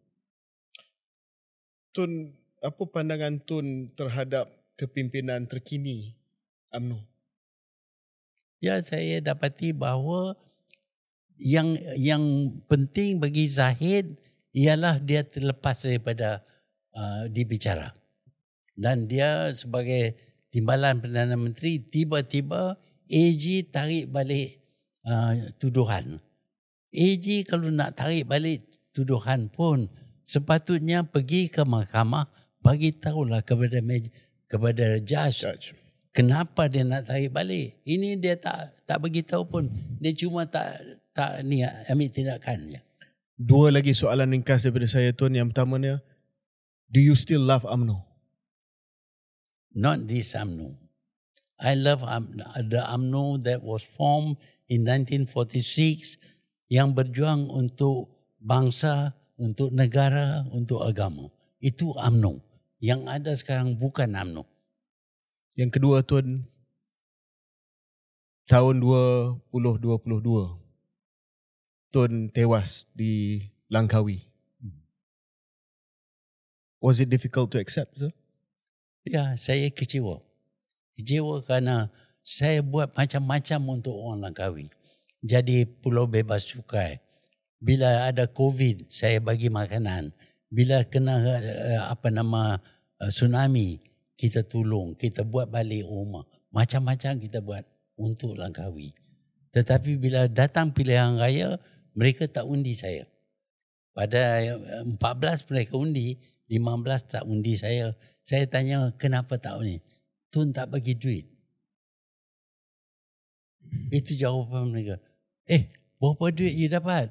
Tun, apa pandangan Tun terhadap kepimpinan terkini UMNO? Ya, saya dapati bahawa yang yang penting bagi Zahid ialah dia terlepas daripada uh, dibicara. Dan dia sebagai timbalan perdana menteri tiba-tiba AG tarik balik uh, tuduhan. AG kalau nak tarik balik tuduhan pun sepatutnya pergi ke mahkamah bagi tahulah kepada kepada judge, judge. kenapa dia nak tarik balik. Ini dia tak tak bagi tahu pun. Dia cuma tak tak ni ambil tindakan je. Dua lagi soalan ringkas daripada saya tuan. Yang pertamanya, do you still love UMNO? Not this UMNO. I love the UMNO that was formed in 1946 yang berjuang untuk bangsa, untuk negara, untuk agama. Itu UMNO. Yang ada sekarang bukan UMNO. Yang kedua tuan, tahun 2022, Tun tewas di Langkawi. Was it difficult to accept? Sir? Ya, saya kecewa. Kecewa kerana saya buat macam-macam untuk orang Langkawi. Jadi pulau bebas cukai. Bila ada COVID, saya bagi makanan. Bila kena uh, apa nama uh, tsunami, kita tolong, kita buat balik rumah. Macam-macam kita buat untuk Langkawi. Tetapi bila datang pilihan raya, mereka tak undi saya. Pada eh, 14 mereka undi, 15 tak undi saya. Saya tanya kenapa tak undi? Tun tak bagi duit. Itu jawapan mereka. Eh, berapa duit you dapat?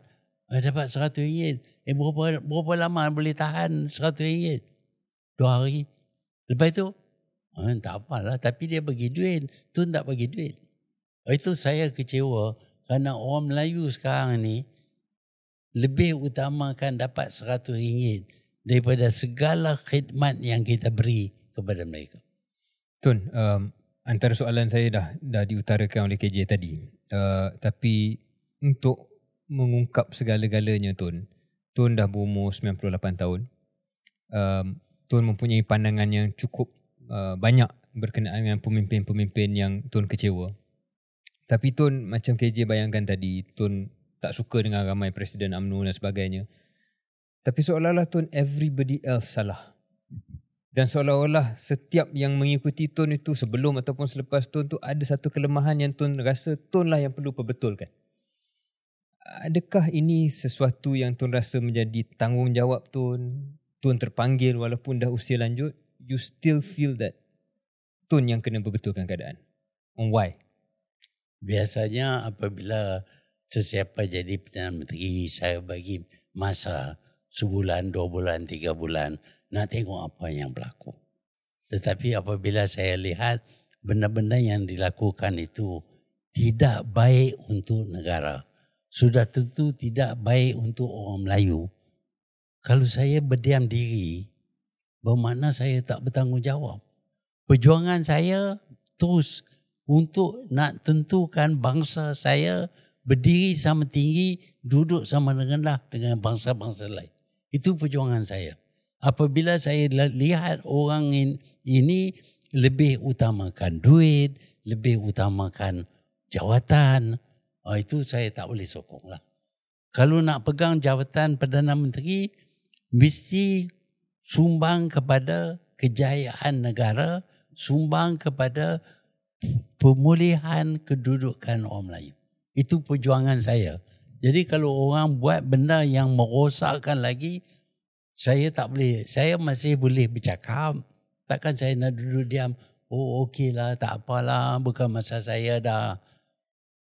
Eh, dapat RM100. Eh, berapa, berapa lama boleh tahan RM100? Dua hari. Lepas itu, eh, tak apalah. Tapi dia bagi duit. Tun tak bagi duit. Itu saya kecewa kerana orang Melayu sekarang ni lebih utamakan dapat RM100 daripada segala khidmat yang kita beri kepada mereka. Tun, um, antara soalan saya dah dah diutarakan oleh KJ tadi. Uh, tapi untuk mengungkap segala-galanya Tun, Tun dah berumur 98 tahun. Um, Tun mempunyai pandangan yang cukup uh, banyak berkenaan dengan pemimpin-pemimpin yang Tun kecewa. Tapi Tun macam KJ bayangkan tadi, Tun tak suka dengan ramai Presiden UMNO dan sebagainya. Tapi seolah-olah Tun everybody else salah. Dan seolah-olah setiap yang mengikuti Tun itu sebelum ataupun selepas Tun tu ada satu kelemahan yang Tun rasa Tun lah yang perlu perbetulkan. Adakah ini sesuatu yang Tun rasa menjadi tanggungjawab Tun? Tun terpanggil walaupun dah usia lanjut, you still feel that Tun yang kena perbetulkan keadaan. On why? Biasanya apabila sesiapa jadi Perdana Menteri, saya bagi masa sebulan, dua bulan, tiga bulan nak tengok apa yang berlaku. Tetapi apabila saya lihat benda-benda yang dilakukan itu tidak baik untuk negara, sudah tentu tidak baik untuk orang Melayu. Kalau saya berdiam diri, bermakna saya tak bertanggungjawab. Perjuangan saya terus untuk nak tentukan bangsa saya berdiri sama tinggi, duduk sama rendah dengan bangsa-bangsa lain. Itu perjuangan saya. Apabila saya lihat orang ini lebih utamakan duit, lebih utamakan jawatan, oh itu saya tak boleh sokong lah. Kalau nak pegang jawatan Perdana Menteri, mesti sumbang kepada kejayaan negara, sumbang kepada pemulihan kedudukan orang Melayu. Itu perjuangan saya. Jadi kalau orang buat benda yang merosakkan lagi, saya tak boleh. Saya masih boleh bercakap. Takkan saya nak duduk diam. Oh okey lah, tak apalah. Bukan masa saya dah.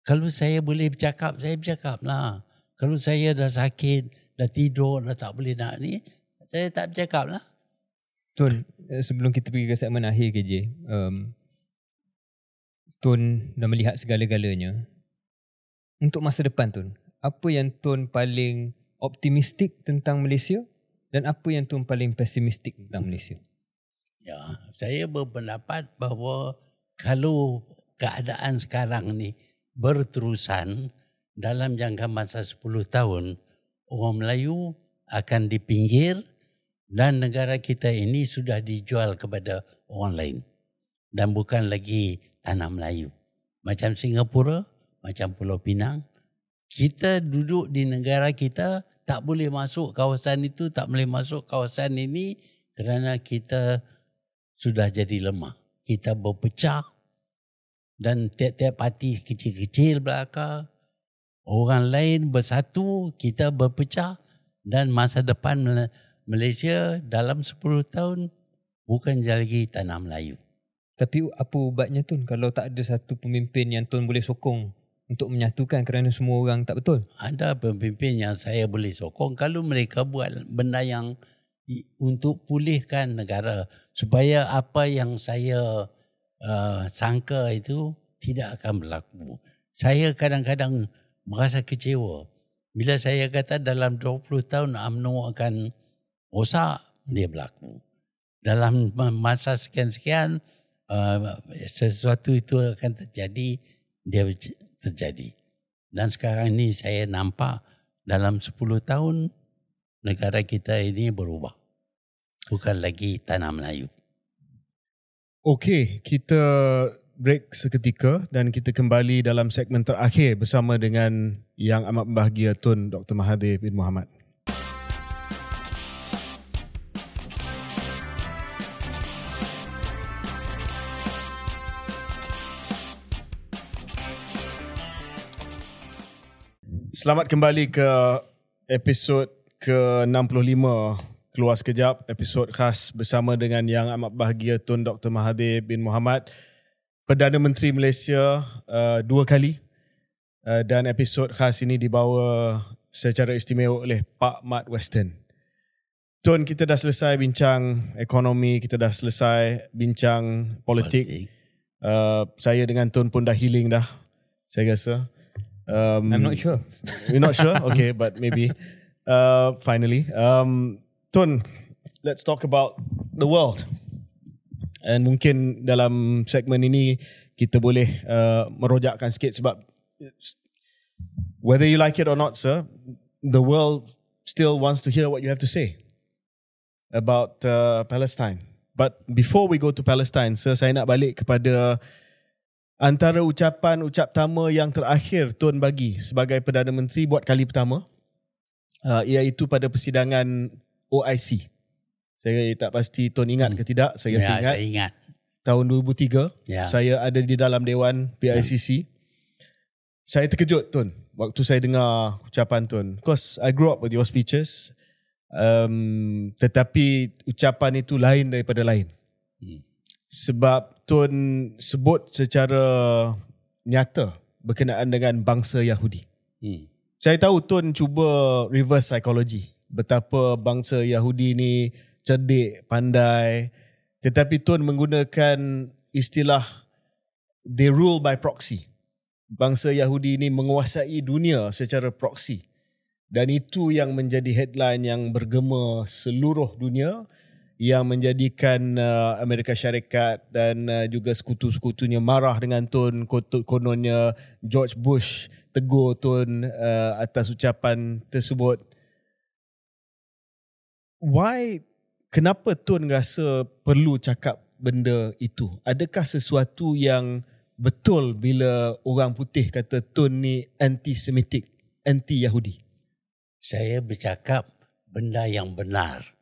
Kalau saya boleh bercakap, saya bercakap lah. Kalau saya dah sakit, dah tidur, dah tak boleh nak ni, saya tak bercakap lah. Tun, eh, sebelum kita pergi ke segmen akhir KJ, um, Tun dah melihat segala-galanya. Untuk masa depan Tun, apa yang Tun paling optimistik tentang Malaysia dan apa yang Tun paling pesimistik tentang Malaysia? Ya, saya berpendapat bahawa kalau keadaan sekarang ni berterusan dalam jangka masa 10 tahun, orang Melayu akan dipinggir dan negara kita ini sudah dijual kepada orang lain dan bukan lagi tanah Melayu. Macam Singapura, macam Pulau Pinang, kita duduk di negara kita tak boleh masuk kawasan itu, tak boleh masuk kawasan ini kerana kita sudah jadi lemah. Kita berpecah dan tiap-tiap parti kecil-kecil belakang. Orang lain bersatu, kita berpecah dan masa depan Malaysia dalam 10 tahun bukan lagi tanah Melayu. Tapi apa ubatnya Tun kalau tak ada satu pemimpin yang Tun boleh sokong untuk menyatukan kerana semua orang tak betul? Ada pemimpin yang saya boleh sokong kalau mereka buat benda yang untuk pulihkan negara supaya apa yang saya uh, sangka itu tidak akan berlaku. Saya kadang-kadang merasa kecewa bila saya kata dalam 20 tahun UMNO akan rosak, dia berlaku. Dalam masa sekian-sekian, uh, sesuatu itu akan terjadi dia terjadi dan sekarang ini saya nampak dalam 10 tahun negara kita ini berubah Bukan lagi tanah Melayu. Okey, kita break seketika dan kita kembali dalam segmen terakhir bersama dengan yang amat bahagia Tun Dr. Mahathir bin Muhammad. Selamat kembali ke episod ke-65 Keluar Sekejap, episod khas bersama dengan yang amat bahagia Tun Dr. Mahathir bin Muhammad, Perdana Menteri Malaysia uh, dua kali uh, dan episod khas ini dibawa secara istimewa oleh Pak Mat Western. Tun, kita dah selesai bincang ekonomi, kita dah selesai bincang politik. Politik. Uh, saya dengan Tun pun dah healing dah, saya rasa. Um, I'm not sure. You're not sure? Okay, but maybe. Uh, finally. Um, Tun, let's talk about the world. And mungkin dalam segmen ini kita boleh uh, merojakkan sikit sebab whether you like it or not, sir, the world still wants to hear what you have to say about uh, Palestine. But before we go to Palestine, sir, saya nak balik kepada antara ucapan ucap pertama yang terakhir Tun bagi sebagai Perdana Menteri buat kali pertama uh, iaitu pada persidangan OIC. Saya tak pasti Tun ingat ke tidak, saya ya, ingat. saya ingat. Tahun 2003, Ya. saya ada di dalam Dewan PICC. Saya terkejut Tun waktu saya dengar ucapan Tun. Because I grew up with your speeches. Um, tetapi ucapan itu lain daripada lain. Sebab Tun sebut secara nyata berkenaan dengan bangsa Yahudi. Hmm. Saya tahu Tun cuba reverse psychology. Betapa bangsa Yahudi ni cerdik, pandai. Tetapi Tun menggunakan istilah they rule by proxy. Bangsa Yahudi ni menguasai dunia secara proxy. Dan itu yang menjadi headline yang bergema seluruh dunia yang menjadikan uh, Amerika Syarikat dan uh, juga sekutu-sekutunya marah dengan Tun kononnya George Bush tegur Tun uh, atas ucapan tersebut. Why kenapa Tun rasa perlu cakap benda itu? Adakah sesuatu yang betul bila orang putih kata Tun ni anti-Semitic, anti-Yahudi? Saya bercakap benda yang benar.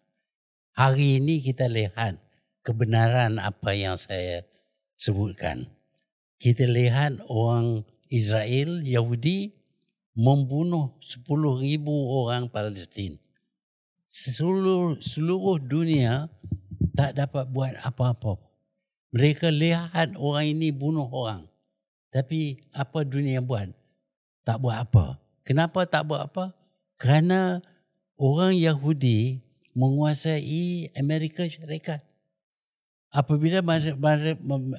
Hari ini kita lihat kebenaran apa yang saya sebutkan. Kita lihat orang Israel, Yahudi membunuh 10,000 orang Palestin. Seluruh, seluruh dunia tak dapat buat apa-apa. Mereka lihat orang ini bunuh orang. Tapi apa dunia buat? Tak buat apa. Kenapa tak buat apa? Kerana orang Yahudi menguasai Amerika Syarikat. Apabila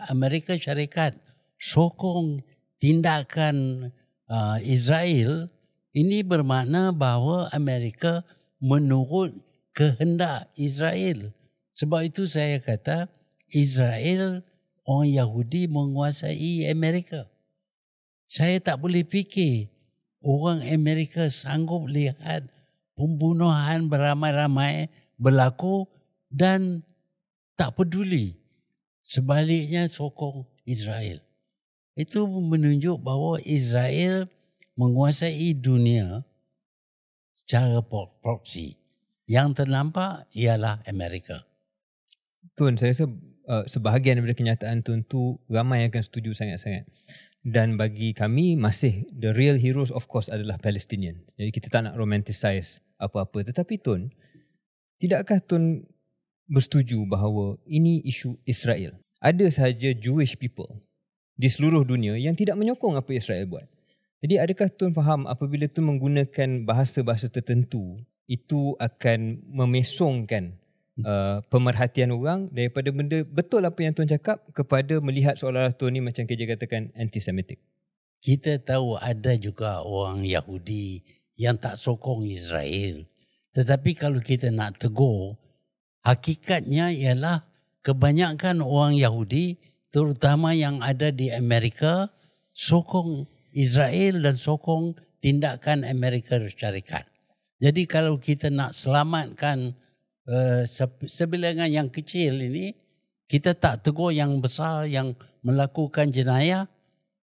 Amerika Syarikat sokong tindakan uh, Israel, ini bermakna bahawa Amerika menurut kehendak Israel. Sebab itu saya kata Israel orang Yahudi menguasai Amerika. Saya tak boleh fikir orang Amerika sanggup lihat pembunuhan beramai-ramai berlaku dan tak peduli. Sebaliknya sokong Israel. Itu menunjuk bahawa Israel menguasai dunia secara pro- proxy. Yang ternampak ialah Amerika. Tun, saya rasa uh, sebahagian daripada kenyataan Tun tu ramai yang akan setuju sangat-sangat. Dan bagi kami masih the real heroes of course adalah Palestinian. Jadi kita tak nak romanticize apa-apa. Tetapi Tun, tidakkah Tun bersetuju bahawa ini isu Israel? Ada sahaja Jewish people di seluruh dunia yang tidak menyokong apa Israel buat. Jadi adakah Tun faham apabila Tun menggunakan bahasa-bahasa tertentu itu akan memesongkan uh, pemerhatian orang daripada benda betul apa yang Tuan cakap kepada melihat seolah-olah Tuan ni macam KJ katakan anti-Semitic. Kita tahu ada juga orang Yahudi yang tak sokong Israel. Tetapi kalau kita nak tegur, hakikatnya ialah kebanyakan orang Yahudi terutama yang ada di Amerika sokong Israel dan sokong tindakan Amerika Syarikat. Jadi kalau kita nak selamatkan se- sebilangan yang kecil ini kita tak tegur yang besar yang melakukan jenayah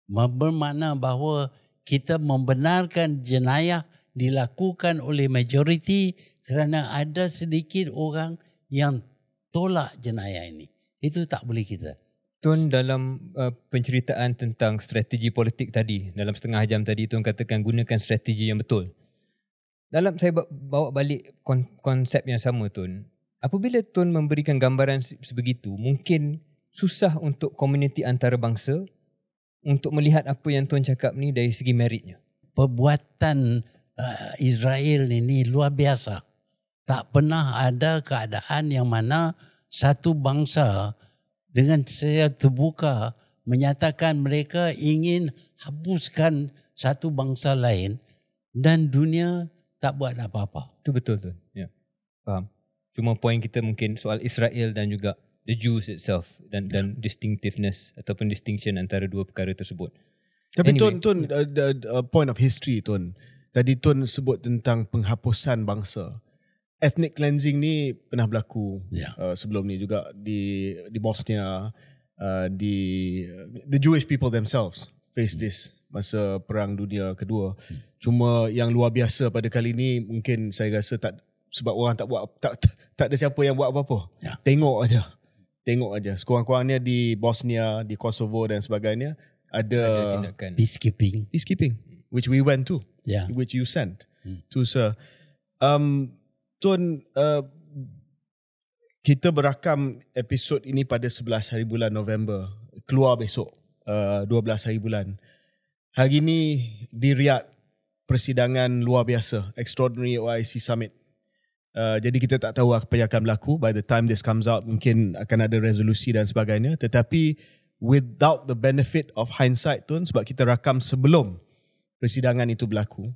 bermakna bahawa kita membenarkan jenayah dilakukan oleh majoriti kerana ada sedikit orang yang tolak jenayah ini. Itu tak boleh kita. Tun dalam uh, penceritaan tentang strategi politik tadi dalam setengah jam tadi Tun katakan gunakan strategi yang betul. Dalam saya ba- bawa balik kon- konsep yang sama Tun. Apabila Tun memberikan gambaran se- sebegitu, mungkin susah untuk komuniti antarabangsa untuk melihat apa yang Tun cakap ni dari segi meritnya. Perbuatan uh, Israel ini luar biasa. Tak pernah ada keadaan yang mana satu bangsa dengan secara terbuka menyatakan mereka ingin hapuskan satu bangsa lain dan dunia tak buat apa-apa. Itu betul Tun. Ya. Faham. Cuma poin kita mungkin soal Israel dan juga the Jews itself dan dan distinctiveness ataupun distinction antara dua perkara tersebut. Tapi Anyway. Tun, Tun, uh, the, uh, point of history Tun. Tadi Tun sebut tentang penghapusan bangsa. Ethnic cleansing ni pernah berlaku Ya. uh, sebelum ni juga di di Bosnia, uh, di the Jewish people themselves face this masa perang dunia kedua. Cuma yang luar biasa pada kali ni mungkin saya rasa tak sebab orang tak buat tak tak ada siapa yang buat apa-apa. Ya. Tengok aja. Tengok aja. Sekurang-kurangnya di Bosnia, di Kosovo dan sebagainya ada, Ada tindakan. Peacekeeping. peacekeeping which we went to Ya. which you sent to sir um Tun uh, kita berakam episod ini pada 11 hari bulan November keluar besok uh, 12 hari bulan hari ini di Riyadh persidangan luar biasa extraordinary OIC summit. Uh, jadi kita tak tahu apa yang akan berlaku. By the time this comes out mungkin akan ada resolusi dan sebagainya. Tetapi without the benefit of hindsight tu sebab kita rakam sebelum persidangan itu berlaku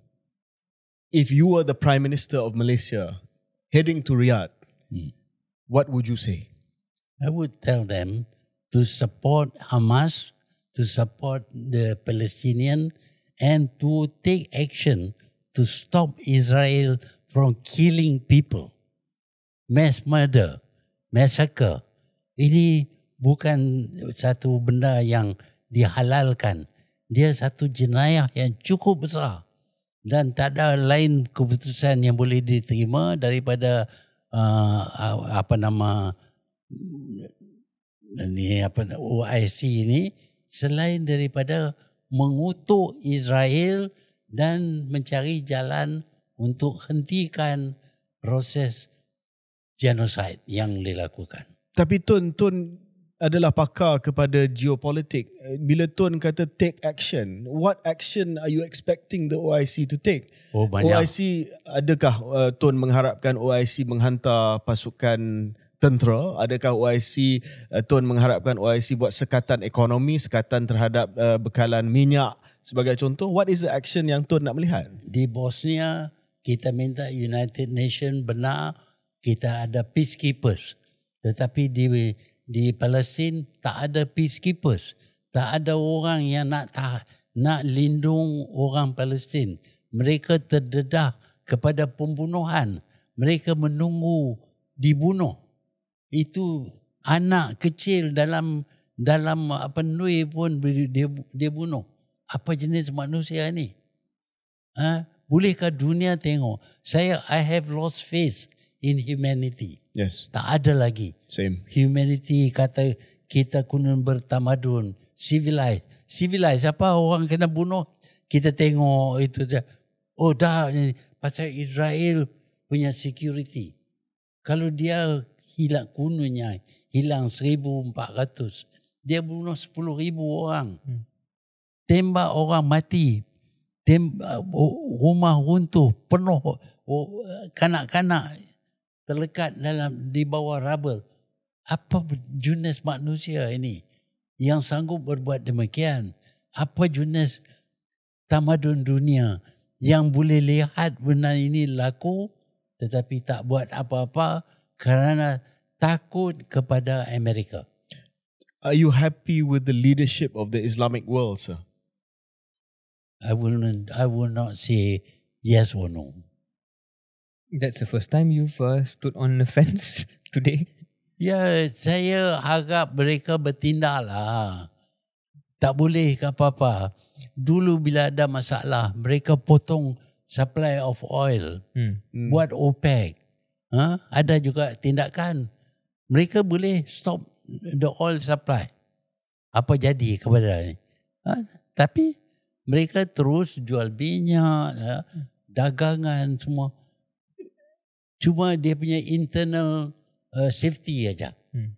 if you were the prime minister of Malaysia heading to Riyadh what would you say? I would tell them to support Hamas, to support the Palestinian, and to take action to stop Israel from killing people. Mass murder, massacre. Ini bukan satu benda yang dihalalkan. Dia satu jenayah yang cukup besar. Dan tak ada lain keputusan yang boleh diterima daripada uh, apa nama ni apa OIC ini selain daripada mengutuk Israel dan mencari jalan untuk hentikan proses genosid yang dilakukan. tapi Tun Tun adalah pakar kepada geopolitik bila Tun kata take action what action are you expecting the OIC to take Oh banyak. OIC adakah uh, Tun mengharapkan OIC menghantar pasukan tentera adakah OIC uh, Tun mengharapkan OIC buat sekatan ekonomi sekatan terhadap uh, bekalan minyak sebagai contoh what is the action yang Tun nak melihat Di Bosnia kita minta United Nation benar kita ada peacekeepers. Tetapi di di Palestin tak ada peacekeepers. Tak ada orang yang nak tah, nak lindung orang Palestin. Mereka terdedah kepada pembunuhan. Mereka menunggu dibunuh. Itu anak kecil dalam dalam apa nui pun dia dia bunuh. Apa jenis manusia ni? Ha? Bolehkah dunia tengok? Saya I have lost faith in humanity. yes Tak ada lagi. same Humanity kata kita kena bertamadun, civilized. Civilized apa orang kena bunuh? Kita tengok itu je. Oh dah pasal Israel punya security. Kalau dia hilang kuningnya hilang 1400, dia bunuh 10,000 orang. Tembak orang mati. Tem, rumah runtuh penuh kanak-kanak terlekat dalam di bawah rubble. Apa jenis manusia ini yang sanggup berbuat demikian? Apa jenis tamadun dunia yang boleh lihat benda ini laku tetapi tak buat apa-apa kerana takut kepada Amerika? are you happy with the leadership of the Islamic world sir I will not, I will not say yes or no. That's the first time you've uh, stood on the fence today. Ya, saya harap mereka bertindak lah. Tak boleh ke apa-apa. Dulu bila ada masalah, mereka potong supply of oil. Hmm. Hmm. Buat OPEC. Ha? Ada juga tindakan. Mereka boleh stop the oil supply. Apa jadi kepada ni? Ha? Tapi mereka terus jual minyak, ya, dagangan semua. Cuma dia punya internal uh, safety aja. Hmm.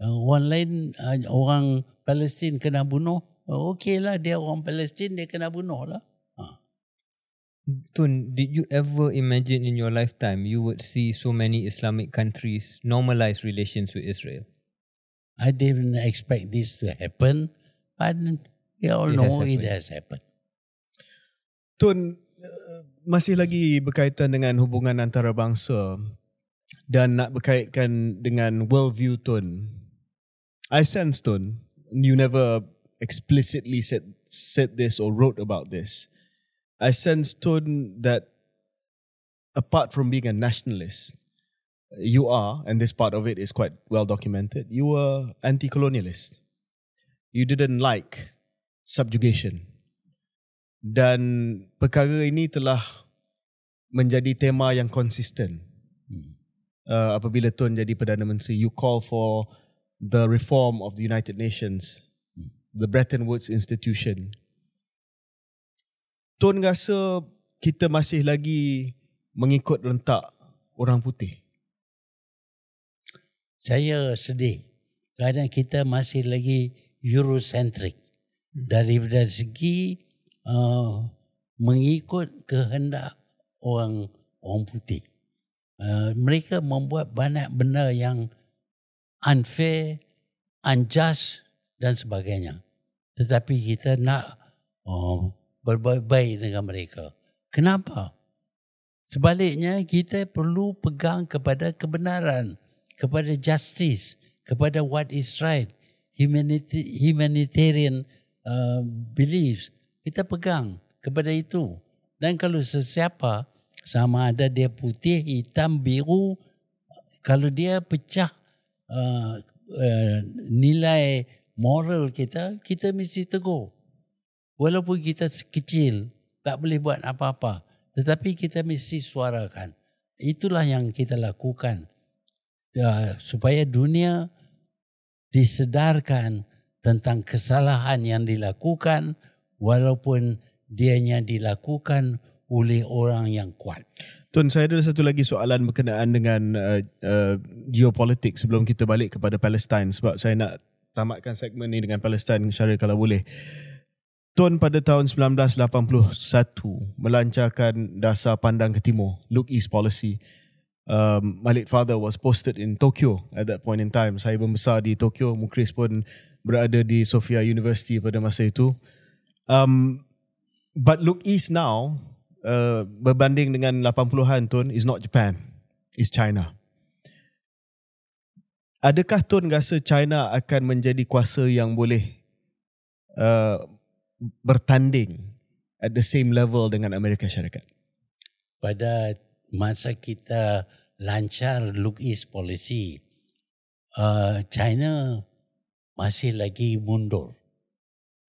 Uh, orang lain, uh, orang Palestin kena bunuh, uh, okey lah dia orang Palestin, dia kena bunuh lah. Tun, did you ever imagine in your lifetime you would see so many Islamic countries normalize relations with Israel? I didn't expect this to happen, but we all It has know it happened. has happened. Tun uh, masih lagi berkaitan dengan hubungan antara bangsa dan nak berkaitkan dengan worldview Tun. I sense Tun, you never explicitly said said this or wrote about this. I sense Tun that apart from being a nationalist, you are, and this part of it is quite well documented, you were anti-colonialist. You didn't like subjugation. Dan perkara ini telah menjadi tema yang konsisten. Uh, apabila Tun jadi Perdana Menteri, you call for the reform of the United Nations, the Bretton Woods Institution. Tun rasa kita masih lagi mengikut rentak orang putih. Saya sedih kerana kita masih lagi Eurocentric daripada segi uh, mengikut kehendak orang orang putih. Uh, mereka membuat banyak benda yang unfair, unjust dan sebagainya. Tetapi kita nak berbaik dengan mereka. Kenapa? Sebaliknya kita perlu pegang kepada kebenaran, kepada justice, kepada what is right, humanitarian uh, beliefs. Kita pegang kepada itu. Dan kalau sesiapa sama ada dia putih, hitam, biru, kalau dia pecah uh, uh, nilai moral kita, kita mesti tegur. Walaupun kita kecil, tak boleh buat apa-apa. Tetapi kita mesti suarakan. Itulah yang kita lakukan. Uh, supaya dunia disedarkan tentang kesalahan yang dilakukan walaupun dianya dilakukan oleh orang yang kuat. Tun, saya ada satu lagi soalan berkenaan dengan uh, uh, geopolitik sebelum kita balik kepada Palestine sebab saya nak tamatkan segmen ni dengan Palestine Syaril kalau boleh. Tun pada tahun 1981 melancarkan dasar pandang ke timur, Look East Policy. Um, my late father was posted in Tokyo at that point in time. Saya membesar di Tokyo, Mukris pun berada di Sophia University pada masa itu. Um, but Look East now, uh, berbanding dengan 80-an Tun, is not Japan, is China. Adakah Tun rasa China akan menjadi kuasa yang boleh uh, bertanding at the same level dengan Amerika Syarikat? Pada masa kita lancar Look East Policy, uh, China masih lagi mundur.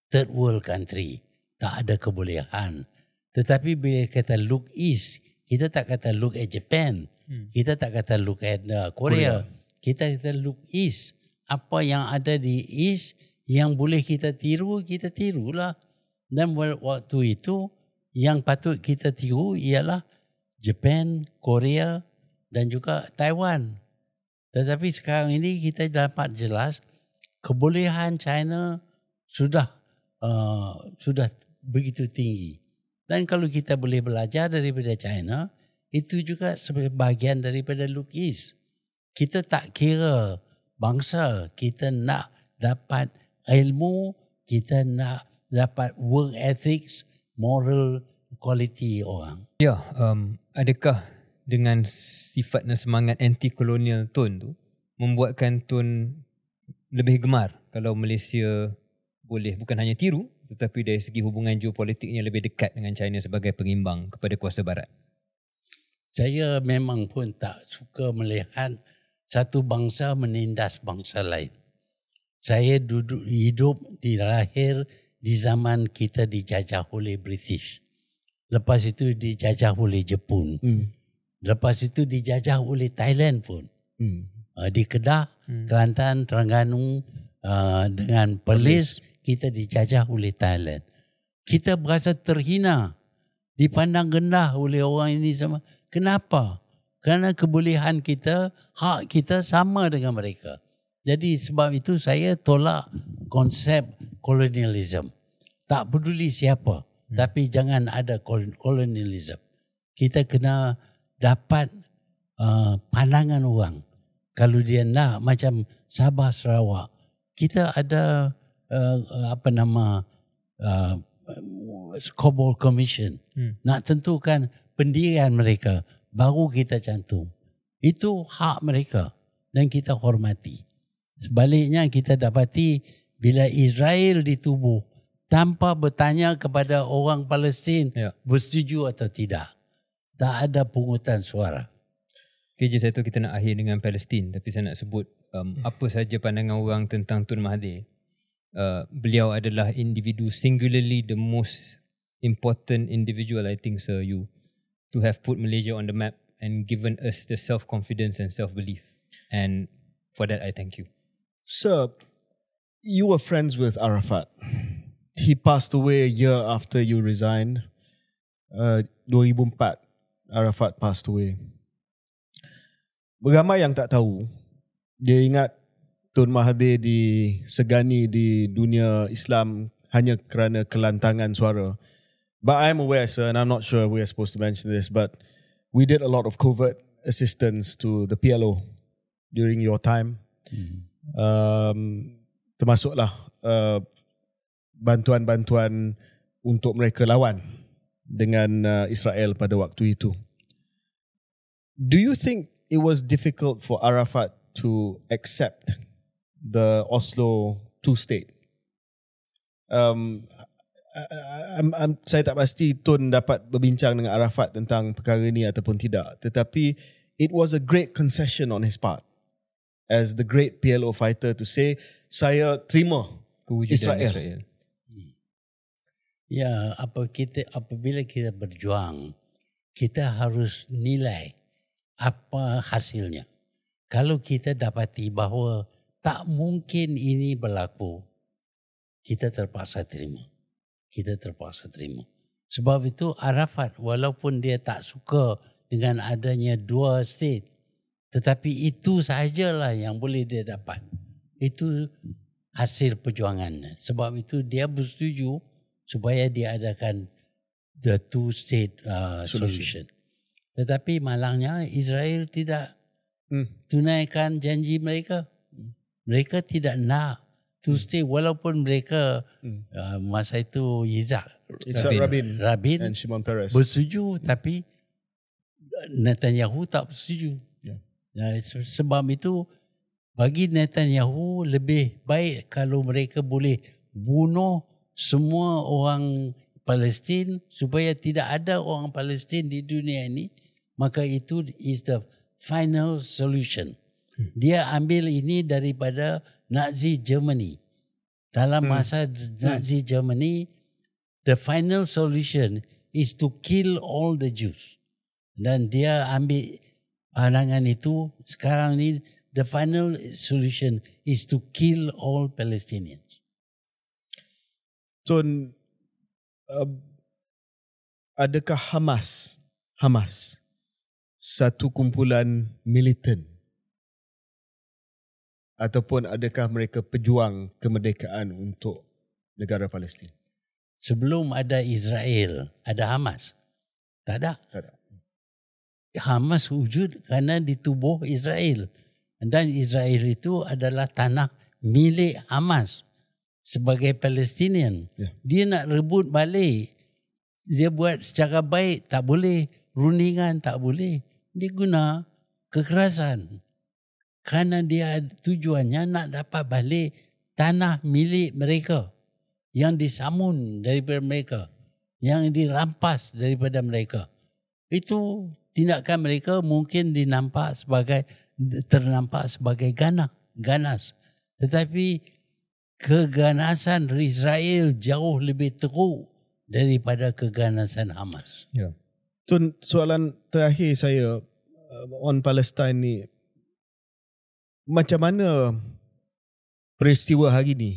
Third world country, tak ada kebolehan. Tetapi bila kita look east, kita tak kata look at Japan. Hmm. Kita tak kata look at uh, Korea. Korea. Kita kata look east. Apa yang ada di east yang boleh kita tiru, kita tirulah. Dan waktu itu yang patut kita tiru ialah Japan, Korea dan juga Taiwan. Tetapi sekarang ini kita dapat jelas kebolehan China sudah uh, sudah begitu tinggi. Dan kalau kita boleh belajar daripada China, itu juga sebagai bahagian daripada east. Kita tak kira bangsa, kita nak dapat ilmu, kita nak dapat work ethics, moral quality orang. Ya, um, adakah dengan sifat dan semangat anti-kolonial Tun tu membuatkan Tun lebih gemar kalau Malaysia boleh bukan hanya tiru tetapi dari segi hubungan geopolitiknya lebih dekat dengan China sebagai pengimbang kepada kuasa barat. Saya memang pun tak suka melihat satu bangsa menindas bangsa lain. Saya duduk hidup di lahir di zaman kita dijajah oleh British. Lepas itu dijajah oleh Jepun. Hmm. Lepas itu dijajah oleh Thailand pun. Hmm. Uh, di Kedah, Kelantan, Terengganu uh, dengan Perlis kita dijajah oleh Thailand. Kita berasa terhina, dipandang rendah oleh orang ini sama. Kenapa? Kerana kebolehan kita, hak kita sama dengan mereka. Jadi sebab itu saya tolak konsep kolonialism. Tak peduli siapa, hmm. tapi jangan ada kol- kolonialism. Kita kena dapat uh, pandangan orang. Kalau dia nak macam Sabah Sarawak, kita ada uh, apa nama uh, Scoreboard Commission Hmm. nak tentukan pendirian mereka baru kita cantum. Itu hak mereka dan kita hormati. Sebaliknya kita dapati bila Israel ditubuh tanpa bertanya kepada orang Palestin Ya. bersetuju atau tidak. Tak ada pungutan suara. Okay, je saya tahu kita nak akhir dengan Palestin tapi saya nak sebut um, apa saja pandangan orang tentang Tun Mahathir. Uh, beliau adalah individu singularly the most important individual I think sir you to have put Malaysia on the map and given us the self-confidence and self-belief. And for that I thank you. Sir, you were friends with Arafat. He passed away a year after you resigned. Uh, 2004, Arafat passed away. Beramai yang tak tahu, dia ingat Tun Mahathir disegani di dunia Islam hanya kerana kelantangan suara. But I'm aware, sir, and I'm not sure we are supposed to mention this, but we did a lot of covert assistance to the PLO during your time. Um, termasuklah uh, bantuan-bantuan untuk mereka lawan dengan uh, Israel pada waktu itu. Do you think it was difficult for Arafat to accept the Oslo two-state? Um, I- I- I'm, I'm, saya tak pasti Tun dapat berbincang dengan Arafat tentang perkara ini ataupun tidak. Tetapi it was a great concession on his part as the great PLO fighter to say saya terima Kewujudan Israel. Israel. Ya, apa kita apabila kita berjuang, kita harus nilai apa hasilnya. Kalau kita dapati bahawa tak mungkin ini berlaku, kita terpaksa terima. Kita terpaksa terima. Sebab itu Arafat walaupun dia tak suka dengan adanya dua state, tetapi itu sahajalah yang boleh dia dapat. Itu hasil perjuangannya. Sebab itu dia bersetuju supaya diadakan the two state uh, solution. Tetapi malangnya Israel tidak Hmm. tunaikan janji mereka. Mereka tidak nak two state walaupun mereka Hmm. uh, masa itu Yitzhak Yitzhak Rabin, Rabin and Shimon Peres. bersetuju tapi Netanyahu tak bersetuju. Ya. Se- sebab itu bagi Netanyahu lebih baik kalau mereka boleh bunuh semua orang Palestin supaya tidak ada orang Palestin di dunia ini maka itu is the final solution. Dia ambil ini daripada Nazi Germany. Dalam masa Nazi Germany the final solution is to kill all the Jews. Dan dia ambil pandangan itu sekarang ni the final solution is to kill all Palestinians. Tun, uh, adakah Hamas, Hamas, satu kumpulan militan? Ataupun adakah mereka pejuang kemerdekaan untuk negara Palestin? Sebelum ada Israel, ada Hamas. Tak ada. Tak ada. Hamas wujud kerana ditubuh Israel. Dan Israel itu adalah tanah milik Hamas sebagai Palestinian. Ya. Dia nak rebut balik. Dia buat secara baik tak boleh. Rundingan tak boleh. Dia guna kekerasan. Kerana dia tujuannya nak dapat balik tanah milik mereka yang disamun daripada mereka, yang dirampas daripada mereka. Itu tindakan mereka mungkin dinampak sebagai ternampak sebagai ganas, ganas. Tetapi keganasan Israel jauh lebih teruk daripada keganasan Hamas. Ya. Tun, soalan terakhir saya uh, on Palestine ni macam mana peristiwa hari ni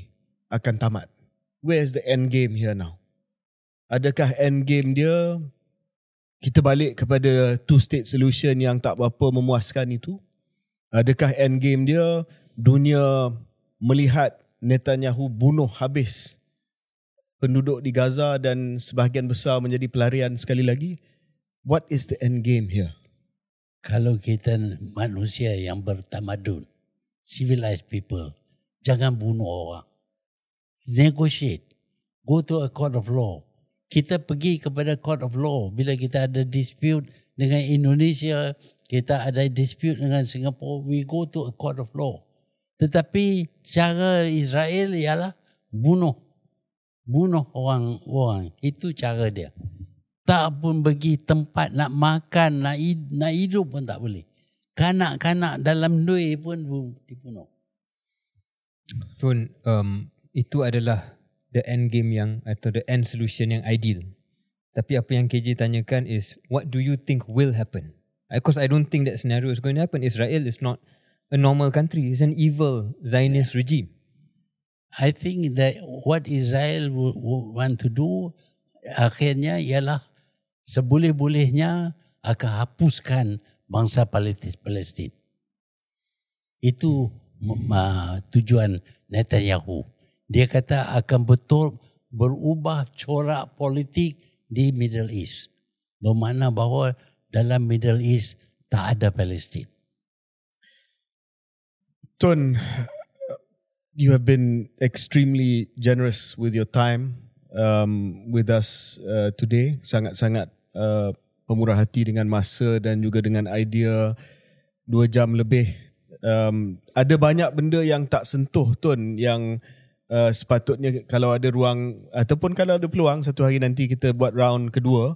akan tamat? Where is the end game here now? Adakah end game dia kita balik kepada two state solution yang tak berapa memuaskan itu? Adakah end game dia dunia melihat Netanyahu bunuh habis penduduk di Gaza dan sebahagian besar menjadi pelarian sekali lagi? What is the end game here? Kalau kita manusia yang bertamadun, civilized people, jangan bunuh orang. Negotiate. Go to a court of law. Kita pergi kepada court of law bila kita ada dispute dengan Indonesia, kita ada dispute dengan Singapore, we go to a court of law. Tetapi cara Israel ialah bunuh. Bunuh orang-orang. Itu cara dia. Tak pun bagi tempat nak makan, nak, nak hidup pun tak boleh. Kanak-kanak dalam dui pun dibunuh. Tun, um, itu adalah the end game yang atau the end solution yang ideal. Tapi apa yang KJ tanyakan is what do you think will happen? Because I don't think that scenario is going to happen. Israel is not a normal country. It's an evil Zionist yeah. regime. I think that what Israel w- w- want to do akhirnya ialah seboleh-bolehnya akan hapuskan bangsa Palestin. Itu uh, tujuan Netanyahu. Dia kata akan betul berubah corak politik di Middle East. Bermakna bahawa dalam Middle East tak ada Palestin. Tun, you have been extremely generous with your time um, with us uh, today. Sangat-sangat uh, pemurah hati dengan masa dan juga dengan idea dua jam lebih. Um, ada banyak benda yang tak sentuh Tun yang uh, sepatutnya kalau ada ruang ataupun kalau ada peluang satu hari nanti kita buat round kedua.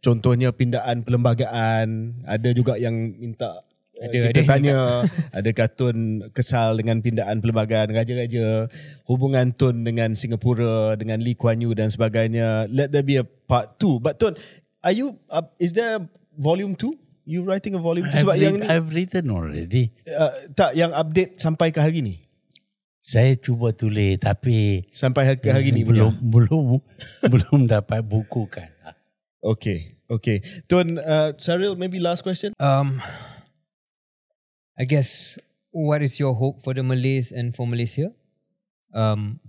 Contohnya pindaan perlembagaan, ada juga yang minta Ada- kita ada. tanya ada katun kesal dengan pindaan perlembagaan raja-raja hubungan Tun dengan Singapura dengan Lee Kuan Yew dan sebagainya let there be a part 2 but Tun are you uh, is there volume 2 you writing a volume 2 I've, sebab yang read, ni I've written already. uh, tak yang update sampai ke hari ni Saya cuba tulis tapi sampai hari, ke hari ni belum punya. belum belum dapat bukukan. okay okay Tun uh, Cyril maybe last question Um, I guess what is your hope for the Malays and for Malaysia? Um,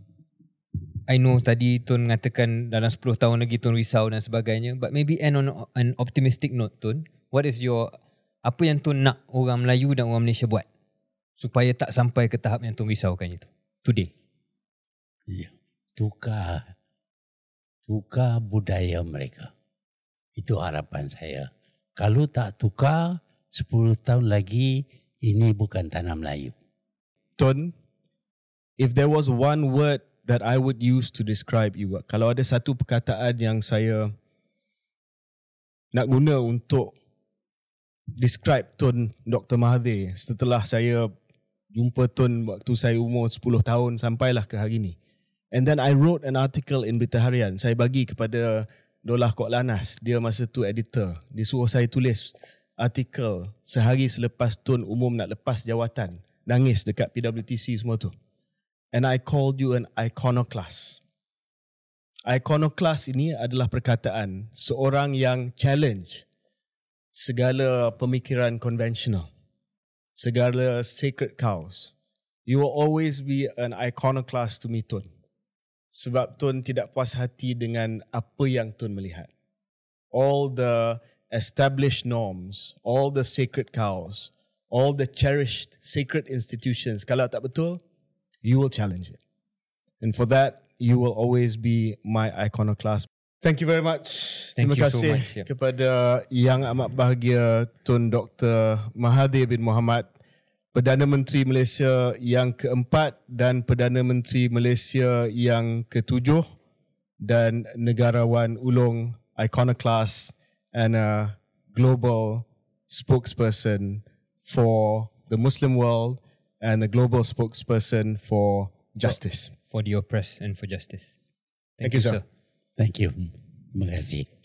I know tadi Tun mengatakan dalam 10 tahun lagi Tun risau dan sebagainya. But maybe end on an optimistic note Tun. What is your, apa yang Tun nak orang Melayu dan orang Malaysia buat? Supaya tak sampai ke tahap yang Tun risaukan itu. Today. Ya. Tukar tukar budaya mereka. Itu harapan saya. Kalau tak tukar 10 tahun lagi ini bukan tanah Melayu. Tun, if there was one word that I would use to describe you, kalau ada satu perkataan yang saya nak guna untuk describe Tun Dr. Mahathir setelah saya jumpa Tun waktu saya umur 10 tahun sampailah ke hari ini. And then I wrote an article in Berita Harian. Saya bagi kepada Dolah Kok Lanas. Dia masa tu editor. Dia suruh saya tulis artikel sehari selepas Tun umum nak lepas jawatan. Nangis dekat PWTC semua tu. And I called you an iconoclast. Iconoclast ini adalah perkataan seorang yang challenge segala pemikiran konvensional. Segala sacred cows. You will always be an iconoclast to me, Tun. Sebab Tun tidak puas hati dengan apa yang Tun melihat. All the established norms, all the sacred cows, all the cherished sacred institutions, kalau tak betul, you will challenge it. And for that, you will always be my iconoclast. Thank you very much. Thank Terima you so kasih much, yeah. kepada yang amat bahagia Tun Dr. Mahathir bin Mohamad, Perdana Menteri Malaysia yang keempat dan Perdana Menteri Malaysia yang ketujuh dan negarawan ulung iconoclast and a global spokesperson for the Muslim world and a global spokesperson for justice. For the oppressed and for justice. Thank you, sir. Thank you. Terima.